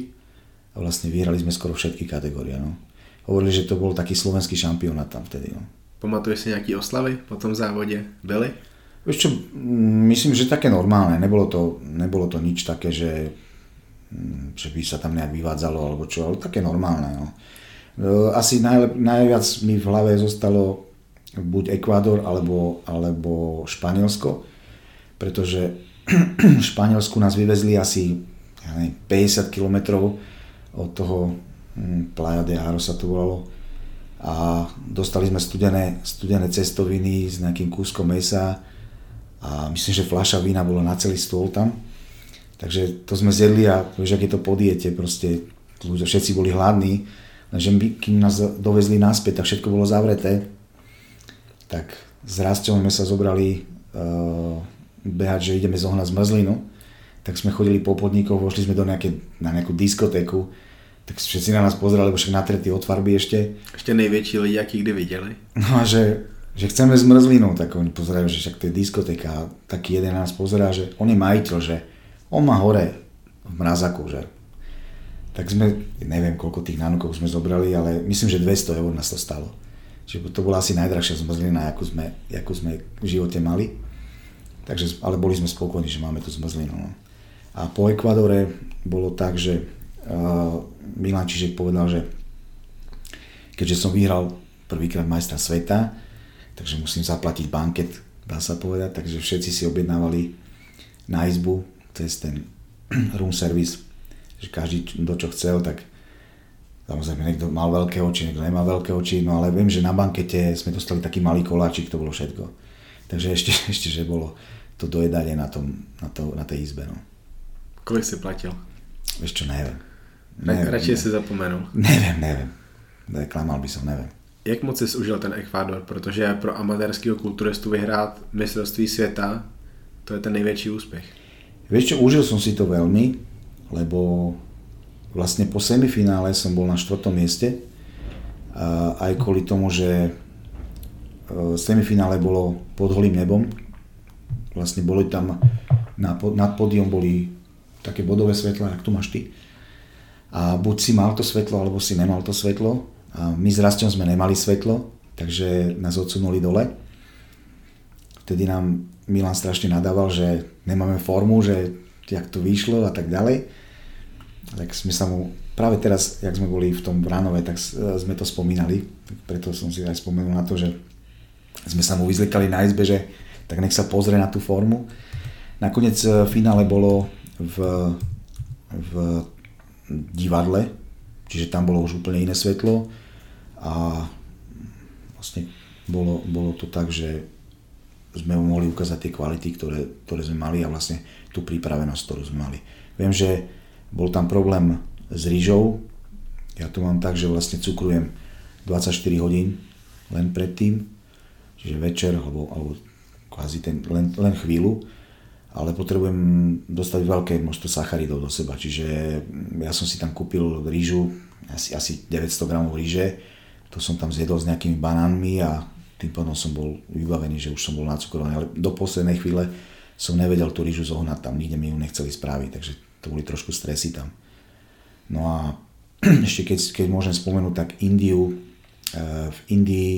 A vlastne vyhrali sme skoro všetky kategórie. No. Hovorili, že to bol taký slovenský šampionát tam vtedy. No. Pamatuješ si nejaký oslavy po tom závode? Byli? Vieš čo, myslím, že také normálne. Nebolo to, nebolo to nič také, že, že by sa tam nejak vyvádzalo alebo čo, ale také normálne. No. E, asi najlep, najviac mi v hlave zostalo buď Ekvádor alebo, alebo Španielsko, pretože v Španielsku nás vyvezli asi ja neviem, 50 km od toho hm, Playa de Aro sa to volalo a dostali sme studené, studené cestoviny s nejakým kúskom mesa a myslím, že fľaša vína bola na celý stôl tam. Takže to sme zjedli a vieš, ak je to po diete, proste ľudia všetci boli hladní, lenže kým nás dovezli naspäť, tak všetko bolo zavreté. Tak s Rastom sme sa zobrali uh, behať, že ideme zohnať zmrzlinu. Tak sme chodili po podnikoch, vošli sme do nejaké, na nejakú diskotéku, tak všetci na nás pozerali, lebo však natretí od farby ešte. Ešte najväčší ľudí, aký kdy videli. No a že že chceme zmrzlinu, tak oni pozerajú, že však to je diskotéka a taký jeden nás pozerá, že on je majiteľ, že on má hore v mrazaku, že tak sme, neviem koľko tých nanukov sme zobrali, ale myslím, že 200 eur nás to stalo. Čiže to bola asi najdrahšia zmrzlina, akú sme, akú sme v živote mali. Takže, ale boli sme spokojní, že máme tú zmrzlinu. No. A po Ekvadore bolo tak, že uh, Milan Čižek povedal, že keďže som vyhral prvýkrát majstra sveta, takže musím zaplatiť banket, dá sa povedať, takže všetci si objednávali na izbu cez ten room service, že každý do čo chcel, tak samozrejme niekto mal veľké oči, niekto nemal veľké oči, no ale viem, že na bankete sme dostali taký malý koláčik, to bolo všetko. Takže ešte, ešte že bolo to dojedanie na, tom, na, to, na tej izbe. No. Kolik si platil? Vieš čo, neviem. neviem Radšej si zapomenul. Neviem, neviem. Klamal by som, neviem jak moc jsi užil ten Ekvádor, protože pro amatérského kulturistu vyhrát mistrovství světa, to je ten nejväčší úspech. Vieš čo, užil som si to veľmi, lebo vlastne po semifinále som bol na štvrtom mieste, aj kvôli tomu, že e, semifinále bolo pod holým nebom, vlastne boli tam na, nad podium boli také bodové svetla, jak tu máš ty. A buď si mal to svetlo, alebo si nemal to svetlo a my s Rastom sme nemali svetlo, takže nás odsunuli dole. Vtedy nám Milan strašne nadával, že nemáme formu, že jak to vyšlo a tak ďalej. Tak sme sa mu, práve teraz, jak sme boli v tom Bránove, tak sme to spomínali, preto som si aj spomenul na to, že sme sa mu vyzlikali na izbe, že tak nech sa pozrie na tú formu. Nakoniec v finále bolo v, v divadle, čiže tam bolo už úplne iné svetlo a vlastne bolo, bolo to tak, že sme mohli ukázať tie kvality, ktoré, ktoré sme mali a vlastne tú pripravenosť, ktorú sme mali. Viem, že bol tam problém s rýžou. Ja to mám tak, že vlastne cukrujem 24 hodín len predtým, čiže večer alebo, alebo kvázi ten, len, len chvíľu, ale potrebujem dostať veľké množstvo sacharidov do seba, čiže ja som si tam kúpil rýžu, asi, asi 900 gramov ríže, to som tam zjedol s nejakými banánmi a tým pádom som bol vybavený, že už som bol nacukrovaný, ale do poslednej chvíle som nevedel tú rýžu zohnať tam, nikde mi ju nechceli spraviť, takže to boli trošku stresy tam. No a ešte keď, keď môžem spomenúť, tak Indiu, eh, v Indii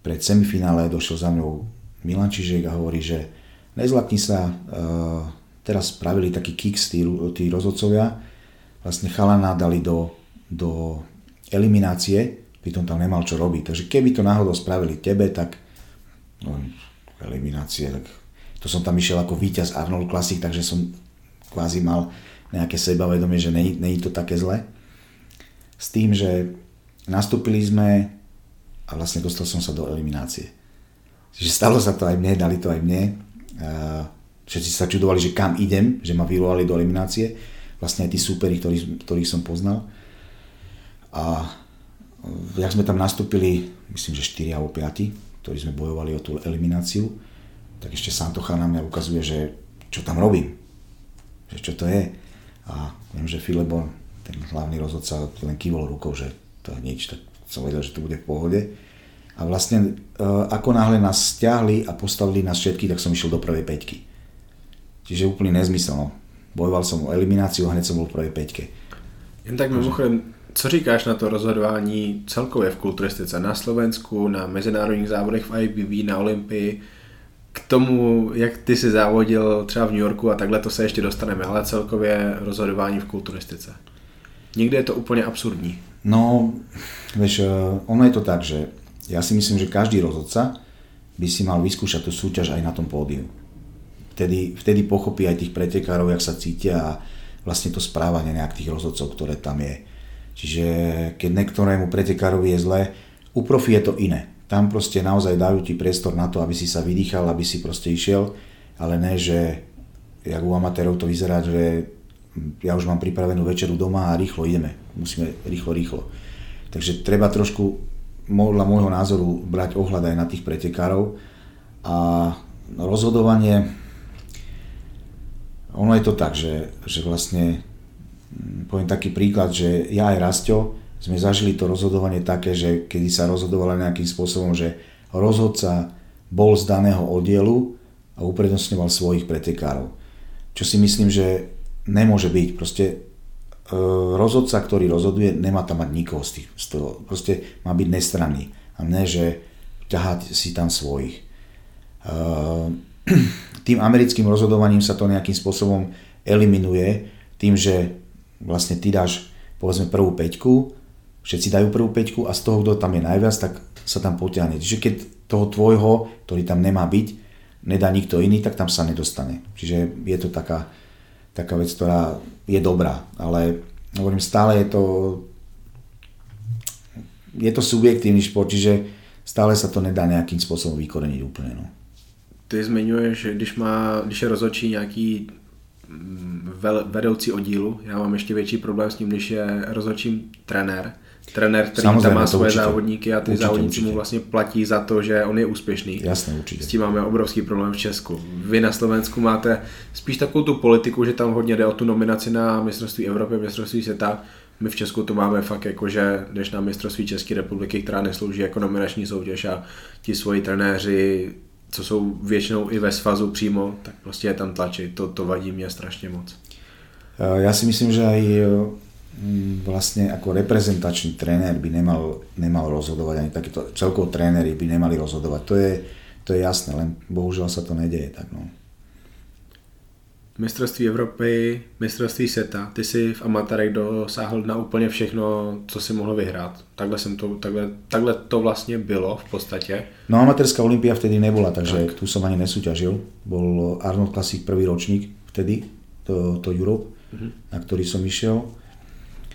pred semifinále došiel za mňou Milan Čižek a hovorí, že nezlakni sa, eh, teraz spravili taký kicks tí, tí rozhodcovia, vlastne chalana dali do, do eliminácie pritom tam nemal čo robiť. Takže keby to náhodou spravili tebe, tak no, eliminácie, tak to som tam išiel ako víťaz Arnold Classic, takže som kvázi mal nejaké sebavedomie, že není, to také zle. S tým, že nastúpili sme a vlastne dostal som sa do eliminácie. Čiže stalo sa to aj mne, dali to aj mne. Všetci sa čudovali, že kam idem, že ma vyvolali do eliminácie. Vlastne aj tí súperi, ktorých, ktorých som poznal. A jak sme tam nastúpili, myslím, že 4 alebo 5, ktorí sme bojovali o tú elimináciu, tak ešte Santocha na mňa ukazuje, že čo tam robím, že čo to je. A viem, že Filebo, ten hlavný rozhodca, len kývol rukou, že to je nič, tak som vedel, že to bude v pohode. A vlastne e, ako náhle nás stiahli a postavili nás všetky, tak som išiel do prvej peťky. Čiže úplný nezmysel. No. Bojoval som o elimináciu a hneď som bol v prvej peťke. Jen tak mimochodem, co říkáš na to rozhodování celkově v kulturistice na Slovensku, na mezinárodních závodech v IBB, na Olympii, k tomu, jak ty si závodil třeba v New Yorku a takhle to se ještě dostaneme, ale celkově rozhodování v kulturistice. Někdy je to úplně absurdní. No, vieš, eh, ono je to tak, že ja si myslím, že každý rozhodca by si mal vyskúšať tú súťaž aj na tom pódiu. Vtedy, vtedy pochopí aj tých pretekárov, jak sa cítia a vlastne to správanie nejak tých rozhodcov, ktoré tam je. Čiže keď niektorému pretekárovi je zle, u profi je to iné. Tam proste naozaj dajú ti priestor na to, aby si sa vydýchal, aby si proste išiel ale ne, že jak u amatérov to vyzerá, že ja už mám pripravenú večeru doma a rýchlo ideme. Musíme rýchlo, rýchlo. Takže treba trošku, podľa môjho názoru, brať ohľad aj na tých pretekárov. A rozhodovanie, ono je to tak, že, že vlastne, mm, poviem taký príklad, že ja aj Rastio sme zažili to rozhodovanie také, že kedy sa rozhodovalo nejakým spôsobom, že rozhodca bol z daného oddielu a uprednostňoval svojich pretekárov. Čo si myslím, že nemôže byť. Proste e, rozhodca, ktorý rozhoduje, nemá tam mať nikoho z, tých, z toho. Proste má byť nestranný. A ne, že ťahať si tam svojich. E, tým americkým rozhodovaním sa to nejakým spôsobom eliminuje tým, že vlastne ty dáš povedzme prvú peťku, všetci dajú prvú peťku a z toho, kto tam je najviac, tak sa tam potiahne. Čiže keď toho tvojho, ktorý tam nemá byť, nedá nikto iný, tak tam sa nedostane. Čiže je to taká, taká vec, ktorá je dobrá, ale hovorím, stále je to je to subjektívny šport, čiže stále sa to nedá nejakým spôsobom vykoreniť úplne. No. Ty zmiňuješ, když, má, když je rozhodčí nějaký mm, vedoucí oddílu, já mám ještě větší problém s tím, když je rozhodčím trenér, trenér, který Samozřejmě, tam má svoje určitě. závodníky a ty určitě, závodníci určitě. mu vlastně platí za to, že on je úspěšný. Jasně, určitě. S tím máme obrovský problém v Česku. Vy na Slovensku máte spíš takovou tu politiku, že tam hodně jde o tu nominaci na mistrovství Evropy, mistrovství světa. My v Česku to máme fakt jako, že jdeš na mistrovství České republiky, která neslouží jako nominační soutěž a ti svoji trenéři, co jsou většinou i ve svazu přímo, tak prostě je tam tlačí. To, to vadí mě strašně moc. Já si myslím, že aj vlastne ako reprezentačný tréner by nemal, nemal rozhodovať, ani takýto celkovo tréneri by nemali rozhodovať. To je, to je jasné, len bohužiaľ sa to nedeje tak. No. Mistrovství Evropy, mistrovství světa, ty si v amatérech dosáhl na úplně všechno, co si mohl vyhrát. Takhle, jsem to, takhle, takhle to vlastně bylo v podstatě. No amatérska olimpia vtedy nebola, takže tak. tu som ani nesúťažil. Bol Arnold Classic prvý ročník vtedy, to, to Europe, mm-hmm. na ktorý som išiel.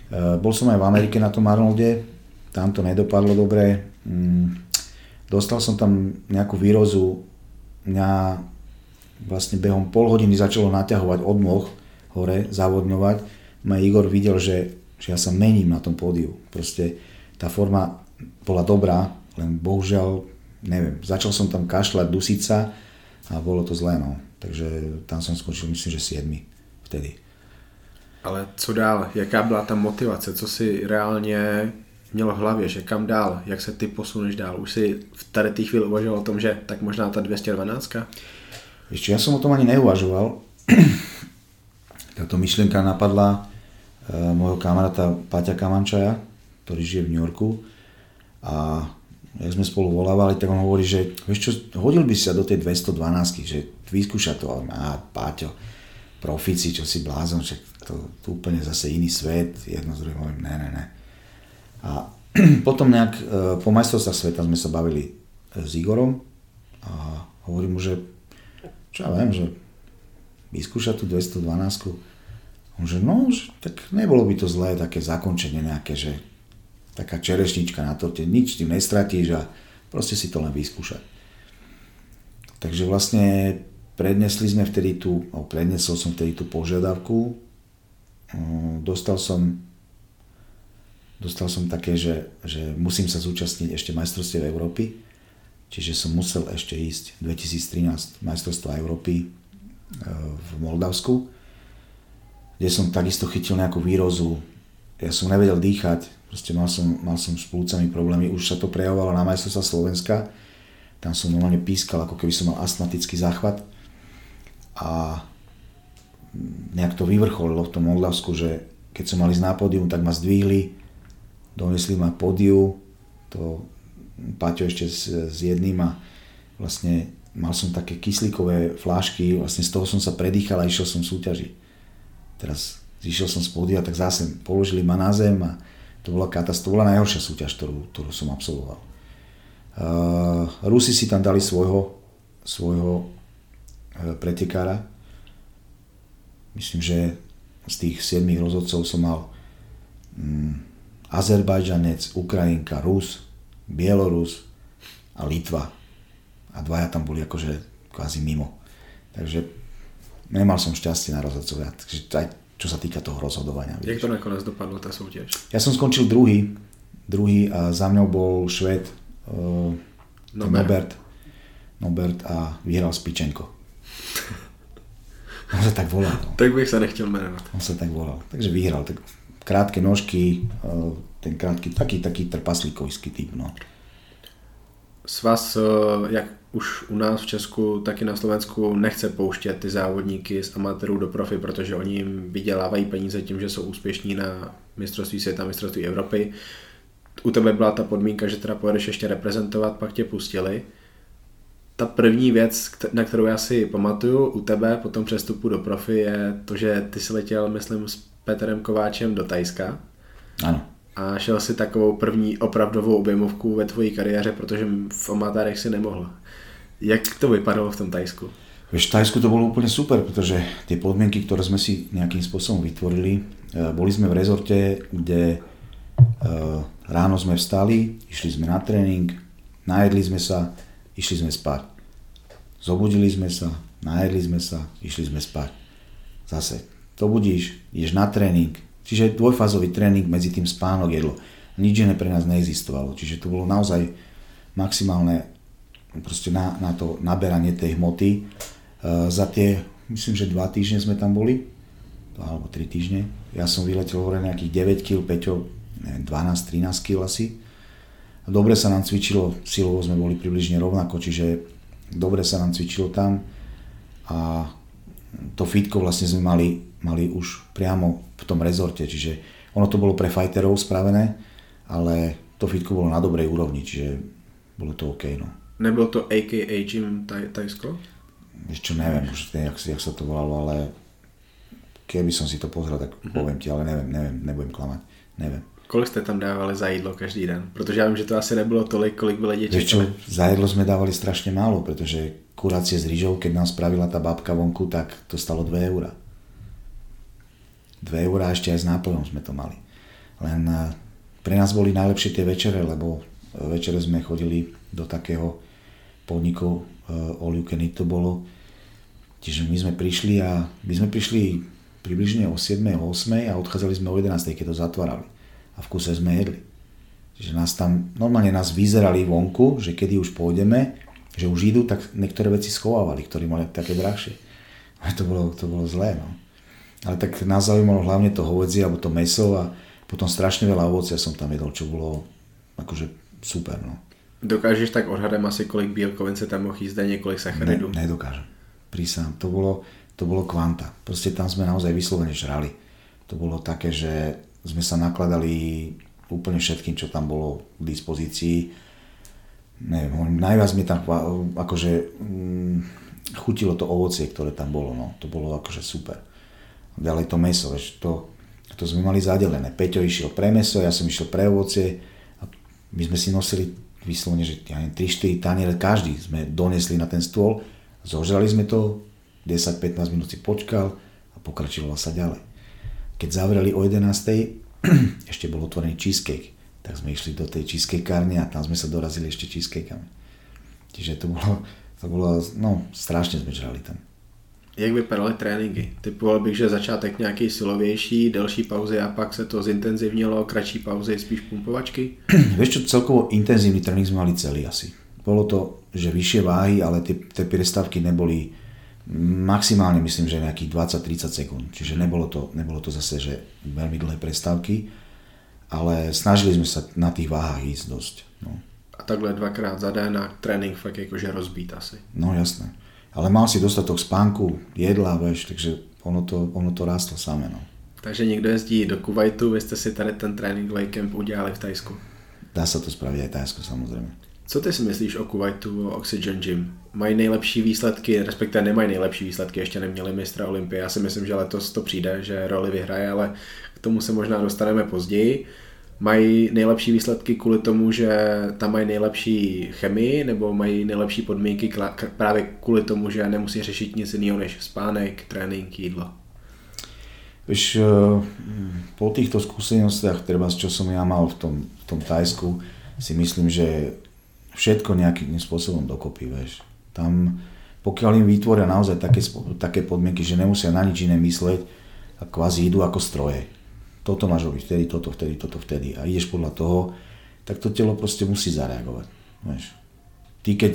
Eh, bol som aj v Amerike na tom Arnolde, tam to nedopadlo dobre. Mm, dostal som tam nejakú výrozu, mňa vlastne behom pol hodiny začalo naťahovať od nôh hore, zavodňovať. Ma Igor videl, že, že ja sa mením na tom pódiu. Proste tá forma bola dobrá, len bohužiaľ, neviem, začal som tam kašľať, dusiť sa a bolo to zlé, no. Takže tam som skončil, myslím, že 7 vtedy. Ale co dál? Jaká byla ta motivace? Co si reálně mělo v hlavě, že kam dál, jak se ty posuneš dál? Už si v tady té chvíli uvažoval o tom, že tak možná ta 212? Ešte ja som o tom ani neuvažoval. Táto myšlienka napadla e, môjho kamaráta Paťa Kamančaja, ktorý žije v New Yorku. A jak sme spolu volávali, tak on hovorí, že vieš čo, hodil by sa do tej 212, že vyskúša to. A Páťo, profici, čo si blázon, však to, to úplne zase iný svet, jedno z druhým ne, ne, ne. A potom nejak e, po majstrovstvách sveta sme sa bavili e, s Igorom a hovorím mu, že čo ja viem, že vyskúša tú 212 on že no, že, tak nebolo by to zlé také zakončenie nejaké, že taká čerešnička na torte, nič tým nestratíš a proste si to len vyskúšať. Takže vlastne prednesli sme vtedy tú, prednesol som vtedy tú požiadavku. Dostal som dostal som také, že, že musím sa zúčastniť ešte majstrovstiev Európy, čiže som musel ešte ísť 2013 majstrovstva Európy e, v Moldavsku, kde som takisto chytil nejakú výrozu, ja som nevedel dýchať, proste mal som, mal som s plúcami problémy, už sa to prejavovalo na majstrovstva Slovenska, tam som normálne pískal, ako keby som mal astmatický záchvat a nejak to vyvrcholilo v tom Moldavsku, že keď som mal ísť na pódium, tak ma zdvihli, donesli ma pódiu, to Paťo ešte s, s jedným a vlastne mal som také kyslíkové flášky, vlastne z toho som sa predýchal a išiel som súťažiť. Teraz zišiel som z pódia, tak zase položili ma na zem a to bola katastrofa, najhoršia súťaž, ktorú, ktorú som absolvoval. Uh, Rusi si tam dali svojho, svojho pretekára, myslím, že z tých 7 rozhodcov som mal mm, Azerbajdžanec, Ukrajinka, Rus, Bielorus a Litva. A dvaja tam boli akože kvázi mimo. Takže nemal som šťastie na rozhodcovia, takže aj čo sa týka toho rozhodovania. Jak to nakonec dopadlo, tá súťaž? Ja som skončil druhý, druhý a za mňou bol Šved uh, Nobert. Nobert a vyhral Spičenko. On sa tak volal. No. Tak bych sa nechtěl menovať. On sa tak volal. Takže vyhral. Tak krátke nožky, uh, ten krátky, taký, taký trpaslíkovský typ. No. S vás, uh, jak už u nás v Česku, tak i na Slovensku nechce pouštět ty závodníky z amatérů do profi, protože oni jim vydělávají peníze tím, že jsou úspěšní na mistrovství světa, mistrovství Evropy. U tebe byla ta podmínka, že teda pojedeš ještě reprezentovat, pak tě pustili. Ta první věc, na kterou já si pamatuju u tebe po tom přestupu do profi je to, že ty si letěl, myslím, s Petrem Kováčem do Tajska. Ano. A šel si takovou první opravdovou objemovku ve tvojí kariéře, protože v amatérech si nemohl. Jak to vypadalo v tom Tajsku? Vieš, v Tajsku to bolo úplne super, pretože tie podmienky, ktoré sme si nejakým spôsobom vytvorili, e, boli sme v rezorte, kde e, ráno sme vstali, išli sme na tréning, najedli sme sa, išli sme spať. Zobudili sme sa, najedli sme sa, išli sme spať. Zase, to budíš, ideš na tréning, čiže dvojfázový tréning medzi tým spánok, jedlo. Nič iné pre nás neexistovalo, čiže to bolo naozaj maximálne proste na, na to naberanie tej hmoty. E, za tie, myslím, že dva týždne sme tam boli, alebo tri týždne. Ja som vyletel hore nejakých 9 kg, Peťo 12-13 kg asi. Dobre sa nám cvičilo, silovo sme boli približne rovnako, čiže dobre sa nám cvičilo tam a to fitko vlastne sme mali, mali už priamo v tom rezorte, čiže ono to bolo pre fighterov spravené, ale to fitko bolo na dobrej úrovni, čiže bolo to OK. No. Nebylo to AKA Gym taj, Tajsko? Čo, neviem už, jak, jak sa to volalo, ale keby som si to pozrel, tak mm-hmm. poviem ti, ale neviem, neviem, nebudem klamať, neviem. Kolik jste tam dávali za jídlo každý den? Protože já vím, že to asi nebylo tolik, kolik by lidi Vieš čo, za jedlo sme dávali strašne málo, pretože kurácie s rýžou, keď nám spravila tá babka vonku, tak to stalo 2 eurá. 2 eurá ešte aj s nápojom sme to mali. Len eh, pre nás boli najlepšie tie večere, lebo večere sme chodili do takého podnikov uh, all you can eat to bolo. Čiže my sme prišli a my sme prišli približne o 7. o 8. a odchádzali sme o 11. keď to zatvárali. A v kuse sme jedli. Čiže nás tam, normálne nás vyzerali vonku, že kedy už pôjdeme, že už idú, tak niektoré veci schovávali, ktorí mali také drahšie. A to bolo, to bolo zlé, no. Ale tak nás zaujímalo hlavne to hovedzie alebo to meso a potom strašne veľa ovocia som tam jedol, čo bolo akože super, no. Dokážeš tak odhadem asi, kolik bílkovin se tam mohl jíst denně, kolik sacharidů? Ne, nedokážem. Prísám. To bolo, to bolo kvanta. Proste tam sme naozaj vyslovene žrali. To bolo také, že sme sa nakladali úplne všetkým, čo tam bolo k dispozícii. Neviem, najviac mi tam akože mm, chutilo to ovocie, ktoré tam bolo. No. To bolo akože super. Ďalej to meso, vieš, to, to sme mali zadelené. Peťo išiel pre meso, ja som išiel pre ovocie. A my sme si nosili vyslovene, že ja 3-4 taniere každý sme donesli na ten stôl, zožrali sme to, 10-15 minút si počkal a pokračovalo sa ďalej. Keď zavreli o 11. ešte bol otvorený cheesecake, tak sme išli do tej cheesecake a tam sme sa dorazili ešte cheesecakami. Čiže to bolo, to bolo, no strašne sme žrali tam. Jak vypadaly tréninky? Typoval bych, že začátek nějaký silovější, delší pauzy a pak se to zintenzivnilo, kratší pauzy, spíš pumpovačky? Vieš čo, celkovo intenzívny tréning sme mali celý asi. Bolo to, že vyššie váhy, ale tie, tie prestávky neboli maximálne myslím, že nejakých 20-30 sekúnd. Čiže nebolo to, nebolo to zase, že veľmi dlhé prestávky, ale snažili sme sa na tých váhách ísť dosť. No. A takhle dvakrát za den a trénink fakt jakože rozbít asi. No jasné ale mal si dostatok spánku, jedla, vieš, takže ono to, ono to rástlo samé. No. Takže někdo jezdí do Kuwaitu, vy jste si tady ten tréninkový kemp udělali v Tajsku. Dá se to spraviť aj Tajsko samozrejme. Co ty si myslíš o Kuwaitu, o Oxygen Gym? Mají nejlepší výsledky, respektive nemají nejlepší výsledky, ještě neměli mistra Olympie. Já si myslím, že letos to přijde, že roli vyhraje, ale k tomu se možná dostaneme později mají nejlepší výsledky kvůli tomu, že tam mají nejlepší chemii, nebo mají nejlepší podmínky právě kvůli tomu, že nemusí řešit nic jiného než spánek, trénink, jídlo. Víš, eh, po týchto skúsenostiach, treba, čo som ja mal v tom, v tom Tajsku, si myslím, že všetko nejakým spôsobom dokopy, vieš. Tam pokiaľ im vytvoria naozaj také, také podmienky, že nemusia na nič iné mysleť a kvázi idú ako stroje. Toto máš robiť vtedy, toto vtedy, toto vtedy a ideš podľa toho, tak to telo proste musí zareagovať. Vieš. Ty keď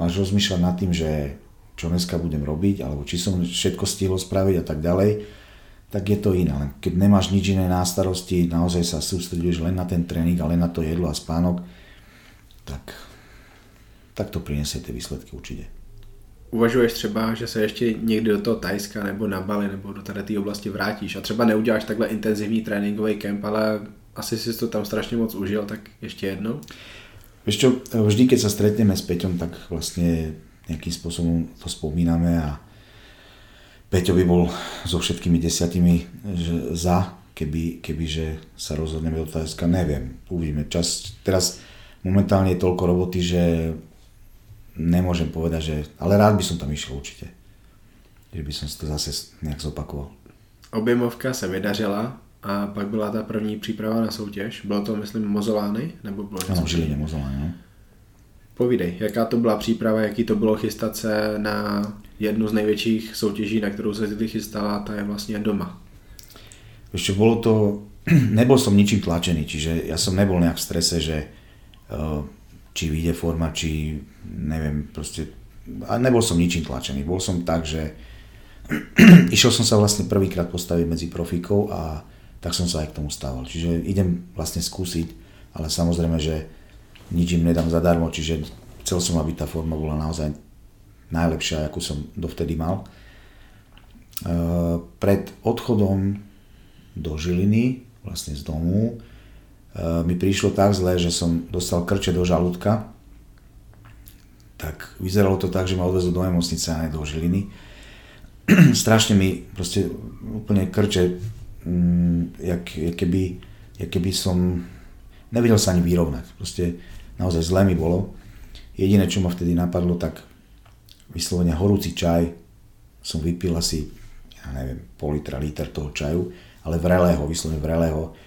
máš rozmýšľať nad tým, že čo dneska budem robiť, alebo či som všetko stihol spraviť a tak ďalej, tak je to iné. Keď nemáš nič iné na starosti, naozaj sa sústreduješ len na ten tréning a len na to jedlo a spánok, tak, tak to prinesie tie výsledky určite. Uvažuješ třeba, že se ještě někdy do toho Tajska nebo na Bali nebo do tady té oblasti vrátíš a třeba neuděláš takhle intenzivní tréninkový kemp, ale asi si to tam strašně moc užil, tak ještě jednou? Vieš čo, vždy keď sa stretneme s Peťom, tak vlastne nejakým spôsobom to spomíname a Peťo by bol so všetkými desiatimi za, keby, keby že sa rozhodneme do Tajska, neviem, uvidíme. Čas, teraz momentálne je toľko roboty, že nemôžem povedať, že... Ale rád by som tam išiel určite. Že by som si to zase nejak zopakoval. Objemovka se vydařila a pak byla ta první příprava na soutěž. Bylo to, myslím, Mozolány? Nebo bylo? Ano, Žiline Mozolány, no. Povídej, jaká to byla příprava, jaký to bylo chystat se na jednu z největších soutěží, na kterou se ty chystala, ta je vlastně doma. Ešte bolo to, nebol som ničím tlačený, čiže ja som nebol nejak v strese, že uh, či vyjde forma, či neviem, proste, a nebol som ničím tlačený. Bol som tak, že išiel som sa vlastne prvýkrát postaviť medzi profíkov a tak som sa aj k tomu stával. Čiže idem vlastne skúsiť, ale samozrejme, že nič im nedám zadarmo, čiže chcel som, aby tá forma bola naozaj najlepšia, akú som dovtedy mal. E, pred odchodom do Žiliny, vlastne z domu, mi prišlo tak zle, že som dostal krče do žalúdka, tak vyzeralo to tak, že ma odvezú do nemocnice a ne do Žiliny. Strašne mi proste úplne krče, mm, jak, jak, keby, jak keby som nevedel sa ani vyrovnať. Proste naozaj zle mi bolo. Jediné, čo ma vtedy napadlo, tak vyslovene horúci čaj som vypil asi, ja neviem, pol litra, liter toho čaju, ale vrelého, vyslovene vrelého.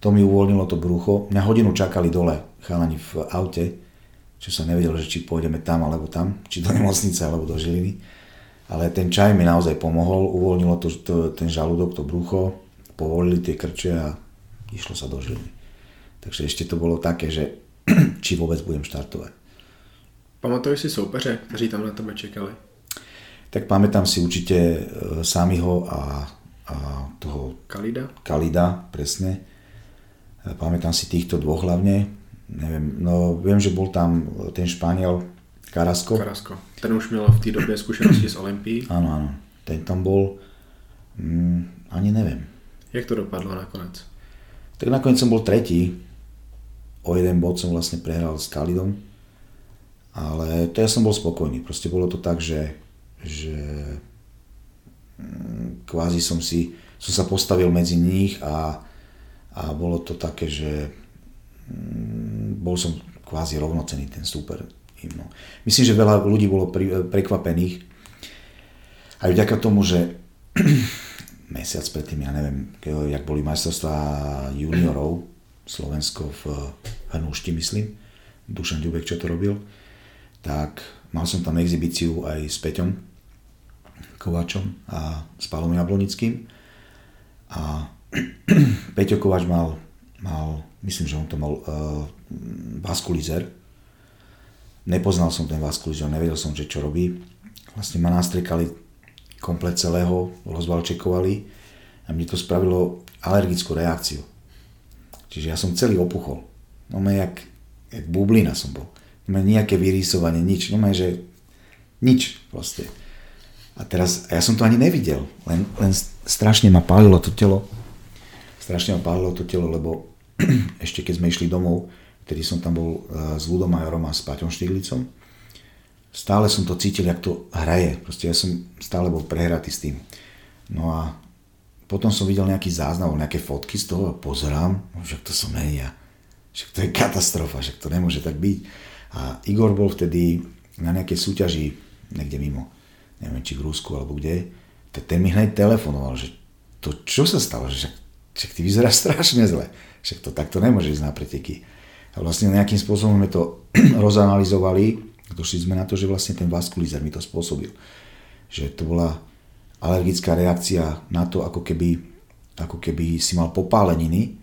To mi uvoľnilo to brucho. Mňa hodinu čakali dole chalani v aute, čo sa nevedel, že či pôjdeme tam alebo tam, či do nemocnice alebo do Žiliny. Ale ten čaj mi naozaj pomohol, uvoľnilo to, to, ten žalúdok, to brucho, povolili tie krče a išlo sa do Žiliny. Takže ešte to bolo také, že či vôbec budem štartovať. Pamatuješ si soupeře, kteří tam na tebe čekali? Tak pamätám si určite e, Samiho a, a toho Kalida. Kalida, presne. Pamätám si týchto dvoch hlavne. Neviem, no viem, že bol tam ten Španiel Karasko. Karasko. Ten už měl v té době zkušenosti s Olympií. Áno, áno. Ten tam bol, mm, ani neviem. Jak to dopadlo nakonec? Tak nakoniec som bol tretí, o jeden bod som vlastne prehral s Kalidom, ale to ja som bol spokojný. Proste bolo to tak, že, že mm, kvázi som si, som sa postavil medzi nich a, a bolo to také, že mm, bol som kvázi rovnocený ten super. No. Myslím, že veľa ľudí bolo prekvapených aj vďaka tomu, že mesiac predtým, ja neviem, jak boli majstrovstvá juniorov, Slovensko v Hrnúšti, myslím, Dušan Ďubek, čo to robil, tak mal som tam exibíciu aj s Peťom Kovačom a s Pálom Jablonickým a Peťo Kovač mal, mal, myslím, že on to mal uh, vaskulizer. Nepoznal som ten vaskulizer, nevedel som, že čo robí. Vlastne ma nastrekali komplet celého, rozvalčekovali a mne to spravilo alergickú reakciu. Čiže ja som celý opuchol. No jak, jak bublina som bol. No nejaké vyrýsovanie, nič. No že nič proste. A teraz, ja som to ani nevidel, len, len strašne ma pálilo to telo. Strašne ma pálilo to telo, lebo ešte keď sme išli domov, ktorý som tam bol eh, s Ludom Majorom a s Paťom Štiglicom, stále som to cítil, jak to hraje. Proste ja som stále bol prehratý s tým. No a potom som videl nejaký záznam, nejaké fotky z toho a pozerám, no, že to som nie ja. Však to je katastrofa, že to nemôže tak byť. A Igor bol vtedy na nejakej súťaži niekde mimo, neviem či v Rusku alebo kde, ten mi hneď telefonoval, že to čo sa stalo, že však, však ty vyzeráš strašne zle, však to takto nemôže ísť na preteky. A vlastne nejakým spôsobom sme to rozanalizovali Došli sme na to, že vlastne ten vaskulizer mi to spôsobil. Že to bola alergická reakcia na to, ako keby, ako keby si mal popáleniny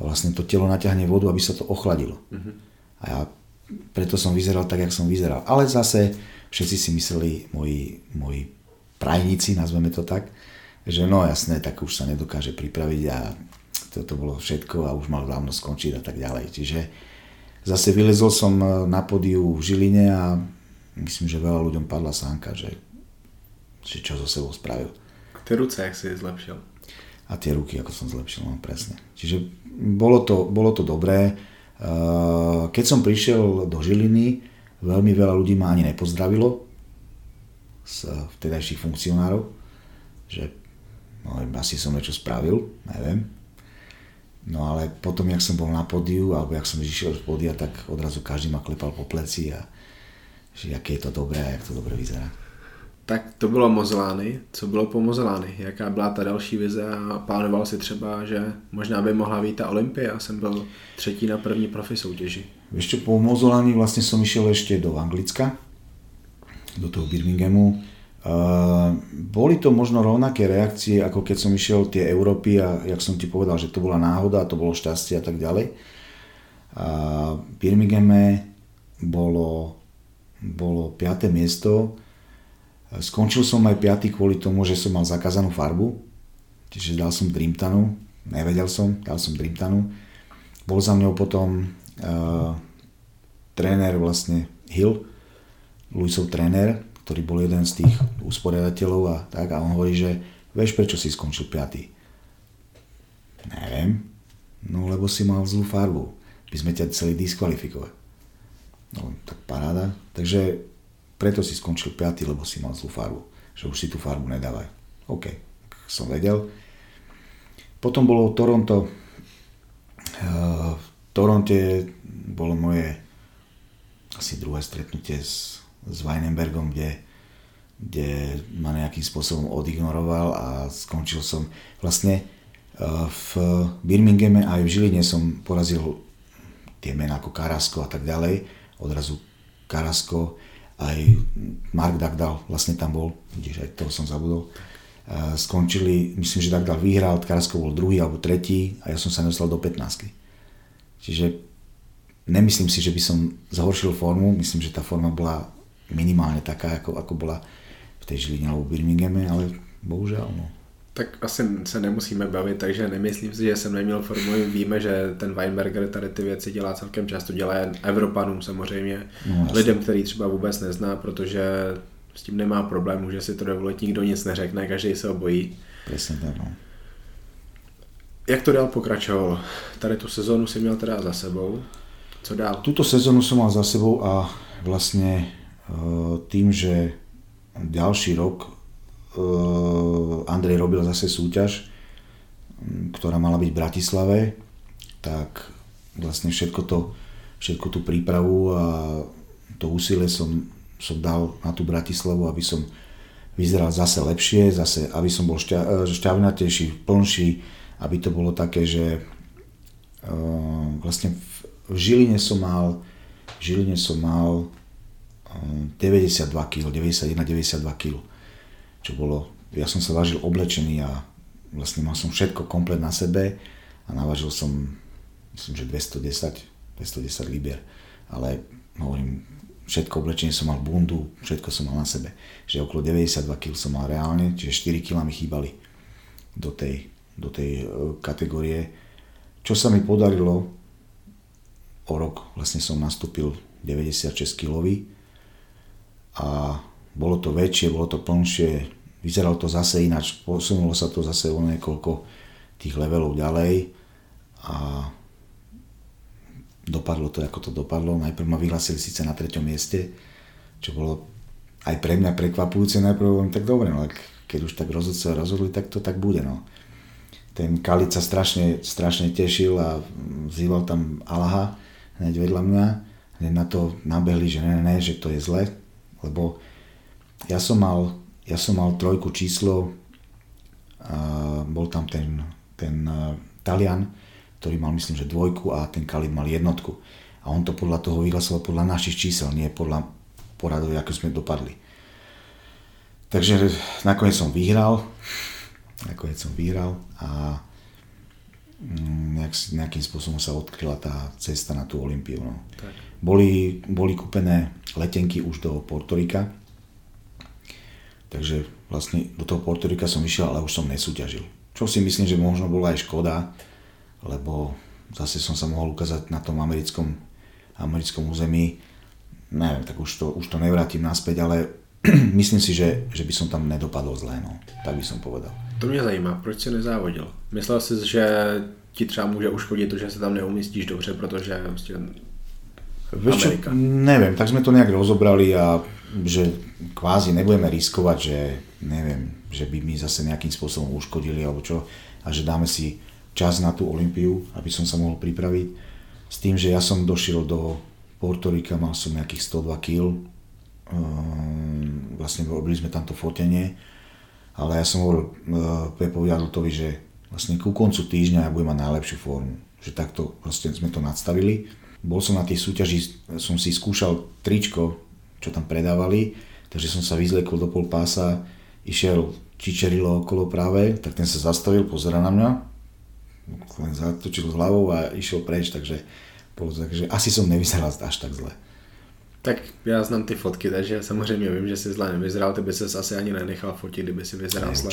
a vlastne to telo naťahne vodu, aby sa to ochladilo. Uh-huh. A ja preto som vyzeral tak, jak som vyzeral. Ale zase všetci si mysleli, moji, moji prajníci, nazveme to tak, že no jasné, tak už sa nedokáže pripraviť a toto bolo všetko a už mal dávno skončiť a tak ďalej. Čiže zase vylezol som na podiu v Žiline a myslím, že veľa ľuďom padla sánka, že, že čo so sebou spravil. A tie ruce, jak si zlepšil? A tie ruky, ako som zlepšil, no presne. Čiže bolo to, bolo to dobré. Keď som prišiel do Žiliny, veľmi veľa ľudí ma ani nepozdravilo z vtedajších funkcionárov, že no, asi som niečo spravil, neviem. No ale potom, jak som bol na podiu, alebo jak som išiel z podia, tak odrazu každý ma klepal po pleci a že aké je to dobré a jak to dobre vyzerá. Tak to bylo Mozelány. Co bylo po Mozelány? Jaká byla ta další vize a plánoval si třeba, že možná by mohla být ta Olympia? Jsem byl třetí na první profi soutěži. Ešte po Mozelány vlastne som išiel ešte do Anglicka, do toho Birminghamu. Uh, boli to možno rovnaké reakcie, ako keď som išiel tie Európy a jak som ti povedal, že to bola náhoda a to bolo šťastie a tak ďalej. A v Birminghame bolo, bolo 5. miesto, Skončil som aj 5. kvôli tomu, že som mal zakázanú farbu, čiže dal som Dreamtanu, nevedel som, dal som Dreamtanu. Bol za mňou potom uh, tréner vlastne Hill, Luisov tréner, ktorý bol jeden z tých usporiadateľov a tak a on hovorí, že vieš prečo si skončil 5. Neviem, no lebo si mal zlú farbu, by sme ťa chceli diskvalifikovať. No tak paráda, takže preto si skončil 5, lebo si mal zlú farbu. Že už si tú farbu nedávaj. OK, som vedel. Potom bolo Toronto. Uh, v Toronte bolo moje asi druhé stretnutie s, s Weinenbergom, kde, kde ma nejakým spôsobom odignoroval a skončil som vlastne uh, v Birminghame aj v Žiline som porazil tie mená ako Karasko a tak ďalej. Odrazu Karasko aj Mark Dagdal vlastne tam bol, vidíš, aj toho som zabudol. Skončili, myslím, že Dagdal vyhral, Karasko bol druhý alebo tretí a ja som sa nedostal do 15. Čiže nemyslím si, že by som zhoršil formu, myslím, že tá forma bola minimálne taká, ako, ako bola v tej Žiline alebo Birminghame, ale bohužiaľ, no. Tak asi se nemusíme bavit, takže nemyslím si, že jsem neměl formu. Víme, že ten Weinberger tady ty věci dělá celkem často, dělá Evropanům samozřejmě, no, lidem, který třeba vůbec nezná, protože s tím nemá problém, může si to dovolit, nikdo nic neřekne, každý se obojí. Presne tak, no. Jak to dál pokračovalo? Tady tu sezónu si měl teda za sebou. Co dál? Tuto sezónu som mal za sebou a eh, tým, že ďalší rok Eh, Andrej robil zase súťaž, mm, ktorá mala byť v Bratislave, tak vlastne všetko to, všetko tú prípravu a to úsilie som, som dal na tú Bratislavu, aby som vyzeral zase lepšie, zase aby som bol šťa, eh, šťavnatejší, plnší, aby to bolo také, že vlastne v, v Žiline som mal v Žiline som mal 92 kg, 91-92 kg čo bolo, ja som sa vážil oblečený a vlastne mal som všetko komplet na sebe a navážil som, myslím, že 210, 210 libier, ale hovorím, všetko oblečenie som mal bundu, všetko som mal na sebe. Že okolo 92 kg som mal reálne, čiže 4 kg mi chýbali do tej, do tej e, kategórie. Čo sa mi podarilo, o rok vlastne som nastúpil 96 kg a bolo to väčšie, bolo to plnšie, vyzeralo to zase ináč, posunulo sa to zase o niekoľko tých levelov ďalej a dopadlo to, ako to dopadlo. Najprv ma vyhlasili síce na treťom mieste, čo bolo aj pre mňa prekvapujúce. Najprv hovorím, tak dobre, no, keď už tak rozhodca rozhodli, tak to tak bude. No. Ten Kalic sa strašne, strašne tešil a vzýval tam Alaha hneď vedľa mňa. Hneď na to nabehli, že ne, ne, že to je zle, lebo ja som mal, ja som mal trojku číslo, a bol tam ten, ten uh, Talian, ktorý mal myslím, že dvojku a ten Kalid mal jednotku. A on to podľa toho vyhlasoval podľa našich čísel, nie podľa, poradový, ako sme dopadli. Takže nakoniec som vyhral, nakoniec som vyhral a nejak, nejakým spôsobom sa odkryla tá cesta na tú Olympiu. No. Boli, boli kúpené letenky už do Portorika, takže vlastne do toho Portorika som išiel, ale už som nesúťažil. Čo si myslím, že možno bola aj škoda, lebo zase som sa mohol ukázať na tom americkom, americkom území. Neviem, tak už to, už to nevrátim naspäť, ale myslím si, že, že by som tam nedopadol zle, no. tak by som povedal. To mě zajímá, proč si nezávodil? Myslel jsi, že ti třeba může uškodit to, že se tam neumístíš dobře, protože prostě Vieš čo, neviem, tak sme to nejak rozobrali a že kvázi nebudeme riskovať, že neviem, že by mi zase nejakým spôsobom uškodili alebo čo a že dáme si čas na tú Olympiu, aby som sa mohol pripraviť. S tým, že ja som došiel do Portorika, mal som nejakých 102 kg, vlastne robili sme tam to fotenie, ale ja som hovoril uh, Pepovi Adultovi, že vlastne ku koncu týždňa ja budem mať najlepšiu formu. Že takto vlastne sme to nadstavili. Bol som na tej súťaži, som si skúšal tričko, čo tam predávali, takže som sa vyzliekol do pol pása, išiel Čičerilo okolo práve, tak ten sa zastavil, pozera na mňa, len zatočil hlavou a išiel preč, takže, takže asi som nevyzeral až tak zle. Tak já znám ty fotky, takže samozřejmě vím, že jsi zle nevyzeral, ty by ses asi ani nenechal fotit, kdyby si vyzeral zle.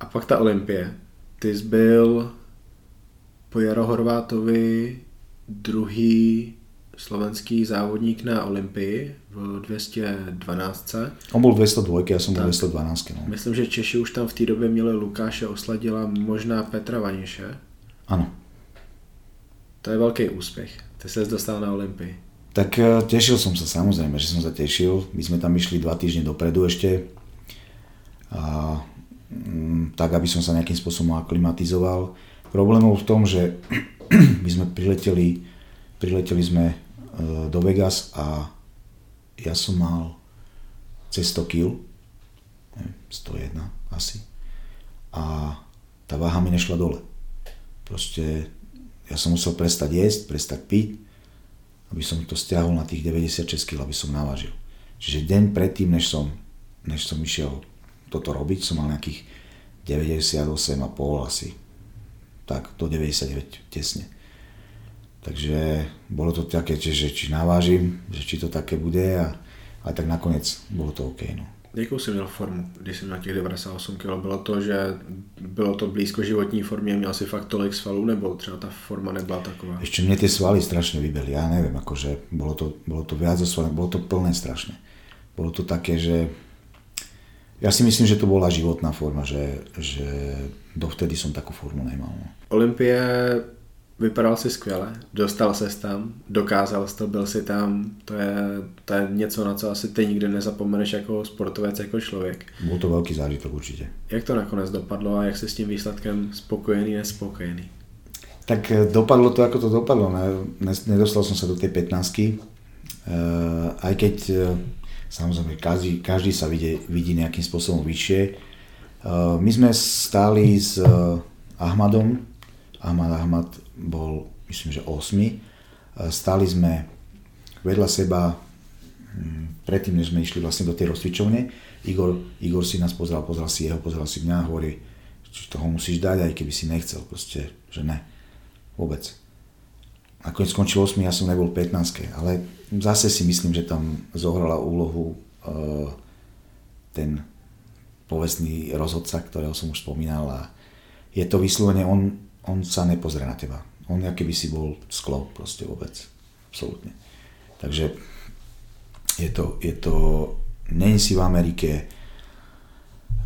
A pak ta Olympie. Ty jsi byl po Jaro Horvátovi druhý slovenský závodník na Olympii v 212. On byl 202, já jsem byl 212. No. Myslím, že Češi už tam v té době měli Lukáše Osladila, možná Petra Vaniše. Ano. To je velký úspěch. Ty se dostal na Olympii. Tak e, tešil som sa, samozrejme, že som sa tešil. My sme tam išli dva týždne dopredu ešte. A, mm, tak, aby som sa nejakým spôsobom aklimatizoval. Problém bol v tom, že my sme prileteli, prileteli sme e, do Vegas a ja som mal cez 100 kg, 101 asi. A tá váha mi nešla dole. Proste ja som musel prestať jesť, prestať piť, aby som to stiahol na tých 96 kg, aby som navážil. Čiže deň predtým, než som, než som išiel toto robiť, som mal nejakých 98,5 asi. Tak, do 99 tesne. Takže bolo to také, že či navážim, že či to také bude a, a tak nakoniec bolo to OK. No. Jakou jsi měl formu, když jsi měl těch 98 kg? Bylo to, že bylo to blízko životní formě, měl si fakt tolik svalů, nebo třeba ta forma nebyla taková? Ešte mne tie svaly strašne vybeli, ja neviem, akože bolo to, bolo to viac zo svaly, bolo to plné strašne. Bolo to také, že ja si myslím, že to bola životná forma, že, že dovtedy som takú formu nemal. No. Olympie vypadal si skvěle, dostal se tam, dokázal jsi to, byl si tam, to je, to je něco, na co asi ty nikdy nezapomeneš jako sportovec, jako člověk. Byl to velký zážitok určitě. Jak to nakonec dopadlo a jak jsi s tím výsledkem spokojený, nespokojený? Tak eh, dopadlo to, ako to dopadlo. Nedostal som sa do tej 15 uh, eh, aj keď uh, samozrejme každý, každý sa vidí, vidí nejakým spôsobom vyššie. My sme stáli s Ahmadom, Ahmad Ahmad bol, myslím, že 8. Stali sme vedľa seba hm, predtým, než sme išli vlastne do tej rozcvičovne. Igor, Igor si nás pozrel, pozrel si jeho, pozrel si mňa a hovorí, že toho musíš dať, aj keby si nechcel, proste, že ne. Vôbec. Nakoniec skončil 8, ja som nebol 15, ale zase si myslím, že tam zohrala úlohu uh, ten povestný rozhodca, ktorého som už spomínal a je to vyslovene, on on sa nepozrie na teba. On keby si bol sklo proste vôbec. Absolutne. Takže je to, je to, není si v Amerike,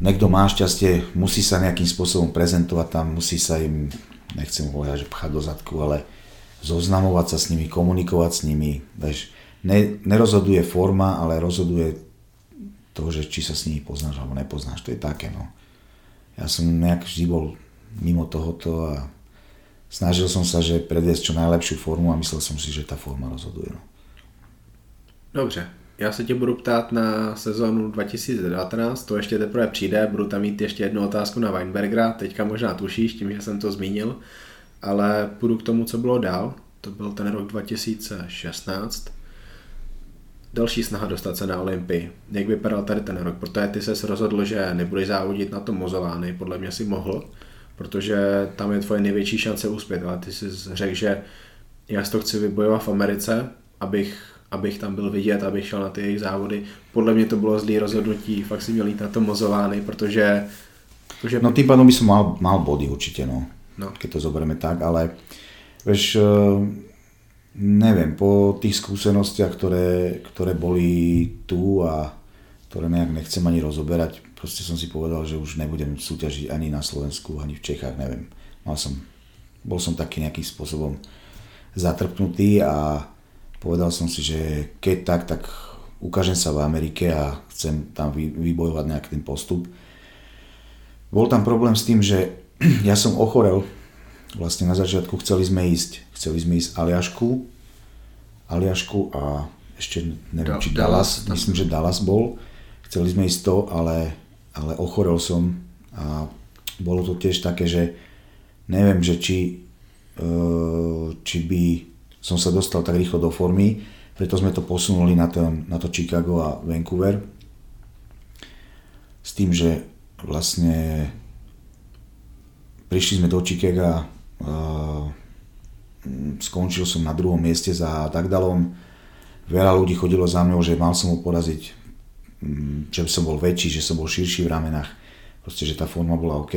niekto má šťastie, musí sa nejakým spôsobom prezentovať tam, musí sa im, nechcem povedať, že pchať do zadku, ale zoznamovať sa s nimi, komunikovať s nimi. Veš, ne, nerozhoduje forma, ale rozhoduje to, že či sa s nimi poznáš alebo nepoznáš. To je také, no. Ja som nejak vždy bol mimo tohoto a snažil som sa, že predviesť čo najlepšiu formu a myslel som si, že tá forma rozhoduje. No. Dobře, já se tě budu ptát na sezónu 2019, to ještě teprve přijde, budu tam mít ještě jednu otázku na Weinbergera, teďka možná tušíš, tím, že jsem to zmínil, ale půjdu k tomu, co bylo dál, to byl ten rok 2016. další snaha dostat se na Olympii. Jak vypadal tady ten rok? Protože ty se rozhodl, že nebudeš závodit na tom Mozolány, podle mě si mohl, protože tam je tvoje největší šance uspět, ale ty jsi řekl, že já si to chci vybojovat v Americe, abych, abych tam byl vidět, abych šel na ty jejich závody. Podle mě to bylo zlý rozhodnutí, fakt si měl jít na to Mozolány, protože... protože... No tým pádom by som mal, mal body určite, no. no. Keď to zoberieme tak, ale vieš, neviem, po tých skúsenostiach, ktoré, ktoré boli tu a ktoré nejak nechcem ani rozoberať, proste som si povedal, že už nebudem súťažiť ani na Slovensku, ani v Čechách, neviem. Mal som, bol som taký nejakým spôsobom zatrpnutý a povedal som si, že keď tak, tak ukážem sa v Amerike a chcem tam vybojovať nejaký ten postup. Bol tam problém s tým, že ja som ochorel vlastne na začiatku chceli sme ísť, chceli sme ísť Aliašku, Aliašku a ešte neviem, či Dallas, Dallas myslím, že Dallas bol. Chceli sme ísť to, ale, ale ochorel som a bolo to tiež také, že neviem, že či, e, či by som sa dostal tak rýchlo do formy, preto sme to posunuli na, ten, na to Chicago a Vancouver. S tým, že vlastne prišli sme do Chicaga skončil som na druhom mieste za Dagdalom. Veľa ľudí chodilo za mňou, že mal som ho poraziť, že som bol väčší, že som bol širší v ramenách. Proste, že tá forma bola OK.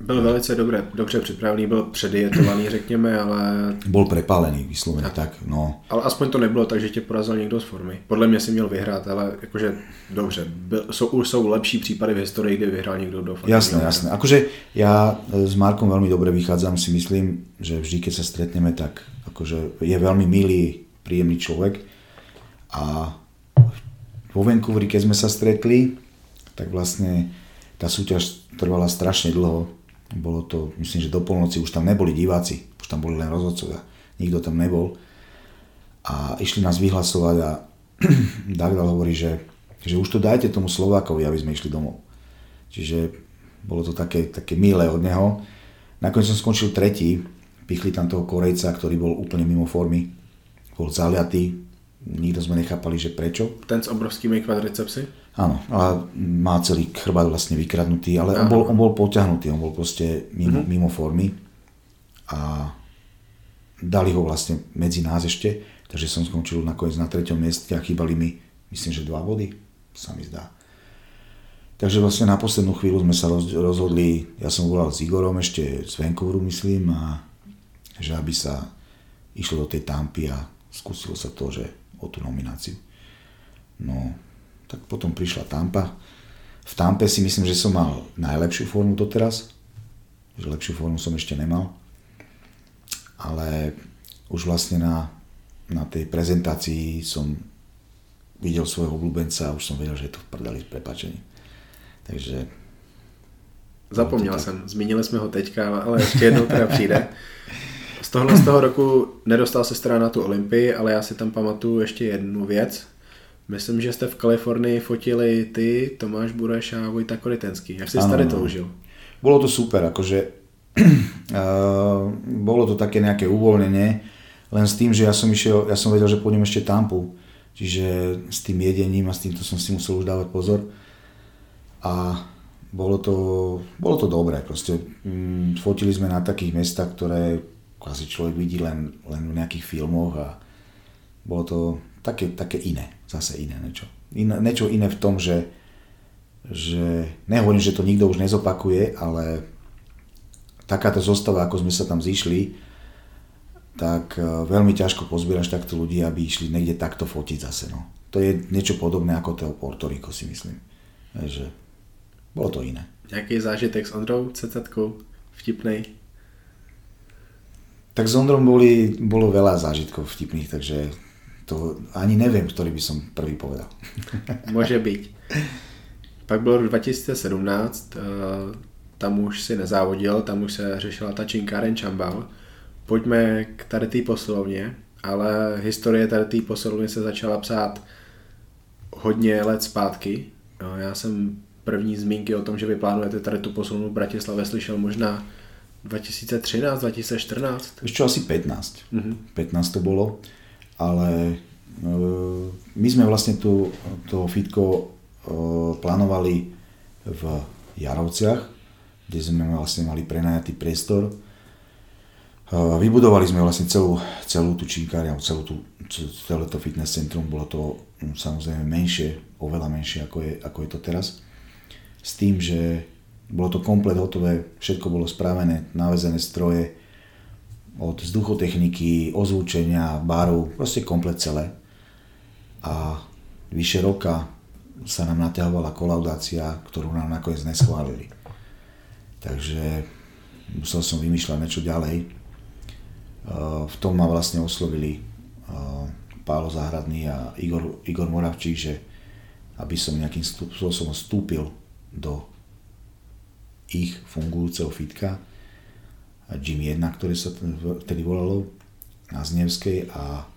Byl velice dobře, dobře připravený, byl předjetovaný, řekněme, ale... Bol prepálený, vysloveně tak, no. Ale aspoň to nebylo tak, že tě porazil někdo z formy. Podle mě si měl vyhrát, ale jakože dobře, byl, jsou, už jsou lepší případy v historii, kdy vyhrál někdo do formy. Jasné, jasné. Akože ja s Markom veľmi dobre vychádzam, si myslím, že vždy, keď sa stretneme, tak akože je veľmi milý, príjemný človek. A vo Vancouveri, keď sme sa stretli, tak vlastne tá súťaž trvala strašne dlho bolo to, myslím, že do polnoci už tam neboli diváci, už tam boli len rozhodcovia, nikto tam nebol. A išli nás vyhlasovať a Dagdal hovorí, že, že už to dajte tomu Slovákovi, aby sme išli domov. Čiže bolo to také, také milé od neho. Nakoniec som skončil tretí, pichli tam toho Korejca, ktorý bol úplne mimo formy, bol zaliatý, nikto sme nechápali, že prečo. Ten s obrovskými kvadricepsy? Áno, a má celý chrbát vlastne vykradnutý, ale on bol, on bol poťahnutý, on bol proste mimo, mm-hmm. mimo formy a dali ho vlastne medzi nás ešte, takže som skončil nakoniec na treťom mieste a chýbali mi, myslím, že dva body, sa mi zdá. Takže vlastne na poslednú chvíľu sme sa rozhodli, ja som volal s Igorom ešte z Vancouveru, myslím, a že aby sa išlo do tej tampy a skúsilo sa to, že o tú nomináciu. No, tak potom prišla Tampa. V Tampe si myslím, že som mal najlepšiu formu doteraz, že lepšiu formu som ešte nemal. Ale už vlastne na, na tej prezentácii som videl svojho obľúbenca a už som vedel, že je to v prdeli s prepačením. Takže... Zapomněl to jsem, zmínili jsme ho teďka, ale ještě jednou teda přijde. Z tohle z toho roku nedostal se teda na tu Olympii, ale já si tam pamatuju ještě jednu věc, Myslím, že jste v Kalifornii fotili ty, Tomáš Bureš a Vojta Koritenský. Jak si tady to užil? Bolo to super, akože uh, bolo to také nejaké uvoľnenie, len s tým, že ja som išiel, ja som vedel, že pôjdem ešte tampu, čiže s tým jedením a s týmto som si musel už dávať pozor. A bolo to, bolo to dobré, proste mm, fotili sme na takých miestach, ktoré asi človek vidí len, len v nejakých filmoch a bolo to také, také iné, zase iné niečo. Iné, niečo iné v tom, že, že nehovorím, že to nikto už nezopakuje, ale takáto zostava, ako sme sa tam zišli, tak e, veľmi ťažko pozbieraš takto ľudí, aby išli niekde takto fotiť zase. No. To je niečo podobné ako to Porto Rico, si myslím. Takže bolo to iné. Jaký zážitek s Ondrou Cecetkou? Vtipnej? Tak s Ondrom boli, bolo veľa zážitkov vtipných, takže to ani neviem, ktorý by som prvý povedal. Môže byť. Pak bylo rok 2017, eh, tam už si nezávodil, tam už se řešila ta činkáren Čambal. Pojďme k tady té posilovně, ale historie tady té posilovny se začala psát hodně let zpátky. No, já jsem první zmínky o tom, že vy plánujete tady tu posilovnu v Bratislavě slyšel možná 2013, 2014? Ešte asi 15. Mm-hmm. 15 to bolo ale my sme vlastne tu, to fitko plánovali v Jarovciach, kde sme vlastne mali prenajatý priestor. Vybudovali sme vlastne celú, celú tú činkárňu, celú tú, celé to fitness centrum, bolo to hm, samozrejme menšie, oveľa menšie ako je, ako je to teraz. S tým, že bolo to komplet hotové, všetko bolo spravené, navezené stroje, od vzduchotechniky, ozvučenia, baru, proste komplet celé. A vyše roka sa nám naťahovala kolaudácia, ktorú nám nakoniec neschválili. Takže musel som vymýšľať niečo ďalej. V tom ma vlastne oslovili Pálo Záhradný a Igor, Igor Moravčík, že aby som nejakým spôsobom vstúpil do ich fungujúceho fitka Gym 1, ktoré sa vtedy volalo na Znevskej a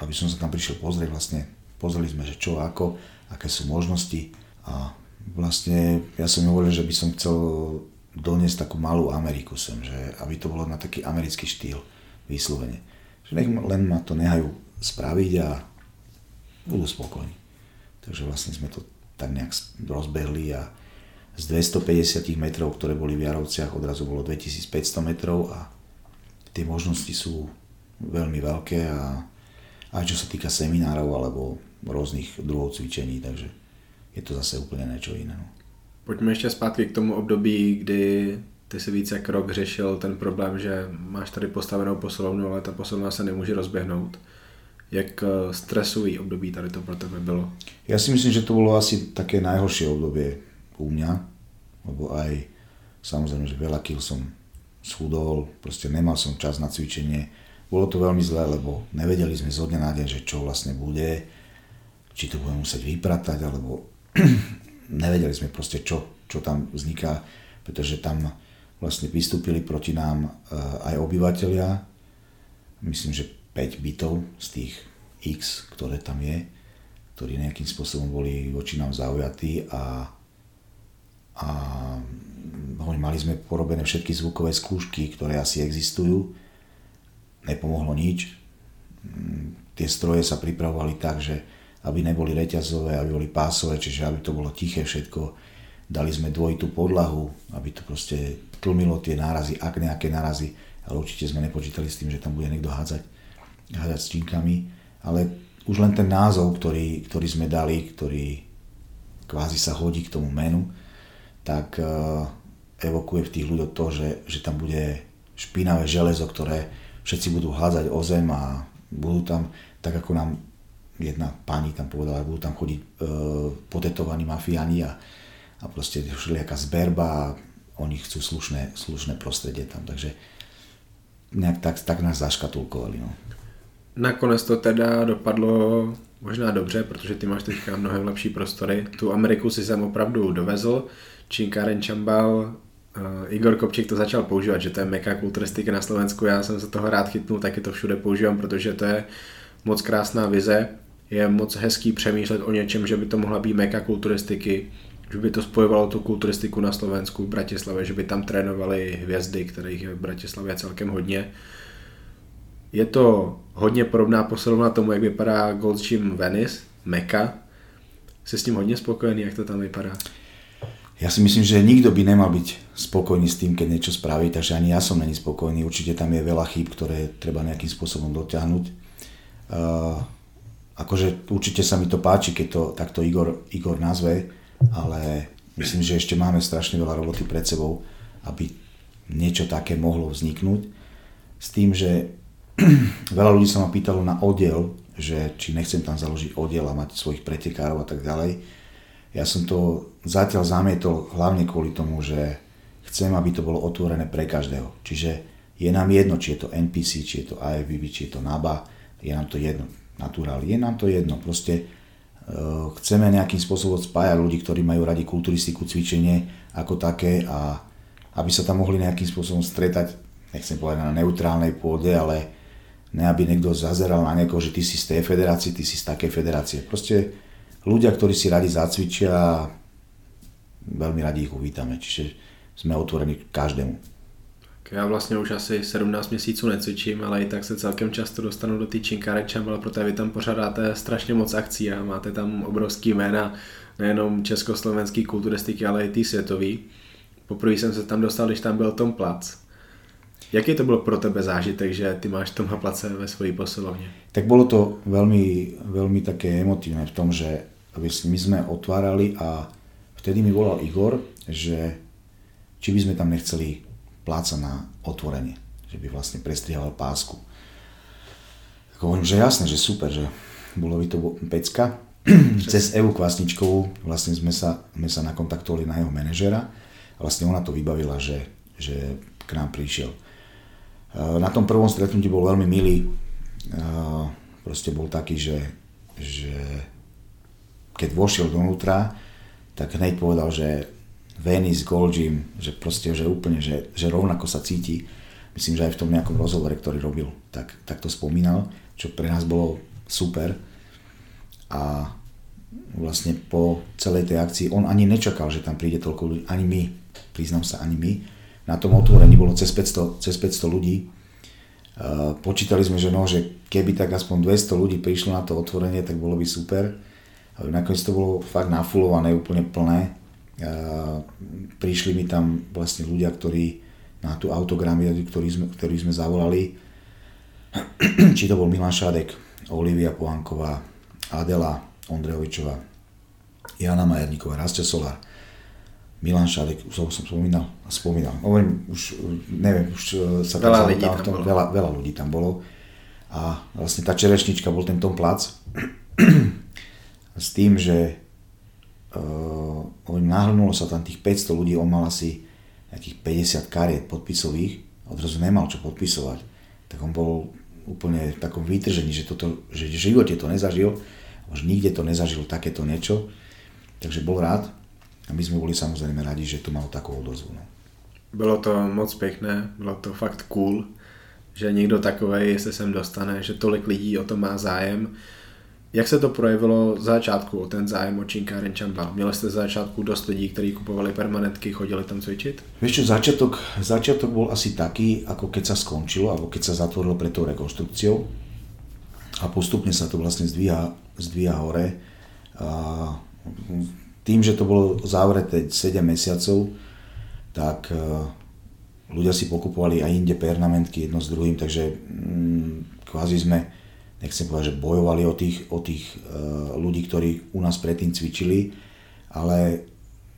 aby som sa tam prišiel pozrieť vlastne, pozreli sme, že čo, ako, aké sú možnosti a vlastne ja som hovoril, že by som chcel doniesť takú malú Ameriku sem, že aby to bolo na taký americký štýl vyslovene. Že nech len ma to nehajú spraviť a budú spokojní. Takže vlastne sme to tak nejak rozbehli a z 250 metrov, ktoré boli v Jarovciach, odrazu bolo 2500 metrov a tie možnosti sú veľmi veľké a aj čo sa týka seminárov alebo rôznych druhov cvičení, takže je to zase úplne niečo iné. No. Pojďme ještě zpátky k tomu období, kdy ty si více jak rok řešil ten problém, že máš tady postavenou posilovnu, ale ta posilovna se nemůže rozběhnout. Jak eh, stresový období tady to pro tebe bylo? Ja si myslím, že to bolo asi také najhoršie obdobie u mňa, lebo aj samozrejme, že veľa kil som schudol, proste nemal som čas na cvičenie. Bolo to veľmi zlé, lebo nevedeli sme zo dňa na deň, že čo vlastne bude, či to budeme musieť vypratať, alebo nevedeli sme proste, čo, čo tam vzniká, pretože tam vlastne vystúpili proti nám eh, aj obyvateľia, myslím, že 5 bytov z tých X, ktoré tam je, ktorí nejakým spôsobom boli voči nám zaujatí a a mali sme porobené všetky zvukové skúšky, ktoré asi existujú. Nepomohlo nič. Mm, tie stroje sa pripravovali tak, že aby neboli reťazové, aby boli pásové, čiže aby to bolo tiché všetko. Dali sme dvojitú podlahu, aby to proste tlmilo tie nárazy, ak nejaké nárazy, ale určite sme nepočítali s tým, že tam bude niekto hádzať, hádzať s činkami. Ale už len ten názov, ktorý, ktorý sme dali, ktorý kvázi sa hodí k tomu menu, tak eh, evokuje v tých ľuďoch to, že, že tam bude špinavé železo, ktoré všetci budú hádzať o zem a budú tam, tak ako nám jedna pani tam povedala, budú tam chodiť e, potetovaní mafiáni a, a proste všelijaká zberba a oni chcú slušné, slušné prostredie tam, takže nejak tak, tak nás zaškatulkovali. No. Nakonec to teda dopadlo možná dobře, protože ty máš teďka mnohem lepší prostory. Tu Ameriku si sem opravdu dovezl, Činkáren Čambal, uh, Igor Kopčík to začal používat, že to je meka kulturistiky na Slovensku, já jsem se toho rád chytnul, taky to všude používám, protože to je moc krásná vize, je moc hezký přemýšlet o něčem, že by to mohla být meka kulturistiky, že by to spojovalo tu kulturistiku na Slovensku, v Bratislavě, že by tam trénovali hvězdy, kterých je v Bratislavě celkem hodně. Je to hodně podobná posilovna tomu, jak vypadá Gold Gym Venice, Meka. Jsi s tím hodně spokojený, jak to tam vypadá? Ja si myslím, že nikto by nemal byť spokojný s tým, keď niečo spraví, takže ani ja som není spokojný. Určite tam je veľa chýb, ktoré treba nejakým spôsobom dotiahnuť. Uh, akože určite sa mi to páči, keď to takto Igor, Igor nazve, ale myslím, že ešte máme strašne veľa roboty pred sebou, aby niečo také mohlo vzniknúť. S tým, že veľa ľudí sa ma pýtalo na oddiel, že či nechcem tam založiť oddiel a mať svojich pretekárov a tak ďalej ja som to zatiaľ zamietol hlavne kvôli tomu, že chcem, aby to bolo otvorené pre každého. Čiže je nám jedno, či je to NPC, či je to IFBB, či je to NABA, je nám to jedno. Naturál, je nám to jedno. Proste uh, chceme nejakým spôsobom spájať ľudí, ktorí majú radi kulturistiku, cvičenie ako také a aby sa tam mohli nejakým spôsobom stretať, nechcem povedať na neutrálnej pôde, ale ne aby niekto zazeral na niekoho, že ty si z tej federácie, ty si z takej federácie. Proste ľudia, ktorí si radi zacvičia, veľmi radi ich uvítame. Čiže sme otvorení každému. Já vlastně už asi 17 měsíců necvičím, ale i tak se celkem často dostanu do té Činkare Čambal, protože vy tam pořádáte strašně moc akcí a máte tam obrovský jména, nejenom československý kulturistiky, ale i ty světový. Poprvé jsem se tam dostal, když tam byl Tom Plac. Jaký to byl pro tebe zážitek, že ty máš Toma Place ve svojej posilovne? Tak bolo to veľmi, veľmi také emotívne v tom, že my sme otvárali a vtedy mi volal Igor, že či by sme tam nechceli pláca na otvorenie, že by vlastne prestrihal pásku. Tak hovorím, že jasné, že super, že bolo by to pecka. Cez Evu Kvasničkovú vlastne sme sa, sme sa nakontaktovali na jeho manažera a vlastne ona to vybavila, že, že k nám prišiel. Eh, na tom prvom stretnutí bol veľmi milý. Eh, proste bol taký, že, že keď vošiel donútra, tak hneď povedal, že Venice Gold Gym, že proste, že úplne, že, že rovnako sa cíti. Myslím, že aj v tom nejakom rozhovore, ktorý robil, tak, tak to spomínal, čo pre nás bolo super. A vlastne po celej tej akcii, on ani nečakal, že tam príde toľko ľudí, ani my, priznám sa, ani my na tom otvorení bolo cez 500, cez 500 ľudí. Počítali sme, že, no, že keby tak aspoň 200 ľudí prišlo na to otvorenie, tak bolo by super. Nakoniec to bolo fakt nafulované, úplne plné. Prišli mi tam vlastne ľudia, ktorí na tú autogramy, ktorí sme, ktorí sme zavolali. Či to bol Milan Šádek, Olivia Pohanková, Adela Ondrejovičová, Jana Majerníková, Rastio Solár, Milan Šalek, už som spomínal, spomínal. Hovorím, už neviem, už e, sa veľa ľudí tam, tom, veľa, veľa ľudí tam bolo. A vlastne tá čerešnička bol ten Tom Plac. s tým, že uh, náhrnulo sa tam tých 500 ľudí, on mal asi nejakých 50 kariet podpisových odrazu nemal čo podpisovať. Tak on bol úplne v takom vytržení, že, toto, že v živote to nezažil, už nikde to nezažil takéto niečo. Takže bol rád, a my sme boli samozrejme radi, že to malo takú odozvu. No. Bylo to moc pěkné, bylo to fakt cool, že někdo takovej se sem dostane, že tolik lidí o to má zájem. Jak se to projevilo z začátku ten zájem o Činkáren Čambal? Měli jste z začátku dost lidí, kteří kupovali permanentky, chodili tam cvičiť? Vieš čo, začiatok, začiatok bol asi taký, ako keď sa skončilo, alebo keď sa zatvorilo pre tou rekonstrukciou a postupne sa to vlastne zdvíha, zdvíha hore. A tým, že to bolo zavreté 7 mesiacov, tak e, ľudia si pokupovali aj inde pernamentky jedno s druhým, takže mm, kvázi sme, nechcem povedať, že bojovali o tých, o tých e, ľudí, ktorí u nás predtým cvičili, ale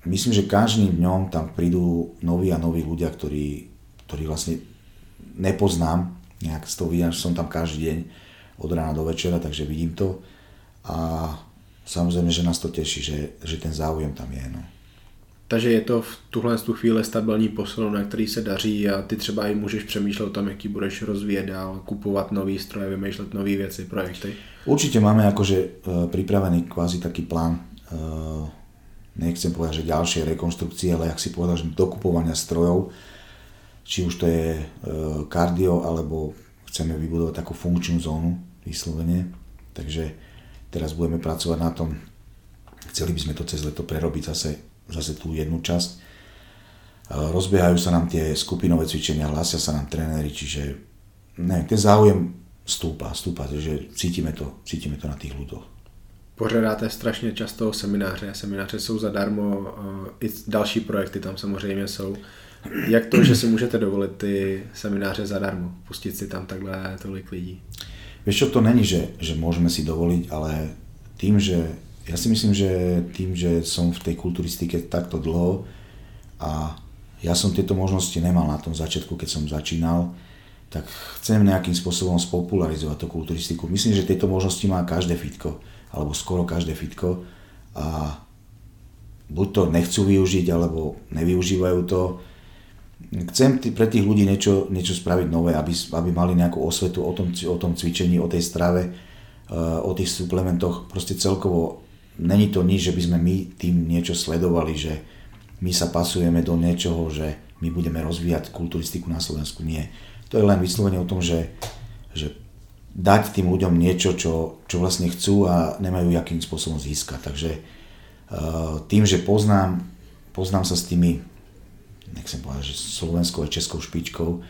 myslím, že každým dňom tam prídu noví a noví ľudia, ktorí, ktorí vlastne nepoznám, nejak z toho vidím, že som tam každý deň od rána do večera, takže vidím to. A samozrejme, že nás to teší, že, že ten záujem tam je. No. Takže je to v tuhle tu chvíli stabilní posun, na který se daří a ty třeba i můžeš přemýšlet o tom, jaký budeš rozvíjet dál, kupovat nový stroje, vymýšlet nové věci, projekty. Určite máme akože uh, pripravený kvázi taký plán, uh, nechcem povedať, že ďalšie rekonstrukcie, ale ak si povedal, že dokupovania strojov, či už to je uh, kardio, alebo chceme vybudovať takú funkčnú zónu vyslovene. Takže Teraz budeme pracovať na tom, chceli by sme to cez leto prerobiť zase, zase tú jednu časť. Rozbiehajú sa nám tie skupinové cvičenia, hlasia sa nám tréneri, čiže ne, ten záujem stúpa, stúpa, že cítime to, cítime to na tých ľuďoch. Pořádáte strašně často semináře, semináře jsou zadarmo, i další projekty tam samozřejmě jsou. Jak to, že si můžete dovolit ty semináře zadarmo, pustit si tam takhle tolik lidí? Vieš čo, to není, že, že môžeme si dovoliť, ale tým, že ja si myslím, že tým, že som v tej kulturistike takto dlho a ja som tieto možnosti nemal na tom začiatku, keď som začínal, tak chcem nejakým spôsobom spopularizovať tú kulturistiku. Myslím, že tieto možnosti má každé fitko, alebo skoro každé fitko a buď to nechcú využiť, alebo nevyužívajú to chcem pre tých ľudí niečo, niečo spraviť nové, aby, aby mali nejakú osvetu o tom, o tom cvičení, o tej strave, eh, o tých suplementoch. Proste celkovo není to nič, že by sme my tým niečo sledovali, že my sa pasujeme do niečoho, že my budeme rozvíjať kulturistiku na Slovensku. Nie. To je len vyslovene o tom, že, že dať tým ľuďom niečo, čo, čo vlastne chcú a nemajú akým spôsobom získať. Takže uh, tým, že poznám, poznám sa s tými nechcem povedať, že slovenskou a českou špičkou,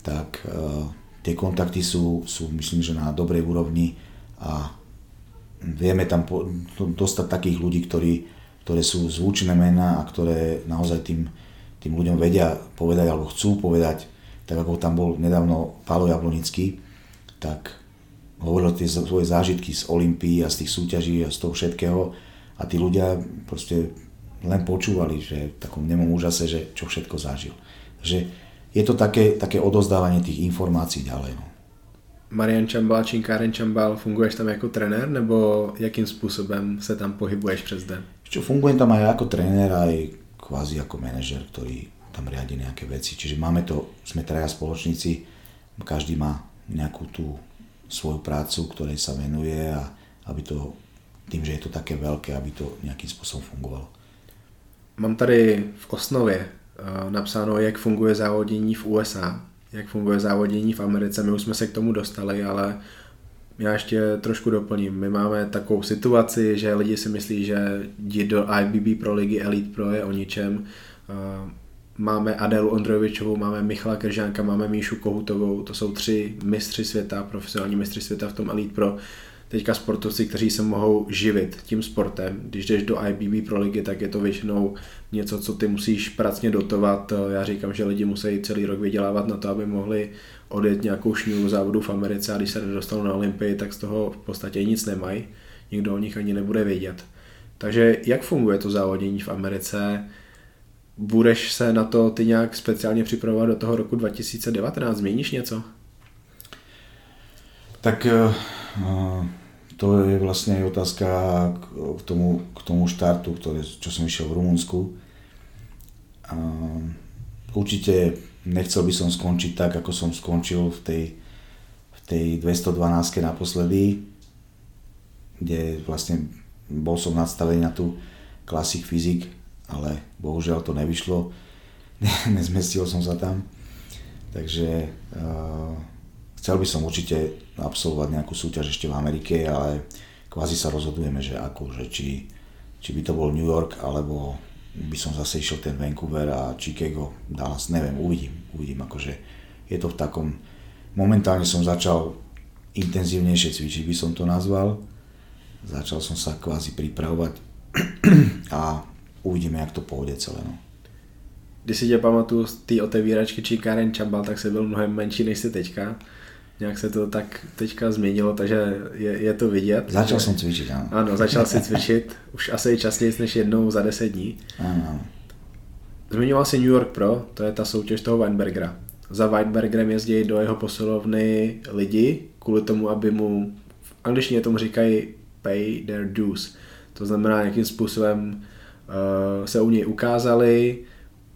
tak uh, tie kontakty sú, sú myslím, že na dobrej úrovni a vieme tam po, to, dostať takých ľudí, ktorí, ktoré sú zvučné mená a ktoré naozaj tým, tým ľuďom vedia povedať alebo chcú povedať, tak ako tam bol nedávno Pálo Jablonický, tak hovoril tie svoje zážitky z Olympii a z tých súťaží a z toho všetkého a tí ľudia proste len počúvali, že v takom nemom úžase, že čo všetko zažil. Že je to také, také odozdávanie tých informácií ďalej. No. Marian Čambal, Činkáren Čambal, funguješ tam jako trenér, nebo jakým způsobem se tam pohybuješ přes den? Čo, fungujem tam aj ako trenér, aj kvázi ako manažer, ktorý tam riadi nejaké veci. Čiže máme to, sme traja spoločníci, každý má nejakú tú svoju prácu, ktorej sa venuje a aby to, tým, že je to také veľké, aby to nejakým spôsobom fungovalo. Mám tady v osnově uh, napsáno, jak funguje závodění v USA, jak funguje závodění v Americe. My už jsme se k tomu dostali, ale já ještě trošku doplním. My máme takovou situaci, že lidi si myslí, že jít do IBB Pro ligy Elite Pro je o ničem. Máme Adelu Ondrojovičovou, máme Michala Kržánka, máme Míšu Kohutovou, to jsou tři mistři světa, profesionální mistři světa v tom Elite Pro teďka sportovci, kteří se mohou živit tím sportem. Když jdeš do IBB pro ligy, tak je to většinou něco, co ty musíš pracně dotovat. Já říkám, že lidi musí celý rok vydělávat na to, aby mohli odjet nějakou šňůru závodu v Americe a když se nedostanou na Olympii, tak z toho v podstatě nic nemají. Nikdo o nich ani nebude vědět. Takže jak funguje to závodění v Americe? Budeš se na to ty nějak speciálně připravovat do toho roku 2019? Změníš něco? Tak uh, to je vlastne aj otázka k tomu, k tomu štartu, ktoré, čo som išiel v Rumunsku. Určite nechcel by som skončiť tak, ako som skončil v tej, v tej 212 naposledy, kde vlastne bol som nadstavený na tú klasik fyzik, ale bohužiaľ to nevyšlo, nezmestil som sa tam. Takže uh, chcel by som určite absolvovať nejakú súťaž ešte v Amerike, ale kvázi sa rozhodujeme, že ako, že či, či by to bol New York, alebo by som zase išiel ten Vancouver a Chicago, Dallas, neviem, uvidím, uvidím, akože je to v takom, momentálne som začal intenzívnejšie cvičiť, by som to nazval, začal som sa kvázi pripravovať a uvidíme, jak to pôjde celé. No. Když si tě pamatuju z té otevíračky Káren Čambal, tak se byl mnohem menší než si teďka nějak se to tak teďka změnilo, takže je, je to vidět. Začal že... jsem cvičit, ano. Ano, začal si cvičit, už asi častěji než jednou za 10 dní. Ano. Zmiňoval si New York Pro, to je ta soutěž toho Weinbergera. Za Weinbergerem jezdí do jeho posilovny lidi, kvůli tomu, aby mu, v angličtině tomu říkají pay their dues. To znamená, jakým způsobem uh, se u něj ukázali,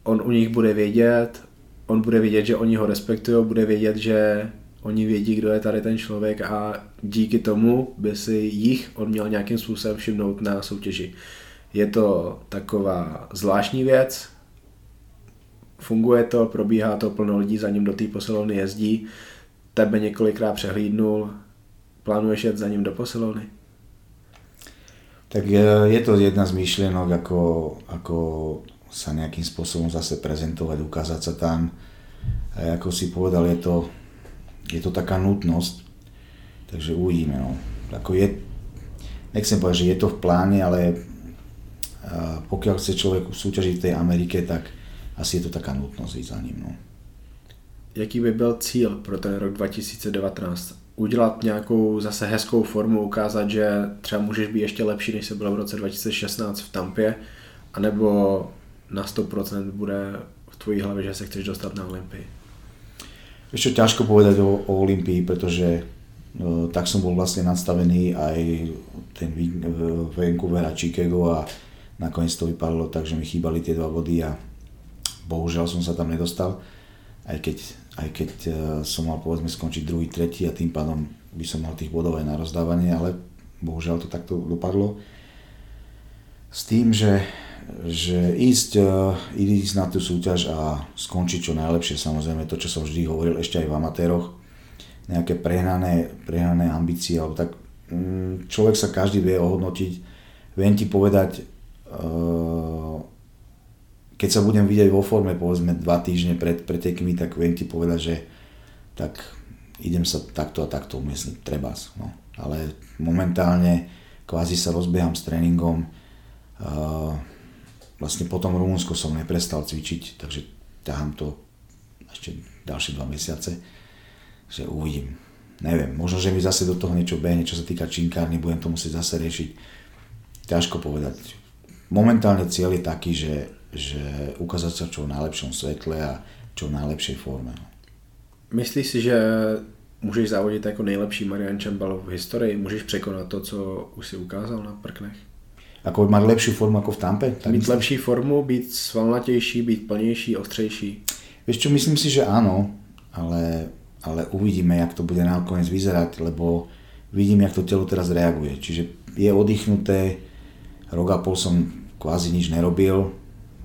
on u nich bude vědět, on bude vědět, že oni ho respektují, bude vědět, že oni vědí, kdo je tady ten člověk a díky tomu by si jich on měl nějakým způsobem všimnout na soutěži. Je to taková zvláštní věc, funguje to, probíhá to, plno lidí za ním do té posilovny jezdí, tebe několikrát přehlídnul, plánuješ jet za ním do posilovny? Tak je to jedna z myšlienok, ako, ako sa nejakým spôsobom zase prezentovať, ukázať sa tam. A ako si povedal, je to je to taká nutnosť, takže uvidíme. No. Ako je, nechcem povedať, že je to v pláne, ale pokiaľ chce človek súťažiť v tej Amerike, tak asi je to taká nutnosť ísť za ním. No. Jaký by byl cíl pro ten rok 2019? Udělat nějakou zase hezkou formu, ukázat, že třeba můžeš být ještě lepší, než se bylo v roce 2016 v Tampě, anebo na 100% bude v tvojí hlavě, že se chceš dostat na Olympii? Ešte ťažko povedať o, o Olympii, pretože no, tak som bol vlastne nadstavený aj ten Vancouver a Chicago a nakoniec to vypadalo tak, že mi chýbali tie dva body a bohužiaľ som sa tam nedostal, aj keď, aj keď e, som mal povedzme skončiť druhý, tretí a tým pádom by som mal tých bodov aj na rozdávanie, ale bohužiaľ to takto dopadlo. S tým, že že ísť, uh, ísť na tú súťaž a skončiť čo najlepšie, samozrejme to, čo som vždy hovoril ešte aj v amatéroch, nejaké prehnané, prehnané ambície, alebo tak um, človek sa každý vie ohodnotiť. Viem ti povedať, uh, keď sa budem vidieť vo forme povedzme dva týždne pred pretekmi, tak viem ti povedať, že tak idem sa takto a takto umiestniť, treba. No. Ale momentálne kvázi sa rozbieham s tréningom. Vlastne potom Rumunsko som neprestal cvičiť, takže ťahám to ešte ďalšie dva mesiace, že uvidím. Neviem, možno, že mi zase do toho niečo behne, čo sa týka činkárny, budem to musieť zase riešiť. Ťažko povedať. Momentálne cieľ je taký, že, že ukázať sa čo v najlepšom svetle a čo v najlepšej forme. Myslíš si, že můžeš závodit jako nejlepší Marian Čembal v historii? Můžeš překonat to, co už si ukázal na prknech? Ako mať lepšiu formu ako v Tampe? Tak myslím? lepší formu, být svalnatější, být plnější, ostřejší? Vieš čo, myslím si, že áno, ale, ale uvidíme, jak to bude nakoniec vyzerať, lebo vidím, jak to telo teraz reaguje. Čiže je oddychnuté, rok a pol som kvázi nič nerobil,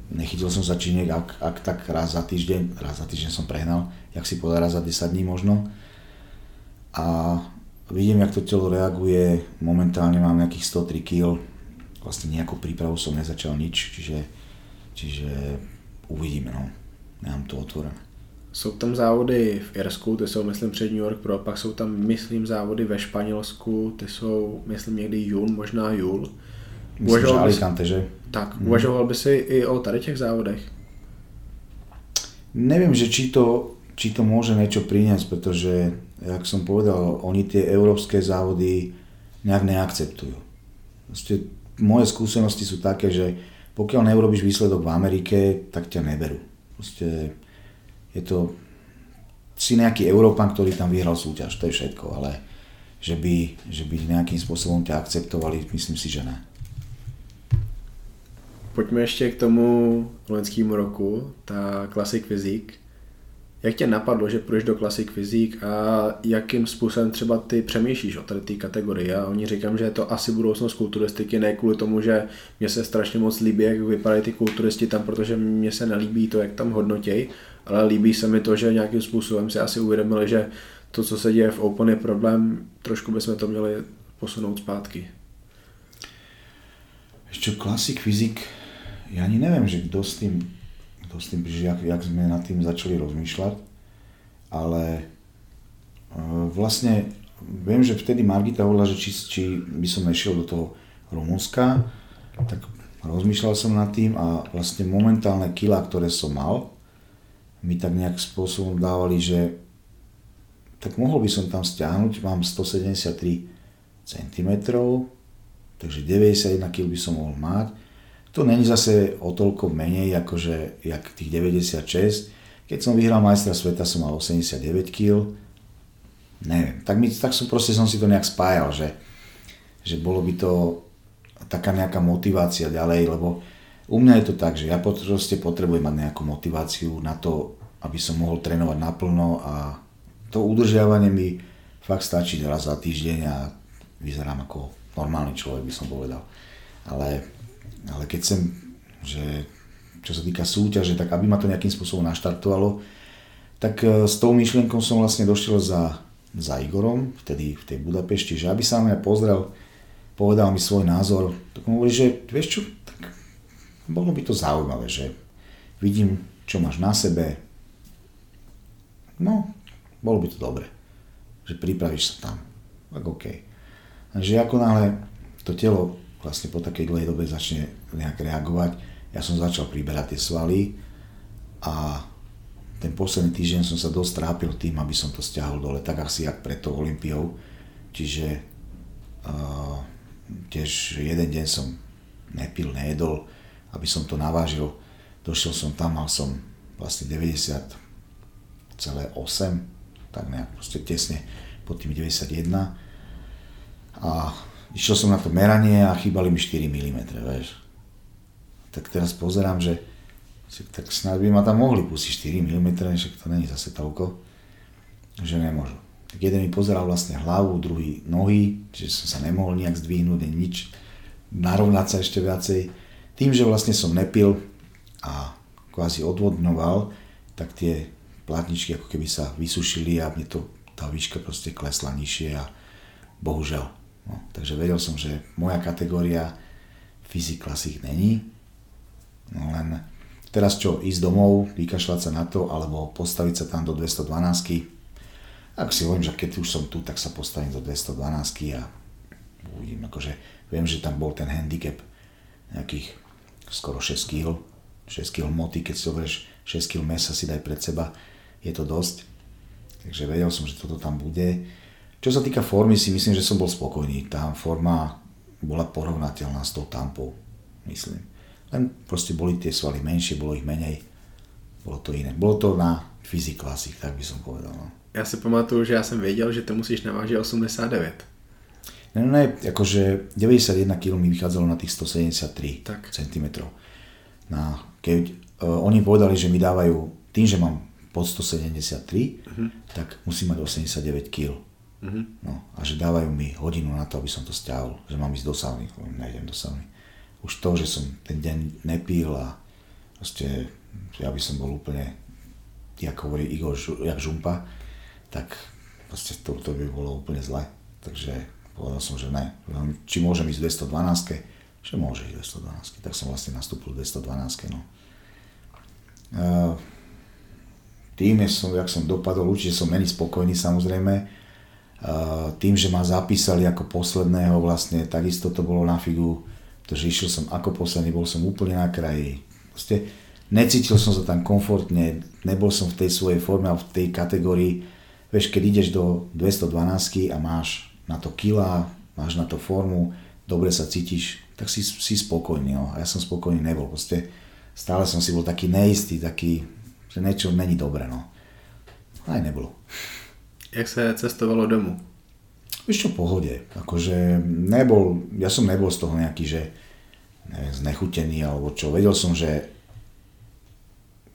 nechytil som sa činiek, ak, ak tak raz za týždeň, raz za týždeň som prehnal, jak si povedal, raz za 10 dní možno. A vidím, jak to telo reaguje, momentálne mám nejakých 103 kg, vlastne nejakú prípravu som nezačal nič, čiže, čiže uvidíme, no. Nemám to otvorené. Jsou tam závody v Irsku, ty jsou myslím před New York Pro, pak jsou tam myslím závody ve Španělsku, ty jsou myslím někdy jún, možná júl. Myslím, že Alicante, že? Tak, hmm. uvažoval by si i o tady těch závodech? Neviem, že či to, či to môže niečo priniesť, pretože, jak som povedal, oni tie európske závody nejak neakceptujú. Proste moje skúsenosti sú také, že pokiaľ neurobiš výsledok v Amerike, tak ťa neberú. Proste je to si nejaký Európan, ktorý tam vyhral súťaž, to je všetko, ale že by, že by nejakým spôsobom ťa akceptovali, myslím si, že ne. Pojďme ještě k tomu loňskému roku, ta Classic Physique. Jak tě napadlo, že půjdeš do Classic Physique a jakým způsobem třeba ty přemýšlíš o tady té kategorii? Já oni říkám, že je to asi budoucnost kulturistiky, ne kvůli tomu, že mě se strašně moc líbí, jak vypadají ty kulturisti tam, protože mně se nelíbí to, jak tam hodnotějí, ale líbí se mi to, že nějakým způsobem si asi uvědomili, že to, co se děje v Open je problém, trošku bychom to měli posunout zpátky. Ešte Classic Physique ja ani neviem, že kto s tým, kto s tým že jak, jak sme nad tým začali rozmýšľať, ale e, vlastne viem, že vtedy Margita hovorila, že či, či by som nešiel do toho Rumunska, tak rozmýšľal som nad tým a vlastne momentálne kila, ktoré som mal, mi tak nejak spôsobom dávali, že tak mohol by som tam stiahnuť, mám 173 cm, takže 91 kg by som mohol mať, to není zase o toľko menej, akože jak tých 96. Keď som vyhral majstra sveta, som mal 89 kg. Neviem, tak, mi, tak som proste som si to nejak spájal, že, že bolo by to taká nejaká motivácia ďalej, lebo u mňa je to tak, že ja proste potrebujem mať nejakú motiváciu na to, aby som mohol trénovať naplno a to udržiavanie mi fakt stačí raz za týždeň a vyzerám ako normálny človek, by som povedal. Ale ale keď sem, že čo sa týka súťaže, tak aby ma to nejakým spôsobom naštartovalo, tak e, s tou myšlienkou som vlastne došiel za, za Igorom, vtedy v tej Budapešti, že aby sa mňa pozrel, povedal mi svoj názor, tak mu hovorí, že vieš čo, tak bolo by to zaujímavé, že vidím, čo máš na sebe, no, bolo by to dobre, že pripravíš sa tam, tak OK. Takže ako náhle to telo vlastne po takej dlhej dobe začne nejak reagovať. Ja som začal priberať tie svaly a ten posledný týždeň som sa dosť trápil tým, aby som to stiahol dole, tak asi jak pred tou Olympiou. Čiže uh, tiež jeden deň som nepil, nejedol, aby som to navážil. Došiel som tam, mal som vlastne 90,8, tak nejak proste tesne pod tým 91. A išiel som na to meranie a chýbali mi 4 mm, vieš. Tak teraz pozerám, že tak snad by ma tam mohli pustiť 4 mm, však to není zase toľko, že nemôžu. Tak jeden mi pozeral vlastne hlavu, druhý nohy, čiže som sa nemohol nejak zdvihnúť, nič, narovnať sa ešte viacej. Tým, že vlastne som nepil a kvázi odvodňoval, tak tie platničky ako keby sa vysušili a mne to, tá výška proste klesla nižšie a bohužiaľ No, takže vedel som, že moja kategória Physic Classic není. No len teraz čo, ísť domov, vykašľať sa na to, alebo postaviť sa tam do 212 ak si hovorím, že keď už som tu, tak sa postavím do 212 a uvidím, akože viem, že tam bol ten handicap nejakých skoro 6 kg, 6 kg moty, keď si hovoríš 6 kg mesa si daj pred seba, je to dosť. Takže vedel som, že toto tam bude. Čo sa týka formy, si myslím, že som bol spokojný. Tá forma bola porovnateľná s tou tampou, myslím. Len proste boli tie svaly menšie, bolo ich menej, bolo to iné. Bolo to na Physic Classic, tak by som povedal. No. Já si pamatuju, že já jsem věděl, že to musíš navážit 89. Ne, ne, akože 91 kg mi vychádzalo na tých 173 Tak. cm. No, keď uh, oni povedali, že mi dávajú, tým, že mám pod 173, Mhm. tak musím mať 89 kg. Mhm. No, a že dávajú mi hodinu na to, aby som to stiahol, že mám ísť do sauny, Hovorím, nejdem do sauny. Už to, že som ten deň nepil a proste ja by som bol úplne, jak hovorí Igor, jak žumpa, tak proste to, to by bolo úplne zle. Takže povedal som, že ne. Či môžem ísť 212, že môže ísť 212, tak som vlastne nastúpil 212. No. Uh, tým, som, jak som dopadol, určite som menej spokojný samozrejme. Uh, tým, že ma zapísali ako posledného, vlastne takisto to bolo na figu, pretože išiel som ako posledný, bol som úplne na kraji. Proste necítil som sa tam komfortne, nebol som v tej svojej forme a v tej kategórii. Vieš, keď ideš do 212 a máš na to kila, máš na to formu, dobre sa cítiš, tak si, si spokojný. No. A ja som spokojný nebol. Proste stále som si bol taký neistý, taký, že niečo není dobre. No. Aj nebolo. Jak se cestovalo? Víš čo, v pohode. Akože nebol, ja som nebol z toho nejaký, že neviem, znechutený alebo čo. Vedel som, že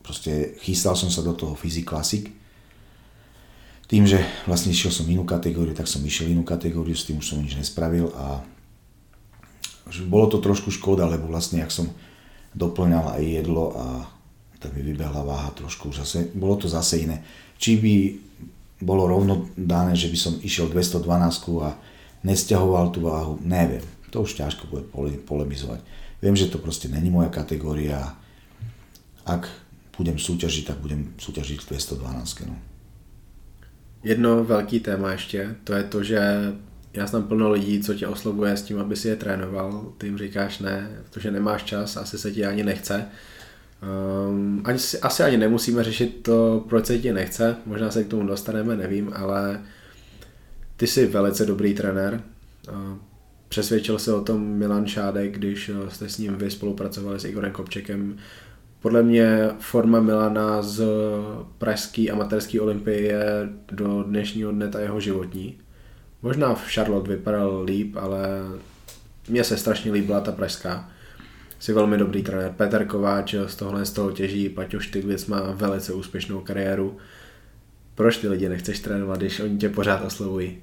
proste chystal som sa do toho Physic Classic. Tým, že vlastne išiel som inú kategóriu, tak som išiel inú kategóriu, s tým už som nič nespravil a bolo to trošku škoda, lebo vlastne ak som doplňal aj jedlo a tak mi vybehla váha trošku zase, bolo to zase iné. Či by bolo rovno dané, že by som išiel 212 a nesťahoval tú váhu, neviem. To už ťažko bude pole- polemizovať. Viem, že to proste není moja kategória. Ak budem súťažiť, tak budem súťažiť v 212. No. Jedno velký téma ještě, to je to, že já znám plno lidí, co tě oslovuje s tím, aby si je trénoval. Ty jim říkáš ne, protože nemáš čas, asi se ti ani nechce. Um, ani, si- asi ani nemusíme řešit to, proč se ti nechce, možná se k tomu dostaneme, nevím, ale ty jsi velice dobrý trenér. Uh, Přesvědčil se o tom Milan Šádek, když uh, jste s ním vy spolupracovali s Igorem Kopčekem. Podle mě forma Milana z pražské amatérské olympie je do dnešního dne ta jeho životní. Možná v Charlotte vypadal líp, ale mně se strašně líbila ta pražská. Jsi velmi dobrý trenér. Petr Kováč z tohle z toho těží, Paťo Štyglic má velice úspěšnou kariéru. Proč ty lidi nechceš trénovat, když oni tě pořád oslovují?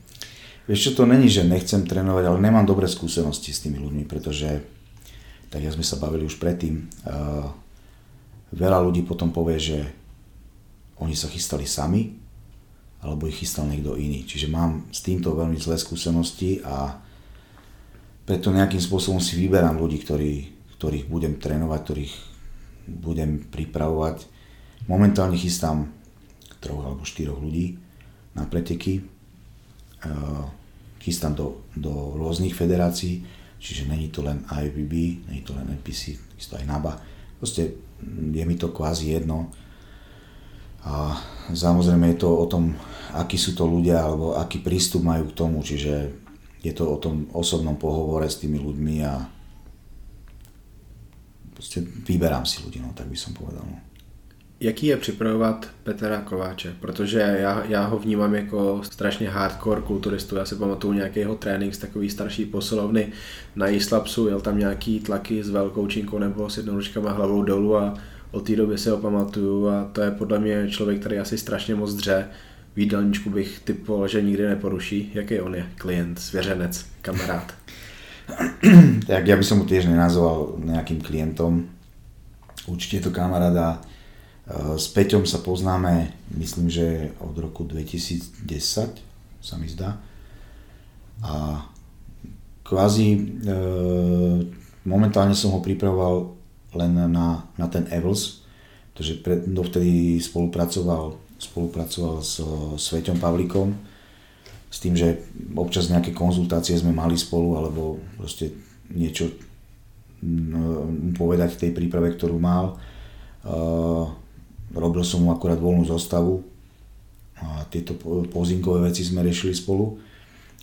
Vieš čo, to není, že nechcem trénovať, ale nemám dobré skúsenosti s tými ľuďmi, pretože, tak jak sme sa bavili už predtým, uh, veľa ľudí potom povie, že oni sa chystali sami, alebo ich chystal niekto iný. Čiže mám s týmto veľmi zlé skúsenosti a preto nejakým spôsobom si vyberám ľudí, ktorí, ktorých budem trénovať, ktorých budem pripravovať. Momentálne chystám troch alebo štyroch ľudí na preteky. Uh, chystám do, do rôznych federácií, čiže není to len IFBB, není to len NPC, takisto aj NABA. Proste je mi to kvázi jedno. A samozrejme je to o tom, akí sú to ľudia, alebo aký prístup majú k tomu, čiže je to o tom osobnom pohovore s tými ľuďmi a proste vyberám si ľudí, no, tak by som povedal. No. Jaký je připravovat Petra Kováče? Protože já, já ho vnímám jako strašně hardcore kulturistu. Já si pamatuju nějaký jeho trénink z takový starší posilovny na Islapsu, jel tam nějaký tlaky s velkou činkou nebo s jednoručkama hlavou dolů a od té doby si ho pamatuju a to je podle mě člověk, který asi strašně moc dře. V jídelníčku bych typoval, že nikdy neporuší. Jaký on je? Klient, svěřenec, kamarád? tak ja by som ho tiež nenazval nejakým klientom. Určite je to kamaráda. S Peťom sa poznáme, myslím, že od roku 2010, sa mi zdá. A kvázi e, momentálne som ho pripravoval len na, na ten Evels, pretože dovtedy spolupracoval, spolupracoval s Sveťom Pavlíkom, s tým, že občas nejaké konzultácie sme mali spolu, alebo proste niečo mm, povedať v tej príprave, ktorú mal. Robil som mu akurát voľnú zostavu a tieto pozínkové veci sme riešili spolu.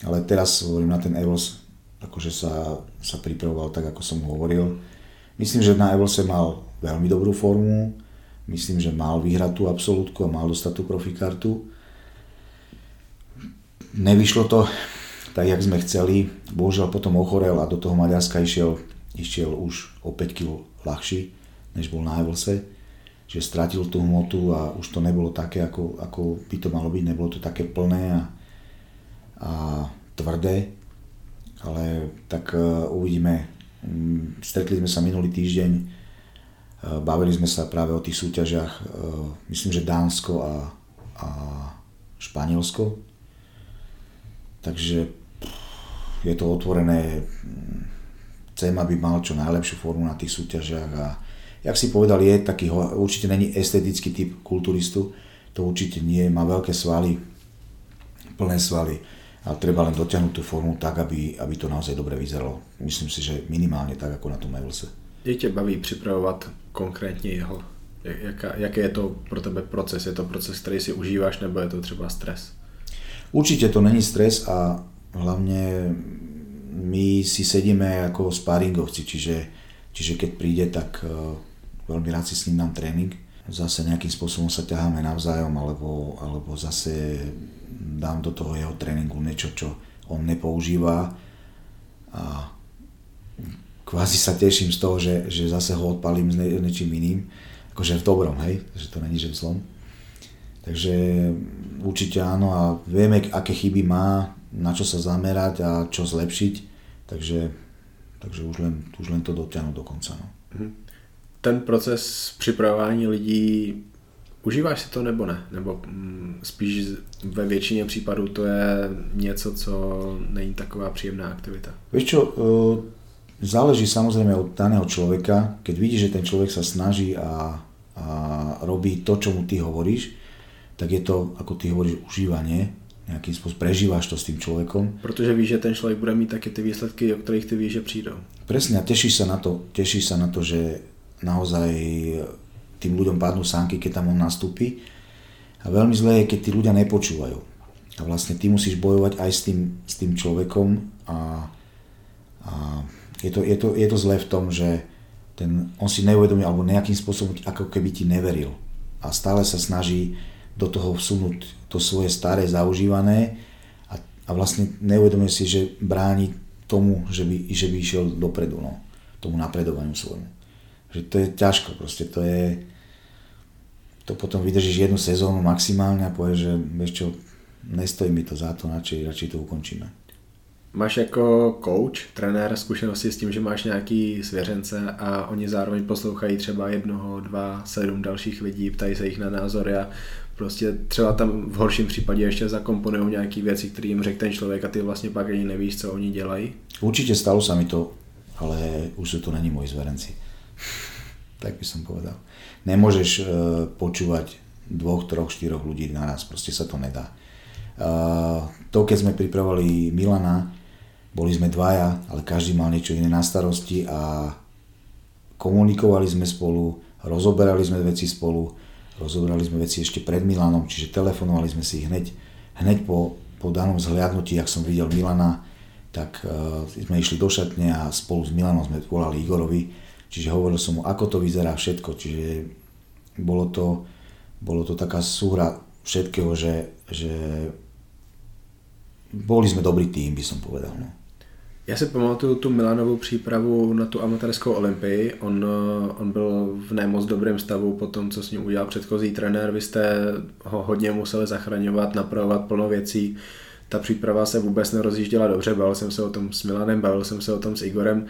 Ale teraz hovorím na ten Evels, akože sa, sa pripravoval tak, ako som hovoril. Myslím, že na Evelse mal veľmi dobrú formu, myslím, že mal vyhrať tú absolútku a mal dostať tú profikartu. Nevyšlo to tak, jak sme chceli. Bohužiaľ potom ochorel a do toho Maďarska išiel, išiel už o 5 kg ľahší, než bol na Evelse. Že stratil tú hmotu a už to nebolo také, ako, ako by to malo byť. Nebolo to také plné a, a tvrdé. Ale tak uh, uvidíme. Um, stretli sme sa minulý týždeň Bavili sme sa práve o tých súťažiach, e, myslím, že Dánsko a, a Španielsko. Takže je to otvorené. Chcem, aby mal čo najlepšiu formu na tých súťažiach a jak si povedal, je taký, určite není estetický typ kulturistu, to určite nie, má veľké svaly, plné svaly a treba len dotiahnuť tú formu tak, aby, aby to naozaj dobre vyzeralo. Myslím si, že minimálne tak, ako na tom Evelse. Jak tě baví připravovat konkrétně jeho? Jaká, jaký je to pro tebe proces? Je to proces, který si užíváš, nebo je to třeba stres? Určite to není stres a hlavne my si sedíme ako sparingovci, čiže, čiže keď príde, tak uh, veľmi rád si s ním dám tréning. Zase nejakým spôsobom sa ťaháme navzájom, alebo, alebo zase dám do toho jeho tréningu niečo, čo on nepoužíva a kvázi sa teším z toho, že, že zase ho odpalím s niečím iným, akože v dobrom, hej, že to není, že v zlom. Takže určite áno a vieme, aké chyby má, na čo sa zamerať a čo zlepšiť, takže, takže už, len, už len to dotiahnuť do konca. No. Mhm. Ten proces připravování lidí, užíváš si to nebo ne? Nebo mm, spíš ve většině případů to je něco, co není taková příjemná aktivita? Vieš čo, Záleží samozrejme od daného človeka. Keď vidí, že ten človek sa snaží a, a robí to, čo mu ty hovoríš, tak je to, ako ty hovoríš, užívanie. Nejakým spôsobom prežíváš to s tým človekom. Protože víš, že ten človek bude mít také ty výsledky, o ktorých ty víš, že přijdou. Presne a tešíš sa na to, tešíš sa na to, že naozaj tým ľuďom padnú sánky, keď tam on nastúpi. A veľmi zlé je, keď tí ľudia nepočúvajú. A vlastne ty musíš bojovať aj s tým, s tým človekom a, a je to, je to, je to zlé v tom, že ten, on si neuvedomí alebo nejakým spôsobom ako keby ti neveril a stále sa snaží do toho vsunúť to svoje staré zaužívané a, a vlastne neuvedomuje si, že bráni tomu, že by, že by išiel dopredu, no, tomu napredovaniu svojmu. Že to je ťažko, proste to je, to potom vydržíš jednu sezónu maximálne a povieš, že vieš čo, nestojí mi to za to, radšej, radšej to ukončíme. Máš jako coach, trenér zkušenosti s tím, že máš nějaký svěřence a oni zároveň poslouchají třeba jednoho, dva, sedm dalších lidí, ptají se jich na názory a prostě třeba tam v horším případě ještě zakomponují nějaké věci, které jim řekne ten člověk a ty vlastně pak ani nevíš, co oni dělají? Určitě stalo sa mi to, ale už to není moji zverenci. tak by som povedal. Nemôžeš uh, počúvať dvoch, troch, štyroch ľudí naraz, proste sa to nedá. Uh, to, keď sme pripravovali Milana, boli sme dvaja, ale každý mal niečo iné na starosti a komunikovali sme spolu, rozoberali sme veci spolu, rozoberali sme veci ešte pred Milanom, čiže telefonovali sme si hneď, hneď po, po danom zhliadnutí, ak som videl Milana, tak uh, sme išli do šatne a spolu s Milanom sme volali Igorovi, čiže hovoril som mu, ako to vyzerá všetko, čiže bolo to, bolo to taká súhra všetkého, že, že boli sme dobrý tým, by som povedal. No. Já si pamatuju tu Milanovou přípravu na tu amatérskou olympii. On, eh, on byl v nemoc dobrém stavu po tom, co s ním udělal předchozí trenér. Vy jste ho hodně museli zachraňovat, napravovat plno věcí. Ta příprava se vůbec nerozjížděla dobře, bavil jsem se o tom s Milanem, bavil jsem se o tom s Igorem.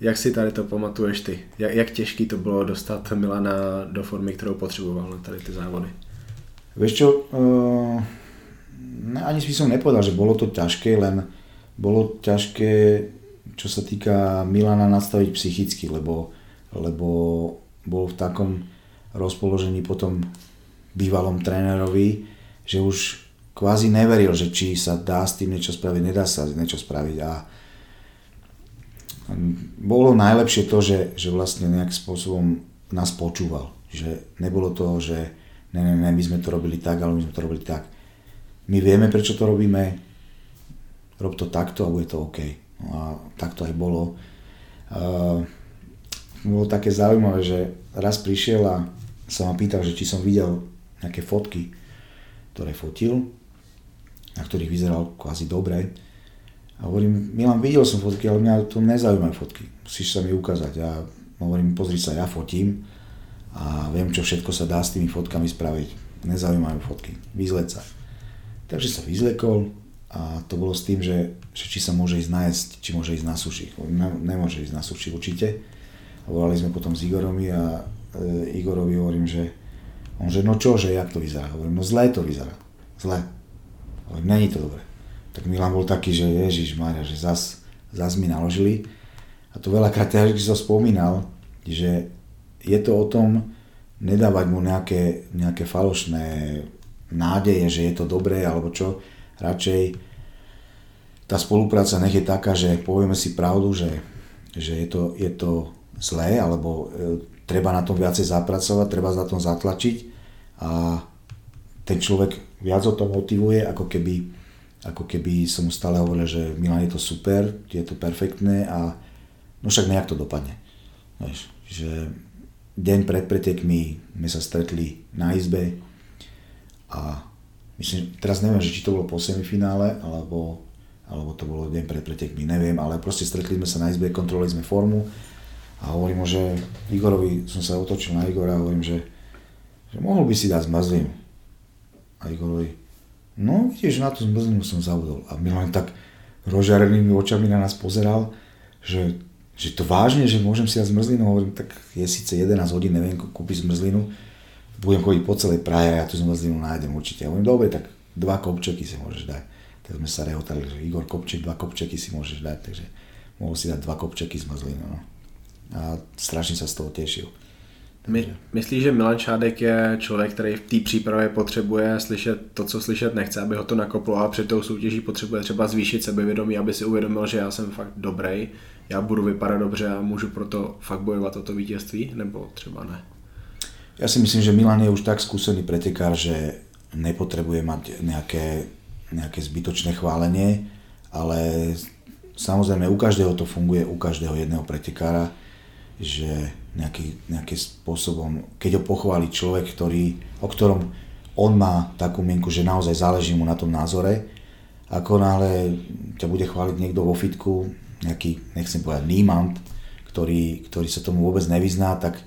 Jak si tady to pamatuješ ty? Jak, jak těžký to bylo dostat Milana do formy, kterou potřeboval na tady ty závody? Vieš čo, uh, ani by som nepovedal, že bolo to ťažké, len bolo ťažké, čo sa týka Milana, nastaviť psychicky, lebo lebo bol v takom rozpoložení potom bývalom trénerovi, že už kvázi neveril, že či sa dá s tým niečo spraviť, nedá sa niečo spraviť a bolo najlepšie to, že, že vlastne nejakým spôsobom nás počúval. Že nebolo to, že ne, ne, ne, my sme to robili tak, ale my sme to robili tak. My vieme, prečo to robíme, rob to takto a bude to OK. No a tak to aj bolo. Uh, bolo také zaujímavé, že raz prišiel a sa ma pýtal, že či som videl nejaké fotky, ktoré fotil, na ktorých vyzeral kvázi dobre. A hovorím, Milan, videl som fotky, ale mňa to nezaujímajú fotky. Musíš sa mi ukázať. A hovorím, pozri sa, ja fotím a viem, čo všetko sa dá s tými fotkami spraviť. Nezaujímajú fotky. Vyzleť sa. Takže sa vyzlekol a to bolo s tým, že, že či sa môže ísť nájsť, či môže ísť na suši. Ne, nemôže ísť na suši určite. A volali sme potom s Igoromi a e, Igorovi hovorím, že on že no čo, že jak to vyzerá? Hovorím, no zle to vyzerá. Zle. Hovorím, není to dobré tak Milan bol taký, že Ježiš Maria, že zas, zas mi naložili. A to veľakrát ja som spomínal, že je to o tom nedávať mu nejaké, nejaké falošné nádeje, že je to dobré alebo čo. Radšej tá spolupráca nech je taká, že povieme si pravdu, že, že je, to, je to zlé alebo e, treba na tom viacej zapracovať, treba za tom zatlačiť a ten človek viac o tom motivuje, ako keby ako keby som mu stále hovoril, že Milan je to super, je to perfektné a no však nejak to dopadne. Vieš, že deň pred pretekmi sme sa stretli na izbe a myslím, teraz neviem, že či to bolo po semifinále, alebo, alebo to bolo deň pred pretekmi, neviem, ale proste stretli sme sa na izbe, kontrolovali sme formu a hovorím že Igorovi, som sa otočil na Igora a hovorím, že, že mohol by si dať zmazlinu. A Igorovi, No vidíš, na tú zmrzlinu som zabudol. A Milan tak rozžarenými očami na nás pozeral, že, že to vážne, že môžem si dať zmrzlinu. Hovorím, tak je síce 11 hodín, neviem kúpiť zmrzlinu. Budem chodiť po celej Prahe a ja tú zmrzlinu nájdem určite. hovorím, dobre, tak dva kopčeky si môžeš dať. Tak sme sa rehotali, že Igor Kopček, dva kopčeky si môžeš dať, takže mohol si dať dva kopčeky zmrzlinu. No. A strašne sa z toho tešil. My, myslíš, že Milan Šádek je člověk, který v té přípravě potřebuje slyšet to, co slyšet nechce, aby ho to nakoplo a před tou soutěží potřebuje třeba zvýšit sebevědomí, aby si uvědomil, že já jsem fakt dobrý, já budu vypadat dobře a můžu proto fakt bojovat o to vítězství, nebo třeba ne? Ja si myslím, že Milan je už tak skúsený pretekár, že nepotrebuje mať nejaké, nejaké zbytočné chválenie, ale samozrejme u každého to funguje, u každého jedného pretekára, že nejaký, nejakým spôsobom, keď ho pochváli človek, ktorý, o ktorom on má takú mienku, že naozaj záleží mu na tom názore, ako náhle ťa bude chváliť niekto vo fitku, nejaký, nechcem povedať, nímant, ktorý, ktorý sa tomu vôbec nevyzná, tak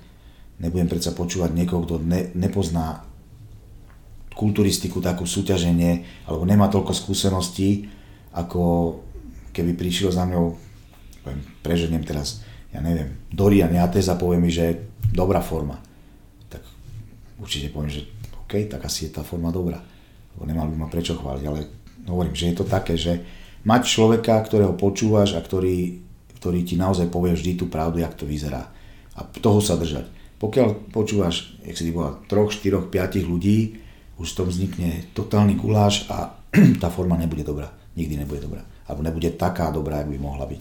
nebudem predsa počúvať niekoho, kto ne, nepozná kulturistiku, takú súťaženie, alebo nemá toľko skúseností, ako keby prišiel za mňou, poviem, preženiem teraz, ja neviem, Dorian Jates a povie mi, že dobrá forma. Tak určite poviem, že OK, tak asi je tá forma dobrá. Lebo nemal by ma prečo chváliť, ale hovorím, že je to také, že mať človeka, ktorého počúvaš a ktorý, ktorý ti naozaj povie vždy tú pravdu, jak to vyzerá. A toho sa držať. Pokiaľ počúvaš, jak si bola, troch, štyroch, piatich ľudí, už z tom vznikne totálny guláš a tá forma nebude dobrá. Nikdy nebude dobrá. Alebo nebude taká dobrá, jak by mohla byť.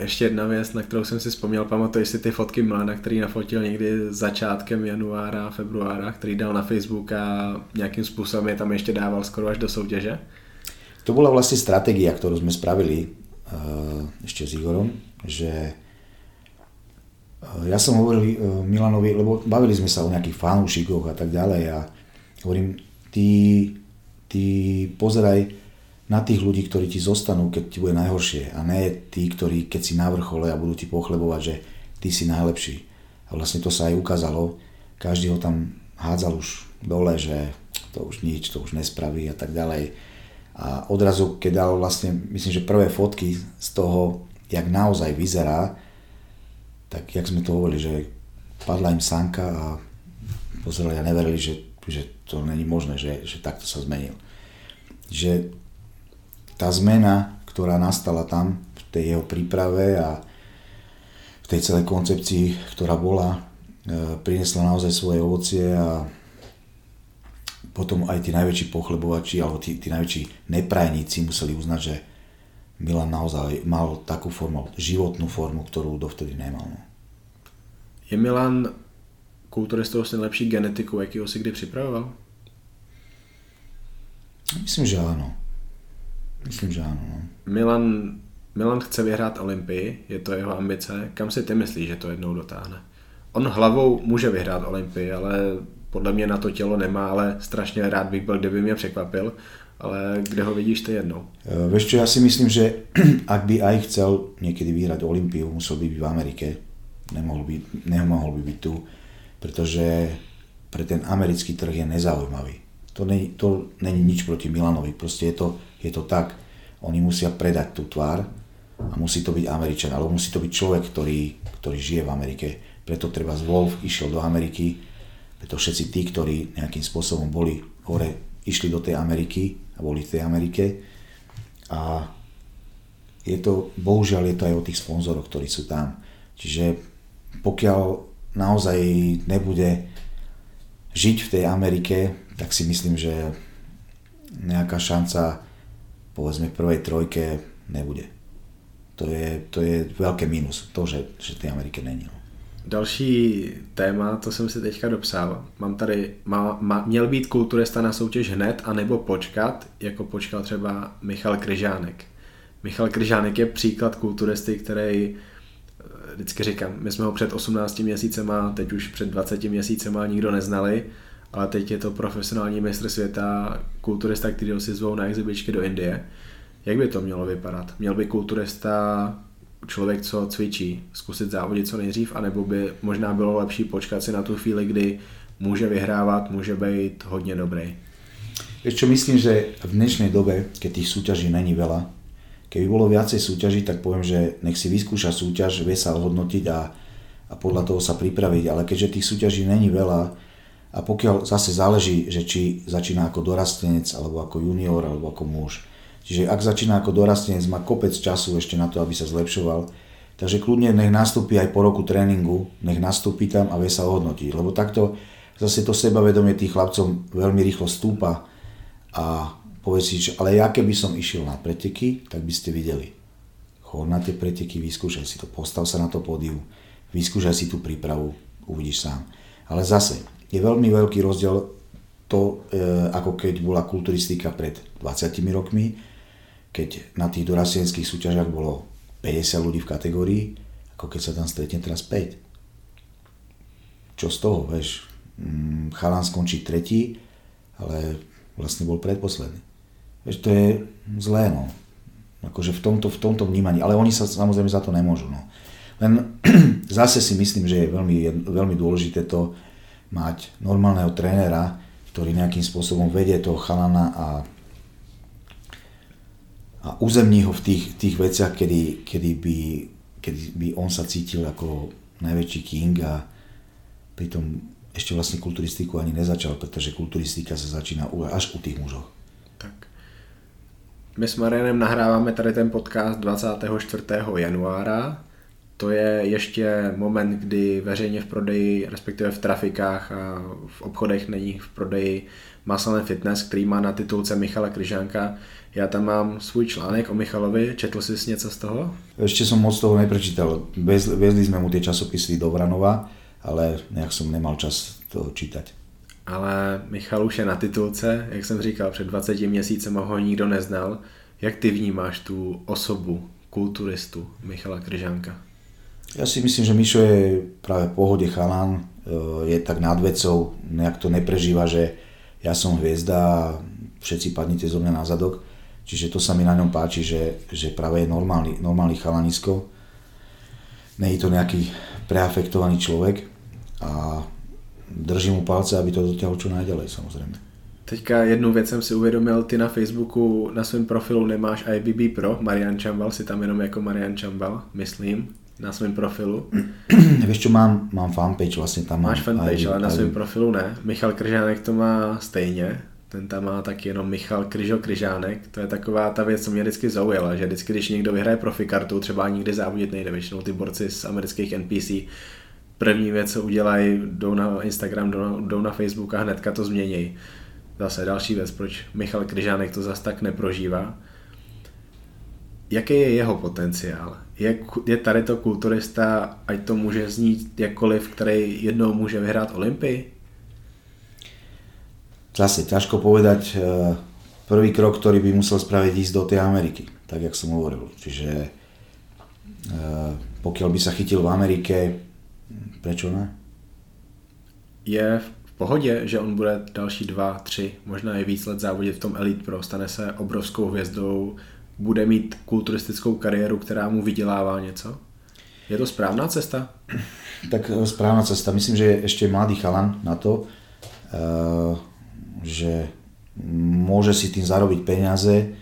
Ještě jedna věc, na kterou jsem si vzpomněl, pamatuješ si ty fotky Mlana, který nafotil někdy začátkem januára, februára, který dal na Facebook a nějakým způsobem je tam ještě dával skoro až do soutěže? To bola vlastne stratégia, ktorú sme spravili uh, ešte s Igorom, že ja som hovoril uh, Milanovi, lebo bavili sme sa o nejakých fanúšikoch a tak ďalej a hovorím, ty, ty pozeraj, na tých ľudí, ktorí ti zostanú, keď ti bude najhoršie a ne tí, ktorí keď si na vrchole a budú ti pochlebovať, že ty si najlepší. A vlastne to sa aj ukázalo. Každý ho tam hádzal už dole, že to už nič, to už nespraví a tak ďalej. A odrazu, keď dal vlastne, myslím, že prvé fotky z toho, jak naozaj vyzerá, tak jak sme to hovorili, že padla im sanka a pozerali a neverili, že, že to není možné, že, že takto sa zmenil. Že tá zmena, ktorá nastala tam v tej jeho príprave a v tej celej koncepcii, ktorá bola, e, priniesla naozaj svoje ovocie a potom aj tí najväčší pochlebovači alebo tí, tí najväčší neprajníci museli uznať, že Milan naozaj mal takú formu, životnú formu, ktorú dovtedy nemal. No. Je Milan kulturistou s nejlepší genetikou, jakýho si kdy připravoval? Myslím, že áno. Myslím, že áno. No. Milan, Milan chce vyhrát Olympii, je to jeho ambice. Kam si ty myslíš, že to jednou dotáhne? On hlavou může vyhrát Olympii, ale podle mě na to tělo nemá, ale strašně rád bych byl, kdyby mě překvapil. Ale kde ho vidíš ty jednou? Uh, vieš čo, ja si myslím, že ak by aj chcel niekedy vyhrať Olympiu, musel by byť v Amerike. Nemohol by, nemohol by byť tu, pretože pre ten americký trh je nezaujímavý. To není, to není nič proti Milanovi, proste je to, je to tak. Oni musia predať tú tvár a musí to byť Američan, alebo musí to byť človek, ktorý, ktorý žije v Amerike. Preto treba z Wolf išiel do Ameriky, preto všetci tí, ktorí nejakým spôsobom boli hore, išli do tej Ameriky a boli v tej Amerike. A je to, bohužiaľ je to aj o tých sponzoroch, ktorí sú tam. Čiže pokiaľ naozaj nebude žiť v tej Amerike, tak si myslím, že nejaká šanca povedzme prvej trojke nebude. To je, to je veľké mínus, to, že, že tej Amerike není. No. Další téma, to jsem si teďka dopsal. Mám tady, má, má, měl být kulturista na soutěž hned, anebo počkat, jako počkal třeba Michal Kryžánek. Michal Kryžánek je příklad kulturisty, který eh, vždycky říkám, my jsme ho před 18 měsícema, teď už před 20 měsícema nikdo neznali, ale teď je to profesionální mistr světa, kulturista, který ho si zvou na exibičky do Indie. Jak by to mělo vypadat? Měl by kulturista člověk, co cvičí, zkusit závodit co nejdřív, anebo by možná bylo lepší počkat si na tu chvíli, kdy může vyhrávat, může být hodně dobrý. Vieš čo, myslím, že v dnešnej dobe, keď tých súťaží není veľa, keby bolo viacej súťaží, tak poviem, že nech si vyskúša súťaž, vie sa ohodnotiť a, a podľa toho sa pripraviť, ale keďže tých súťaží není veľa a pokiaľ zase záleží, že či začína ako dorastenec, alebo ako junior, alebo ako muž, Čiže ak začína ako dorastenec, má kopec času ešte na to, aby sa zlepšoval. Takže kľudne nech nastúpi aj po roku tréningu, nech nastúpi tam a vie sa ohodnotiť. Lebo takto zase to sebavedomie tých chlapcov veľmi rýchlo stúpa a povie si, že ale ja keby som išiel na preteky, tak by ste videli. Chod na tie preteky, vyskúšaj si to, postav sa na to pódium, vyskúšaj si tú prípravu, uvidíš sám. Ale zase, je veľmi veľký rozdiel to, e, ako keď bola kulturistika pred 20 rokmi, keď na tých dorastenských súťažiach bolo 50 ľudí v kategórii, ako keď sa tam stretne teraz 5. Čo z toho, vieš? Mm, Chalan skončí tretí, ale vlastne bol predposledný. Vieš, to je zlé, no. Akože v tomto, v tomto vnímaní, ale oni sa samozrejme za to nemôžu, no. Len zase si myslím, že je veľmi, veľmi dôležité to mať normálneho trénera, ktorý nejakým spôsobom vedie toho chalana a a uzemní ho v tých, tých veciach, kedy, kedy, by, kedy by on sa cítil ako najväčší king a pritom ešte vlastne kulturistiku ani nezačal, pretože kulturistika sa začína až u tých mužov. Tak. My s Marianem nahráváme tady ten podcast 24. januára. To je ještě moment, kdy veřejně v prodeji, respektive v trafikách a v obchodech není v prodeji Muscle Fitness, který má na titulce Michala Kryžánka. Já tam mám svůj článek o Michalovi, četl jsi něco z toho? Ešte som moc toho neprečítal. Vezli sme mu tie časopisy do Vranova, ale nejak som nemal čas to čítať. Ale Michal už je na titulce, jak jsem říkal, před 20 měsícem ho nikdo neznal. Jak ty vnímáš tu osobu kulturistu Michala Kryžánka? Ja si myslím, že Mišo je práve v pohode chalán, e, je tak nad vecou, nejak to neprežíva, že ja som hviezda a všetci padnite zo mňa na zadok. Čiže to sa mi na ňom páči, že, že práve je normálny, normálny chalanisko. Je to nejaký preafektovaný človek a držím mu palce, aby to dotiahol čo najďalej samozrejme. Teďka jednu věc jsem si uvědomil, ty na Facebooku na svém profilu nemáš IBB Pro, Marian Čambal, si tam jenom jako Marian Čambal, myslím na svém profilu. Vieš čo, mám, mám fanpage, vlastne tam Máš fanpage, ale na svém profilu ne. Michal Kržánek to má stejně, ten tam má tak jenom Michal Kryžo Kryžánek. To je taková ta věc, co mě vždycky zaujala, že vždycky, když někdo vyhraje profikartu, třeba nikdy závodit nejde, většinou ty borci z amerických NPC, první věc, co udělají, jdou na Instagram, jdou, jdou na Facebook a hnedka to změnějí. Zase další věc, proč Michal Kryžánek to zase tak neprožívá. Jaký je jeho potenciál? Je, je tady to kulturista, ať to může znít jakkoliv, který jednou může vyhrát Olympii? Zase ťažko povedať, eh, prvý krok, ktorý by musel spraviť ísť do tej Ameriky, tak jak som hovoril. Čiže eh, pokiaľ by sa chytil v Amerike, prečo ne? Je v pohodě, že on bude další dva, tři, možná i víc let závodit v tom Elite Pro, stane se obrovskou hvězdou, bude mít kulturistickou kariéru, která mu vydělává něco? Je to správná cesta? Tak eh, správna cesta. Myslím, že je ešte mladý chalan na to, eh, že môže si tým zarobiť peniaze.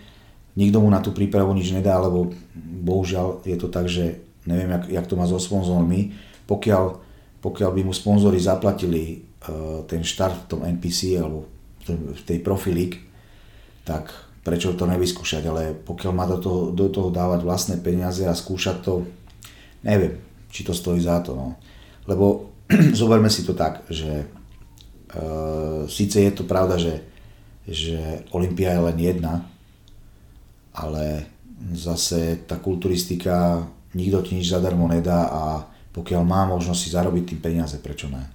Nikto mu na tú prípravu nič nedá, lebo bohužiaľ je to tak, že neviem, jak, jak to má so sponzormi. Pokiaľ, pokiaľ by mu sponzory zaplatili uh, ten štart v tom NPC alebo v tej Profilík, tak prečo to nevyskúšať, ale pokiaľ má do toho, do toho dávať vlastné peniaze a skúšať to, neviem, či to stojí za to. No. Lebo zoberme si to tak, že síce je to pravda, že, že Olympia je len jedna, ale zase tá kulturistika nikto ti nič zadarmo nedá a pokiaľ má možnosť si zarobiť tým peniaze, prečo ne?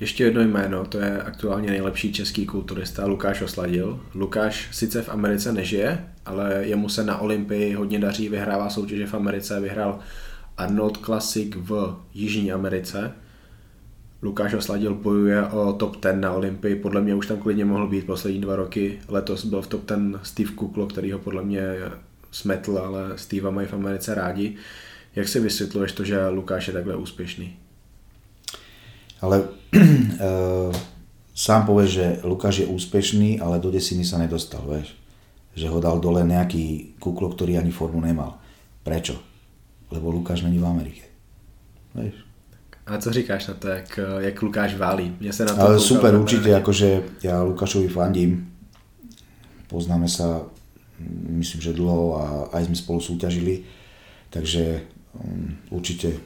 Ještě jedno jméno, to je aktuálně nejlepší český kulturista Lukáš Osladil. Lukáš sice v Americe nežije, ale jemu se na Olympii hodně daří, vyhrává soutěže v Americe, vyhrál Arnold Classic v Jižní Americe. Lukáš Osladil bojuje o top 10 na Olympii, podle mě už tam klidně mohl být poslední dva roky. Letos byl v top 10 Steve Kuklo, který ho podle mě smetl, ale Steva mají v Americe rádi. Jak si vysvětluješ to, že Lukáš je takhle úspěšný? Ale uh, sám povie, že Lukáš je úspešný, ale do desiny sa nedostal, vieš. Že ho dal dole nejaký kuklo, ktorý ani formu nemal. Prečo? Lebo Lukáš není v Amerike. Vieš. A co říkáš na to, jak, jak Lukáš válí? Mne sa na to Ale super, určite, akože ja Lukášovi fandím. Poznáme sa, myslím, že dlho a aj sme spolu súťažili. Takže um, určite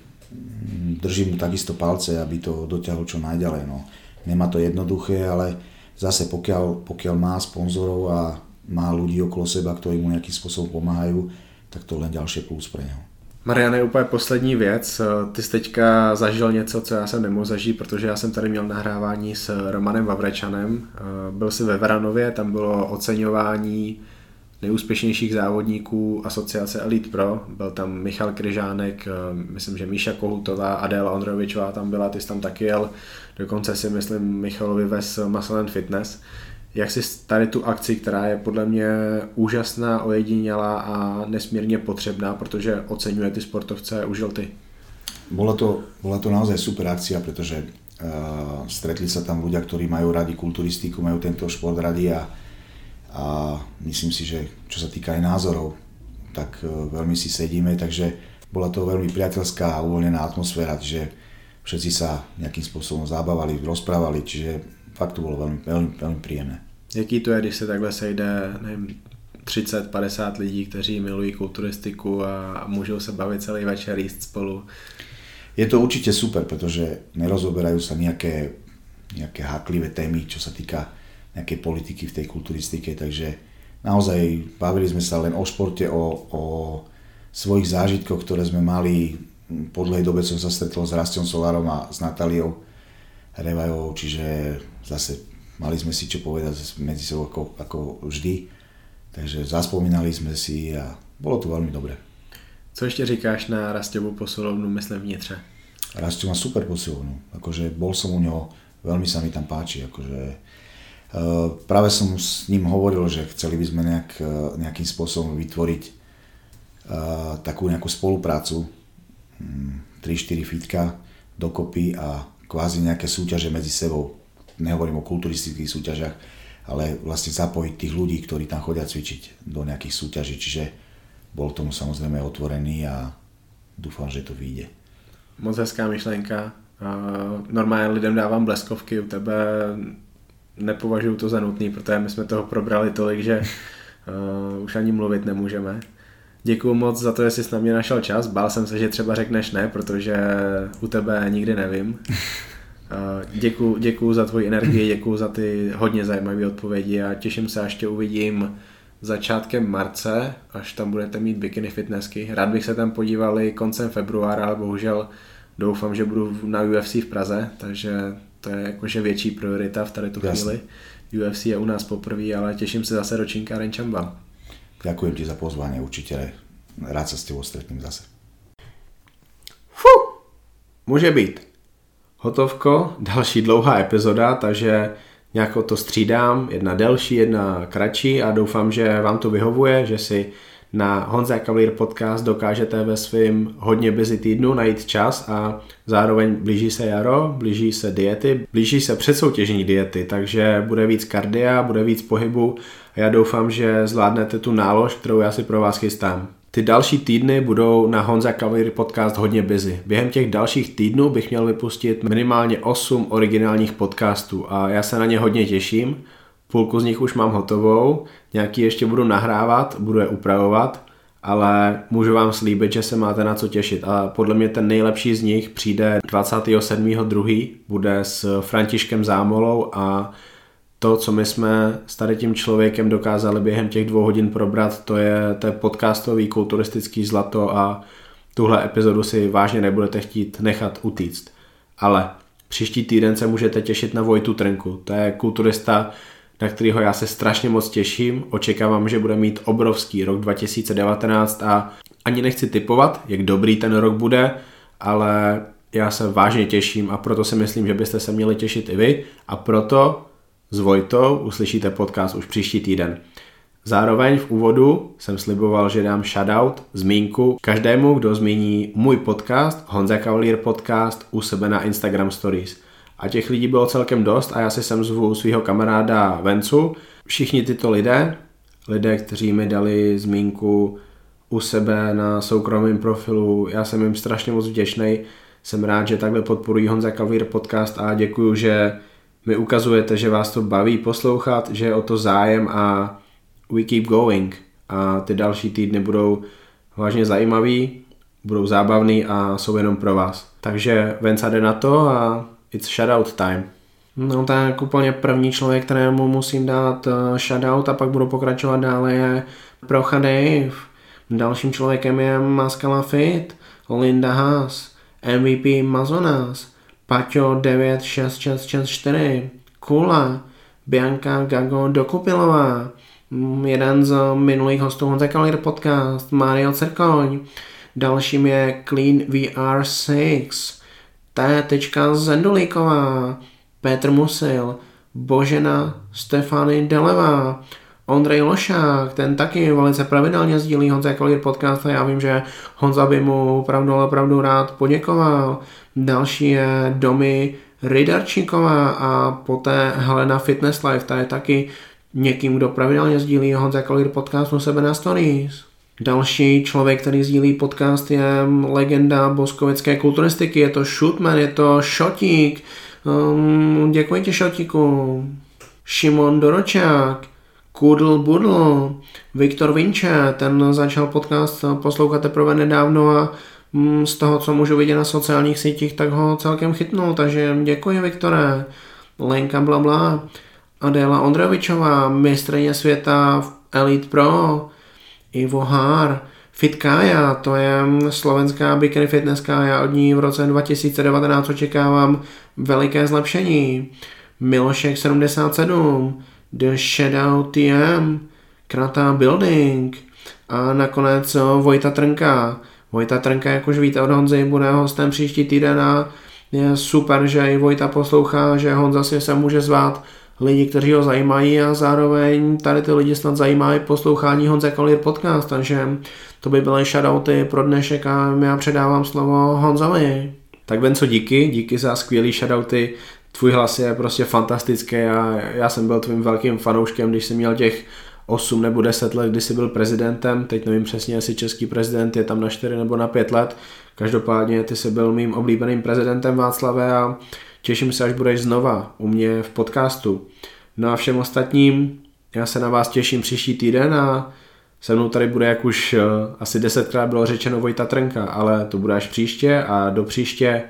držím mu takisto palce, aby to dotiahol čo najďalej. No. Nemá to jednoduché, ale zase pokiaľ, pokiaľ má sponzorov a má ľudí okolo seba, ktorí mu nejakým spôsobom pomáhajú, tak to len ďalšie plus pre neho. Mariane, úplně poslední věc. Ty jsi teďka zažil něco, co já jsem nemohl zažít, protože já jsem tady měl nahrávání s Romanem Vavrečanem. Byl si ve Veranově, tam bylo oceňování nejúspěšnějších závodníků asociace Elite Pro. Byl tam Michal Kryžánek, eh, myslím, že Míša Kohutová, Adéla Ondrovičová tam byla, ty jsi tam taky jel. Dokonce si myslím Michalovi ves Muscle Fitness. Jak si tady tu akci, která je podle mě úžasná, ojedinělá a nesmírně potřebná, protože oceňuje ty sportovce, užil ty? Bola to, bola to naozaj super akcia, pretože uh, stretli sa tam ľudia, ktorí majú radi kulturistiku, majú tento šport radi a a myslím si, že čo sa týka aj názorov, tak e, veľmi si sedíme, takže bola to veľmi priateľská a uvoľnená atmosféra, že všetci sa nejakým spôsobom zabávali, rozprávali, čiže fakt to bolo veľmi, veľmi, veľmi príjemné. Jaký to je, když se takhle sejde, nevím, 30-50 lidí, kteří milují kulturistiku a můžou se bavit celý večer, jíst spolu? Je to určite super, pretože nerozoberajú sa nejaké, nejaké háklivé témy, čo sa týka nejakej politiky v tej kulturistike, takže naozaj bavili sme sa len o športe, o, o svojich zážitkoch, ktoré sme mali. Po dlhej dobe som sa stretol s Rastom Solarom a s Natáliou Revajovou, čiže zase mali sme si čo povedať medzi sebou ako, ako vždy. Takže zaspomínali sme si a bolo to veľmi dobré. Co ešte říkáš na Rastovú posilovnu, myslím vnitře? Rastio má super posilovnu. Akože bol som u neho, veľmi sa mi tam páči. Akože Eh, práve som s ním hovoril, že chceli by sme nejak, eh, nejakým spôsobom vytvoriť eh, takú nejakú spoluprácu, 3-4 hm, fitka dokopy a kvázi nejaké súťaže medzi sebou. Nehovorím o kulturistických súťažiach, ale vlastne zapojiť tých ľudí, ktorí tam chodia cvičiť do nejakých súťaží. Čiže bol tomu samozrejme otvorený a dúfam, že to vyjde. Moc hezká myšlenka. Normálně lidem dávám bleskovky, u tebe nepovažuji to za nutný, protože my jsme toho probrali tolik, že uh, už ani mluvit nemůžeme. Děkuji moc za to, že jsi na mě našel čas. Bál jsem se, že třeba řekneš ne, protože u tebe nikdy nevím. Děkuji, za tvoji energii, děkuji za ty hodně zajímavé odpovědi a těším se, až tě uvidím začátkem marce, až tam budete mít bikini fitnessky. Rád bych se tam podívali koncem februára, ale bohužel doufám, že budu na UFC v Praze, takže to je jakože větší priorita v tady tu chvíli. UFC je u nás poprvé, ale těším se zase do Činka Renčamba. Ďakujem ti za pozvanie, určite rád sa s tebou stretnem zase. Fú, může být. Hotovko, další dlouhá epizoda, takže nějak to střídám, jedna delší, jedna kratší a doufám, že vám to vyhovuje, že si na Honza Cavalier podcast dokážete ve svým hodně busy týdnu najít čas a zároveň blíží se jaro, blíží se diety, blíží se předsoutěžní diety, takže bude víc kardia, bude víc pohybu a já doufám, že zvládnete tu nálož, kterou já si pro vás chystám. Ty další týdny budou na Honza Cavalier podcast hodně busy. Během těch dalších týdnů bych měl vypustit minimálně 8 originálních podcastů a já se na ně hodně těším. Půlku z nich už mám hotovou, nějaký ještě budu nahrávat, budu je upravovat, ale můžu vám slíbit, že se máte na co těšit a podle mě ten nejlepší z nich přijde 27.2. bude s Františkem Zámolou a to, co my jsme s tady tím člověkem dokázali během těch dvou hodin probrat, to je, to je podcastový kulturistický zlato a tuhle epizodu si vážně nebudete chtít nechat utíct. Ale příští týden se můžete těšit na Vojtu Trnku. To je kulturista, na kterého já se strašně moc těším. Očekávám, že bude mít obrovský rok 2019 a ani nechci typovat, jak dobrý ten rok bude, ale já se vážně těším a proto si myslím, že byste se měli těšit i vy a proto s Vojtou uslyšíte podcast už příští týden. Zároveň v úvodu jsem sliboval, že dám shoutout, zmínku každému, kdo zmíní můj podcast, Honza Cavalier podcast, u sebe na Instagram Stories. A těch lidí bylo celkem dost a já si sem zvu svého kamaráda Vencu. Všichni tyto lidé, lidé, kteří mi dali zmínku u sebe na soukromém profilu, já jsem jim strašně moc vděčný. Jsem rád, že takhle podporují Honza Cavalier podcast a děkuju, že mi ukazujete, že vás to baví poslouchat, že je o to zájem a we keep going a ty další týdny budou vážně zajímavý, budou zábavný a jsou jenom pro vás. Takže Venca jde na to a it's shoutout time. No tak úplně první člověk, kterému musím dát eh, shoutout a pak budu pokračovat dále je Procha Dave. Dalším člověkem je Maskala Fit, Linda Haas, MVP Mazonas, Paťo 96664, Kula, Bianka Gago Dokupilová, mm, jeden z minulých hostů Honza Kalir podcast, Mario Cerkoň, dalším je Clean VR6, T. Zendulíková, Petr Musil, Božena Stefany Delevá, Ondrej Lošák, ten taky velice pravidelně sdílí Honza Kalir podcast a já vím, že Honza by mu opravdu, opravdu rád poděkoval. Další je Domy Rydarčíková a poté Helena Fitness Life, ta je taky někým, kdo pravidelně sdílí Honza Kalir podcast u sebe na stories. Další člověk, který sdílí podcast, je legenda boskovické kulturistiky, je to Shootman, je to Šotík. Um, děkuji ti Šotíku. Šimon Doročák, Kudl Budl, Viktor Vinče, ten začal podcast poslouchat teprve nedávno a mm, z toho, co můžu vidět na sociálních sítích, tak ho celkem chytnul, takže děkuji Viktore. Lenka Blabla, Adela Ondrovičová, mistrně světa v Elite Pro, Ivo Hár, Fitkája, to je slovenská bikini fitness kája, od ní v roce 2019 očekávám veliké zlepšení. Milošek 77, The Shadow TM, Krata Building a nakonec Vojta Trnka. Vojta Trnka, jak už víte od Honzy, bude hostem příští týden a je super, že i Vojta poslouchá, že Honza si se může zvát lidi, kteří ho zajímají a zároveň tady ty lidi snad zajímají poslouchání Honze Kalir podcast, takže to by byly shoutouty pro dnešek a já předávám slovo Honzovi. Tak Venco, díky, díky za skvělý shoutouty, tvůj hlas je prostě fantastický a já jsem byl tvým velkým fanouškem, když jsem měl těch 8 nebo 10 let, kdy jsi byl prezidentem, teď nevím přesně, jestli český prezident je tam na 4 nebo na 5 let, každopádně ty jsi byl mým oblíbeným prezidentem Václave a Těším se, až budeš znova u mě v podcastu. No a všem ostatním, já se na vás těším příští týden a se mnou tady bude, jak už asi desetkrát bylo řečeno, Vojta Trnka, ale to bude až příště a do příště